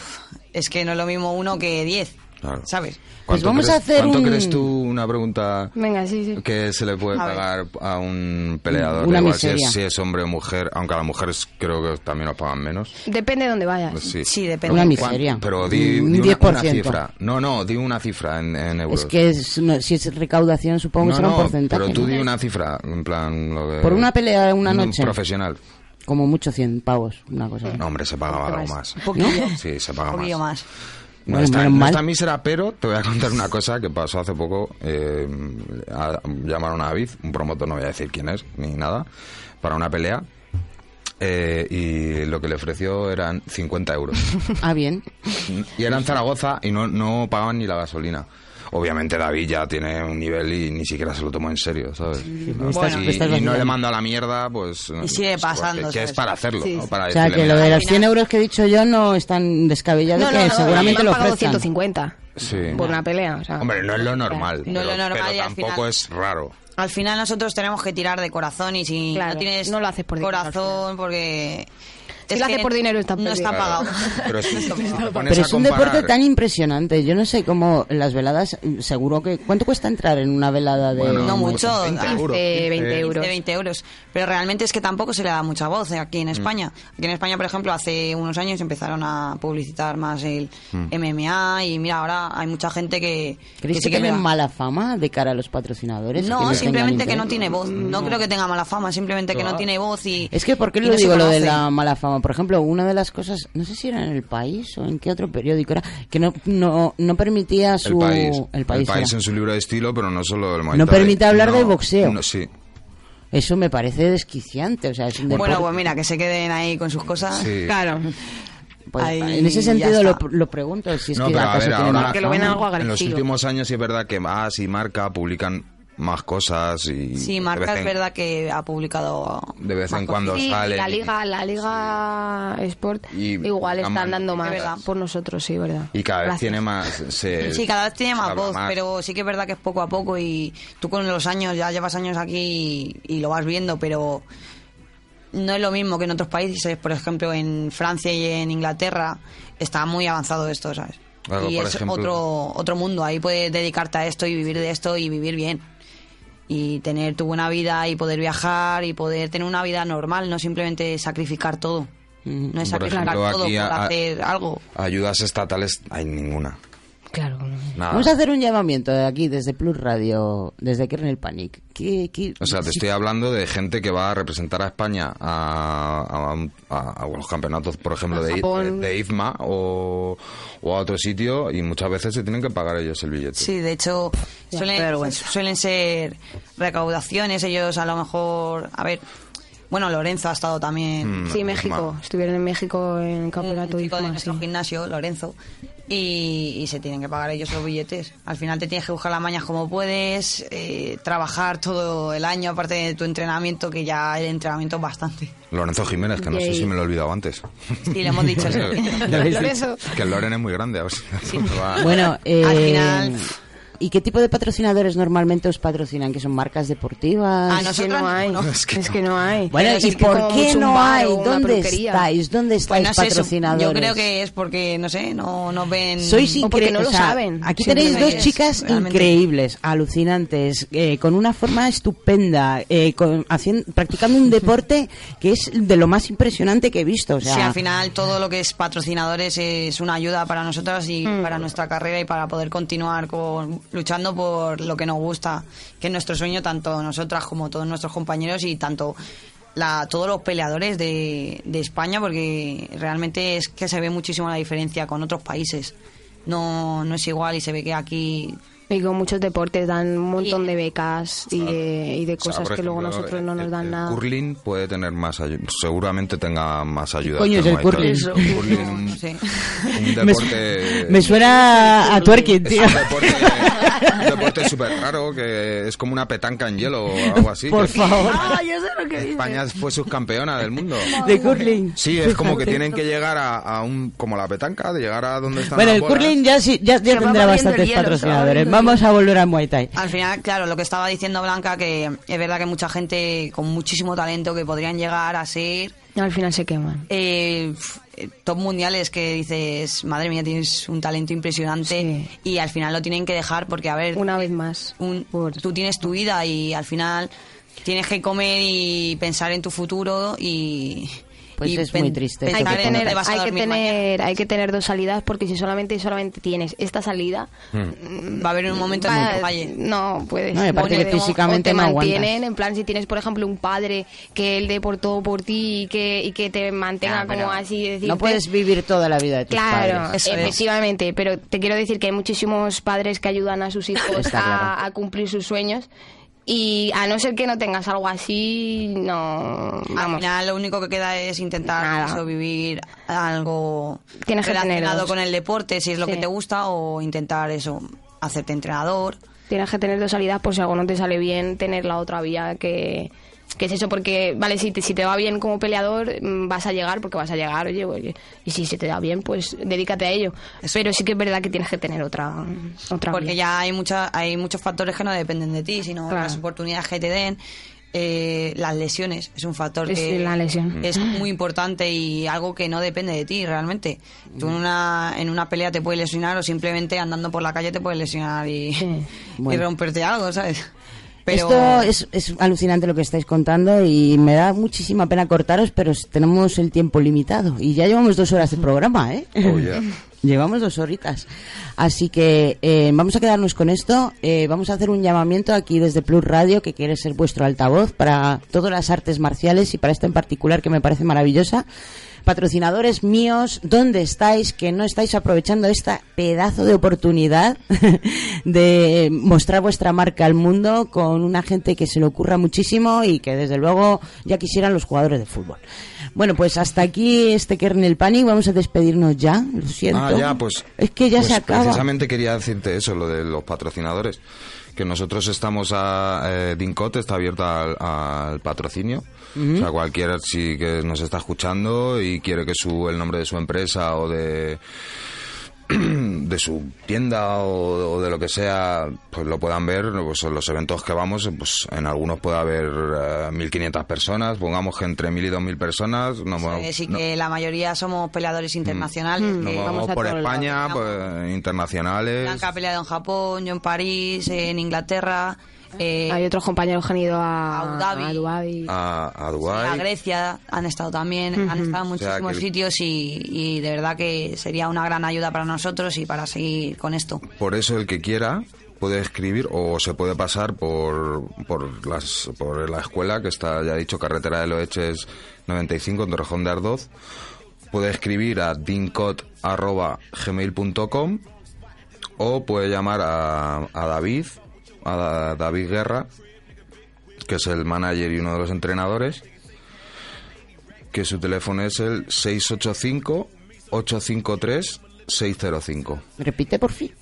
es que no es lo mismo uno que diez, Claro. ¿sabes? Pues ¿Cuánto vamos crees- a hacer ¿Cuánto un- crees tú, una pregunta, Venga, sí, sí. que se le puede A ver. pagar a un peleador? Una igual si miseria. es, si es hombre o mujer, aunque a las mujeres creo que también nos pagan menos. Depende de dónde vayas. Pues sí. Sí, depende. Una ¿Cuán- miseria. Pero di, Un di una, 10%. una cifra. No, no, di una cifra en, en euros. Es que es- no, si es recaudación supongo que no, será un no, porcentaje. pero tú ¿no? di una cifra, en plan... Lo que- Por una pelea una un noche. profesional. Como mucho 100 pavos, una cosa. No, hombre, se pagaba algo más. Un poquillo, Sí, se paga un poquillo más. más. No Bueno, está, no está mísera, pero te voy a contar una cosa que pasó hace poco. Eh, a- llamaron a David, un promotor, no voy a decir quién es, ni nada, para una pelea. eh, y lo que le ofreció eran 50 euros. Ah, bien. Y era en Zaragoza y no, no pagaban ni la gasolina. Obviamente David ya tiene un nivel y ni siquiera se lo tomó en serio, ¿sabes? No, estás- y, no le mando a la mierda, pues... Y sigue pasando, porque- Que es para hacerlo, Sí, ¿no? sí. Para O sea, que lo "Mira, de los 100 euros que he dicho yo no es tan descabellado No, que no, no, seguramente me lo ofrezcan. 150 Sí. por una pelea. O sea, Hombre, no es lo normal. No es lo pero- normal pero y al tampoco final- es raro. Al final nosotros tenemos que tirar de corazón y si Claro, no tienes no lo haces por corazón porque... Si es lo que haces por dinero está No está pagado. Pero si Pero es un deporte tan impresionante. Yo no sé cómo las veladas, seguro que... ¿Cuánto cuesta entrar en una velada de...? Bueno, No mucho, 20 15, euros, 20 15. euros. 15, 20 euros. Pero realmente es que tampoco se le da mucha voz eh, aquí en España. Aquí en España, por ejemplo, hace unos años empezaron a publicitar más el MMA y mira, ahora hay mucha gente que, ¿Creéis que, sí que tienen mala fama de cara a los patrocinadores? No, tengan simplemente que no tiene voz. No creo que tenga mala fama, simplemente que no tiene voz y... Es que, ¿por qué lo digo lo de la mala fama? Por ejemplo, una de las cosas, no sé si era en El País o en qué otro periódico era, que no, no, no permitía su... El país, El País, en su libro de estilo, pero no solo del Muay No permite hablar No, de boxeo. no, sí. Eso me parece desquiciante, o sea, es un Bueno, pues mira, que se queden ahí con sus cosas. Sí. Claro. pues, ahí en ese sentido lo, pregunto, si es no, que pero a acaso ver, tiene ahora, Que lo ven fama. algo en los últimos años sí es verdad que más y marca publican más cosas y Sí, Marca es verdad que ha publicado... de vez en cuando Sí, y sale la liga, la liga Sport Y igual están dando más verdad. por nosotros, sí, verdad. y cada vez Gracias. tiene más se, Sí, cada vez tiene más voz, pero sí que es verdad que es poco a poco y tú con los años, ya llevas años aquí y, y lo vas viendo, pero no es lo mismo que en otros países, por ejemplo en Francia y en Inglaterra está muy avanzado esto, ¿sabes? Claro, y es ejemplo- otro, otro mundo, ahí puedes dedicarte a esto y vivir de esto y vivir bien. Y tener tu buena vida y poder viajar y poder tener una vida normal, no simplemente sacrificar todo. No es Por sacrificar ejemplo, todo por a- hacer algo. Ayudas estatales hay ninguna. Claro. Nada. Vamos a hacer un llamamiento de aquí, desde Plus Radio, desde Kernel Panic. ¿Qué, qué- O sea, te estoy hablando de gente que va a representar a España a, a- a- a los campeonatos, por ejemplo, de, de IFMA o, o a otro sitio y muchas veces se tienen que pagar ellos el billete. Sí, de hecho, suelen, suelen ser recaudaciones. Ellos a lo mejor. A ver. Bueno, Lorenzo ha estado también. Mm, Sí, México. Estuvieron en México en el campeonato un chico de IFMA, nuestro sí. gimnasio, Lorenzo, y, y se tienen que pagar ellos los billetes. Al final te tienes que buscar las mañas como puedes, eh, trabajar todo el año aparte de tu entrenamiento, que ya el entrenamiento es bastante. Lorenzo Jiménez, que no sé si me lo he olvidado antes. Sí, le hemos dicho. Lorenzo. que el Loren es muy grande. A ver si va- Bueno, eh, Al final- ¿y qué tipo de patrocinadores normalmente os patrocinan? ¿Que son marcas deportivas? A Es que no hay. Es que, no hay. Bueno, ¿y por qué no hay? ¿Dónde estáis? ¿Dónde Pues estáis no sé, eso- patrocinadores? yo creo que es porque, no sé, no nos ven... Sois O porque no saben. Aquí Siempre tenéis dos chicas realmente. increíbles, alucinantes, eh, con una forma estupenda, eh, con, haciendo, practicando un deporte que es de lo más impresionante que he visto. O sea, Sí, al final todo lo que es patrocinadores es una ayuda para nosotras y Mm. para nuestra carrera y para poder continuar con, luchando por lo que nos gusta, que es nuestro sueño, tanto nosotras como todos nuestros compañeros y tanto la, todos los peleadores de, de España, porque realmente es que se ve muchísimo la diferencia con otros países. No, no es igual y se ve que aquí Y con muchos deportes dan un montón de becas y de, y de O sea, cosas por que luego ejemplo, nosotros no nos el- dan el nada. Curling puede tener más ayuda, seguramente tenga más ayuda. coño es el curling? curling un, un deporte... me suena a twerking, tío. Es un deporte, un deporte súper raro que es como una petanca en hielo o algo así. Por que- favor. Ah, yo sé lo que dices. España fue subcampeona del mundo. De curling. Sí, es como que tienen que llegar a, a un como la petanca, de llegar a donde están Bueno, las el bolas. curling ya, sí, ya, ya tendrá bastantes hielo, patrocinadores. Vamos a volver a Muay Thai. Al final, claro, lo que estaba diciendo Blanca, que es verdad que mucha gente con muchísimo talento que podrían llegar a ser Al final se queman. eh, eh, top mundiales que dices, madre mía, tienes un talento impresionante y al final lo tienen que dejar porque, a ver, Una vez más. un- tú tienes tu vida y al final tienes que comer y pensar en tu futuro y... Pues y es muy triste Hay que, tener, a hay, que tener, hay que tener dos salidas porque si solamente solamente tienes esta salida, mañana. Va a haber un momento en el que falle. no puedes. No, y aparte que te- o- físicamente o te no aguantas. mantienen, en plan, si tienes, por ejemplo, un padre que él dé por todo por ti y que, y que te mantenga Ah, pero como así decirte, No puedes vivir toda la vida de tus Claro, padres. efectivamente, pero te quiero decir que hay muchísimos padres que ayudan a sus hijos claro. a cumplir sus sueños y a no ser que no tengas algo así, no... Al Vamos, final lo único que queda es intentar eso, vivir algo Tienes relacionado con el deporte, si es lo Sí. que te gusta, o intentar eso, hacerte entrenador. tienes que tener dos salidas por si algo no te sale bien, tener la otra vía que... que es eso? Porque, vale, si te, si te va bien como peleador, mm, vas a llegar, porque vas a llegar, oye, oye, y si se te da bien, pues dedícate a ello. Pero sí que es verdad que tienes que tener otra, otra Porque vía. ya hay, mucha, hay muchos factores que no dependen de ti, sino Claro. las oportunidades que te den. eh, las lesiones es un factor Es que la lesión. es muy importante y algo que no depende de ti realmente. Tú en una, en una pelea te puedes lesionar o simplemente andando por la calle te puedes lesionar y, y Bueno. romperte algo, ¿sabes? Pero Esto es, es alucinante lo que estáis contando y me da muchísima pena cortaros, pero tenemos el tiempo limitado y ya llevamos dos horas de programa, ¿eh? Oh, yeah. Llevamos dos horitas. Así que eh, vamos a quedarnos con esto. Eh, vamos a hacer un llamamiento aquí desde Plus Radio, que quiere ser vuestro altavoz para todas las artes marciales y para esta en particular que me parece maravillosa. Patrocinadores míos, ¿dónde estáis? Que no estáis aprovechando esta pedazo de oportunidad de mostrar vuestra marca al mundo con una gente que se le ocurra muchísimo y que desde luego ya quisieran los jugadores de fútbol. Bueno, pues hasta aquí este Kernel Panic. Vamos a despedirnos ya. Lo siento. Ah, ya, pues. Es que ya pues se acaba. Precisamente quería decirte eso, lo de los patrocinadores. Que nosotros estamos a. Eh, Dincot está abierta al, al patrocinio. O sea, cualquiera si que nos está escuchando y quiere que su, el nombre de su empresa o de de su tienda o, o de lo que sea, pues lo puedan ver, pues en los eventos que vamos, pues en algunos puede haber eh, 1.500 personas, pongamos que entre 1.000 y 2.000 personas, eh, sí no- que la mayoría somos peleadores internacionales. nos que movemos por España, pues internacionales. Blanca ha peleado en Japón, yo en París, en Inglaterra. Eh, Hay otros compañeros que han ido a, a a Dhabi. A, a Dubái. a Grecia han estado también, han estado en O sea, muchísimos que- sitios y, y de verdad que sería una gran ayuda para nosotros y para seguir con esto. Por eso el que quiera puede escribir o se puede pasar por, por, las, por la escuela, que está, ya he dicho, Carretera de Loeches 95, en Torrejón de Ardoz. Puede escribir a dincot.gmail.com o puede llamar a, a David, a Da- David Guerra, que es el manager y uno de los entrenadores, que su teléfono es el 685-853-605. Repite por fin.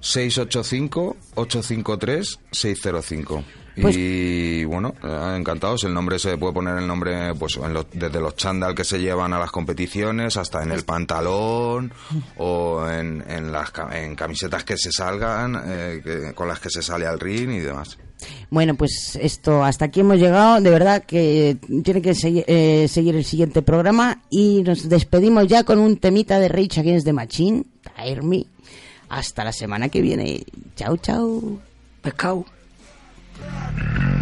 685-853-605. Pues- y bueno, eh, encantados. El nombre se puede poner el nombre pues en los- desde los chándal que se llevan a las competiciones hasta en el pantalón o en, en las en camisetas que se salgan, eh, que- con las que se sale al ring y demás. Bueno, pues esto, hasta aquí hemos llegado. De verdad que tiene que segui- eh, seguir el siguiente programa y nos despedimos ya con un temita de Rage Against the Machine, Tire Me. Hasta la semana que viene. Chao, chao. Pescado. Yeah.